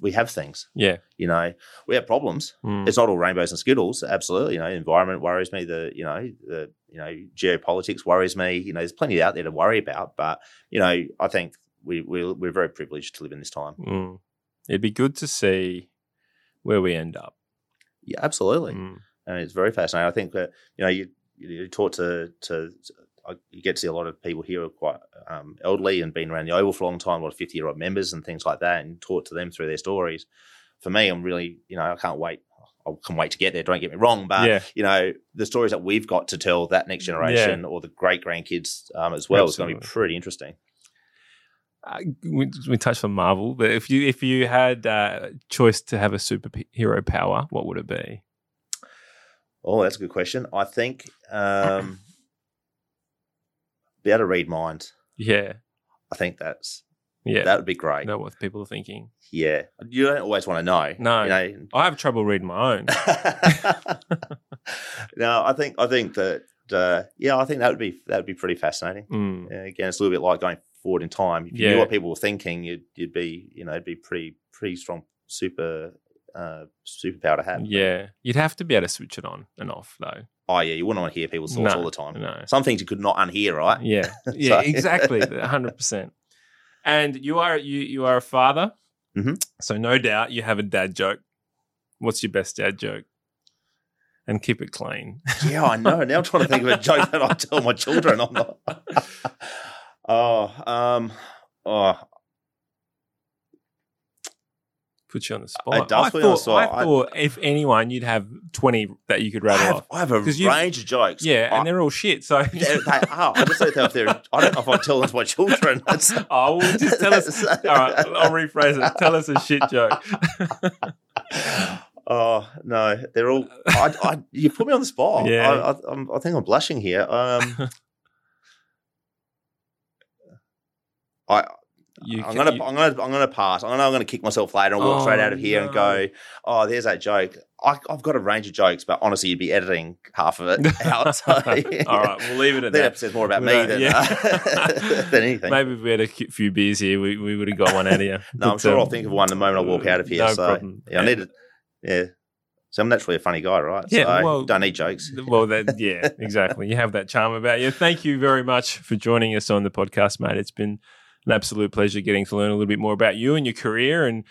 Speaker 3: we have things,
Speaker 2: Yeah.
Speaker 3: you know, we have problems
Speaker 2: Mm.
Speaker 3: it's not all rainbows and skittles. Absolutely, you know, environment worries me. The you know the you know geopolitics worries me. You know, there's plenty out there to worry about. But you know, I think we we're, we're very privileged to live in this time.
Speaker 2: Mm. It'd be good to see where we end up.
Speaker 3: Yeah, absolutely,
Speaker 2: Mm.
Speaker 3: and it's very fascinating. I think that you know you you talk to to you get to see a lot of people here who are quite um, elderly and been around the oval for a long time, a lot of fifty year old members and things like that, and talk to them through their stories. For me, I'm really you know I can't wait. I can't wait to get there. Don't get me wrong, but
Speaker 2: yeah.
Speaker 3: you know, the stories that we've got to tell that next generation or the great grandkids um, as well is going to be pretty interesting.
Speaker 2: Uh, we, we touched on Marvel, but if you if you had uh, choice to have a superhero power, what would it be?
Speaker 3: Oh, that's a good question. I think um, be able to read minds.
Speaker 2: Yeah,
Speaker 3: I think that's
Speaker 2: yeah.
Speaker 3: that would be great.
Speaker 2: know what people are thinking.
Speaker 3: Yeah, you don't always want to know.
Speaker 2: No.
Speaker 3: you know.
Speaker 2: I have trouble reading my own.
Speaker 3: no, I think I think that uh, yeah, I think that would be that would be pretty fascinating.
Speaker 2: Mm.
Speaker 3: Again, it's a little bit like going forward in time. If you
Speaker 2: Yeah.
Speaker 3: knew what people were thinking, you'd, you'd be, you know, it'd be pretty, pretty strong, super uh, superpower to have.
Speaker 2: Yeah, you'd have to be able to switch it on and off though.
Speaker 3: Oh yeah, you wouldn't want to hear people's thoughts
Speaker 2: No,
Speaker 3: all the time.
Speaker 2: no.
Speaker 3: Some things you could not unhear, right?
Speaker 2: Yeah, yeah, exactly, hundred percent. And you are you you are a father,
Speaker 3: Mhm.
Speaker 2: so no doubt you have a dad joke. What's your best dad joke? And keep it clean.
Speaker 3: Yeah, I know. Now I'm trying to think of a joke that I tell my children. I'm not. oh, um, oh,
Speaker 2: Put you on the spot.
Speaker 3: does
Speaker 2: I
Speaker 3: put you on the
Speaker 2: thought,
Speaker 3: spot.
Speaker 2: I
Speaker 3: I-
Speaker 2: thought if anyone, you'd have twenty that you could
Speaker 3: I
Speaker 2: rattle
Speaker 3: have,
Speaker 2: off.
Speaker 3: I have a range of jokes.
Speaker 2: Yeah,
Speaker 3: I,
Speaker 2: and they're all shit. So
Speaker 3: they, they are. I just don't know if they're. I don't know if I tell them to my children. That's,
Speaker 2: oh, well, just tell us. All right, I'll rephrase it. Tell us a shit joke.
Speaker 3: oh no, they're all. I, I, you put me on the spot.
Speaker 2: Yeah.
Speaker 3: I, I, I think I'm blushing here. Um, I.
Speaker 2: You
Speaker 3: I'm
Speaker 2: can-
Speaker 3: gonna,
Speaker 2: you-
Speaker 3: I'm gonna, I'm gonna pass. I'm gonna, I'm gonna kick myself later and walk
Speaker 2: Oh,
Speaker 3: straight out of here
Speaker 2: no.
Speaker 3: and go. Oh, there's that joke. I, I've got a range of jokes, but honestly, you'd be editing half of it out. So,
Speaker 2: all right, we'll leave it at
Speaker 3: that
Speaker 2: that.
Speaker 3: episode's more about
Speaker 2: We
Speaker 3: me than,
Speaker 2: yeah.
Speaker 3: uh, than anything.
Speaker 2: Maybe if we had a few beers here, we, we would have got one out of you.
Speaker 3: no, I'm sure
Speaker 2: um,
Speaker 3: I'll think of one the moment I walk out of here.
Speaker 2: No
Speaker 3: so
Speaker 2: problem.
Speaker 3: yeah, I need to. Yeah, so I'm naturally a funny guy, right?
Speaker 2: Yeah,
Speaker 3: so
Speaker 2: well-
Speaker 3: don't need jokes.
Speaker 2: Well, that yeah, exactly. You have that charm about you. Thank you very much for joining us on the podcast, mate. It's been an absolute pleasure getting to learn a little bit more about you and your career, and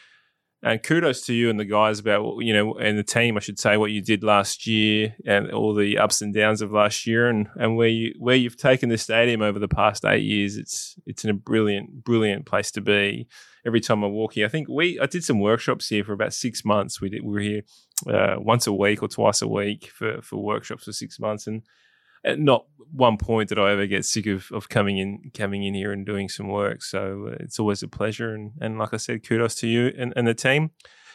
Speaker 2: and kudos to you and the guys about you know and the team, I should say, what you did last year and all the ups and downs of last year, and and where you where you've taken the stadium over the past eight years. It's it's in a brilliant brilliant place to be. Every time I walk here, I think we I did some workshops here for about six months. We did we were here uh, once a week or twice a week for, for workshops for six months, and not one point did I ever get sick of, of coming in coming in here and doing some work. So uh, it's always a pleasure, and, and like I said, kudos to you and, and the team.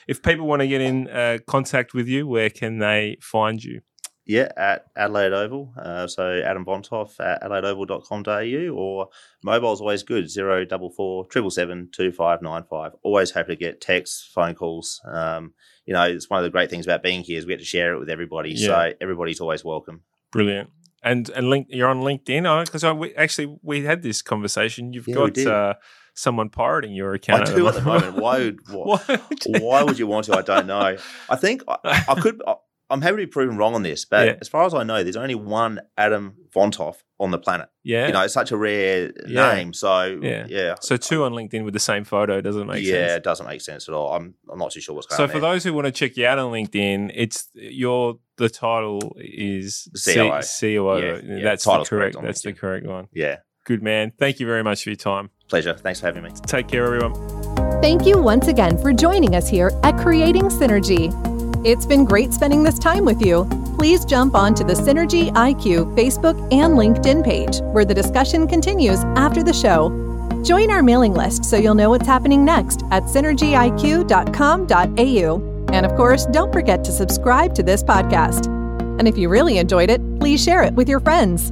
Speaker 2: If people want to get in uh, contact with you, where can they find you?
Speaker 3: Yeah, at Adelaide Oval. Uh, so Adam Bontoff at adelaideoval.com.au or mobile's always good, 0444 777 2595. Always happy to get texts, phone calls. Um, you know, it's one of the great things about being here is we get to share it with everybody.
Speaker 2: Yeah.
Speaker 3: So everybody's always welcome.
Speaker 2: Brilliant. And and link, you're on LinkedIn because I, we, actually we had this conversation. You've
Speaker 3: Yeah,
Speaker 2: got uh, someone pirating your account.
Speaker 3: I do at the moment. Why would, why,
Speaker 2: Why would-
Speaker 3: you want to? I don't know. I think I, I could. I, I'm happy to be proven wrong on this, but
Speaker 2: Yeah.
Speaker 3: as far as I know, there's only one Adam Vontoff on the planet.
Speaker 2: yeah.
Speaker 3: You know, it's such a rare
Speaker 2: Yeah.
Speaker 3: name. So
Speaker 2: Yeah.
Speaker 3: yeah,
Speaker 2: so two on LinkedIn with the same photo doesn't make
Speaker 3: yeah,
Speaker 2: sense.
Speaker 3: Yeah, it doesn't make sense at all. I'm I'm not too sure what's going
Speaker 2: So
Speaker 3: on.
Speaker 2: So, for
Speaker 3: there.
Speaker 2: those who want to check you out on LinkedIn, it's your the title is C-
Speaker 3: COO.
Speaker 2: COO.
Speaker 3: Yeah, yeah,
Speaker 2: That's the correct.
Speaker 3: correct on
Speaker 2: That's the correct one.
Speaker 3: yeah,
Speaker 2: Good man. Thank you very much for your time.
Speaker 3: pleasure. Thanks for having me.
Speaker 2: Take care, everyone.
Speaker 1: Thank you once again for joining us here at Creating Synergy. It's been great spending this time with you. Please jump onto the Synergy IQ Facebook and LinkedIn page, where the discussion continues after the show. Join our mailing list so you'll know what's happening next at synergyiq.com.au. And of course, don't forget to subscribe to this podcast. And if you really enjoyed it, please share it with your friends.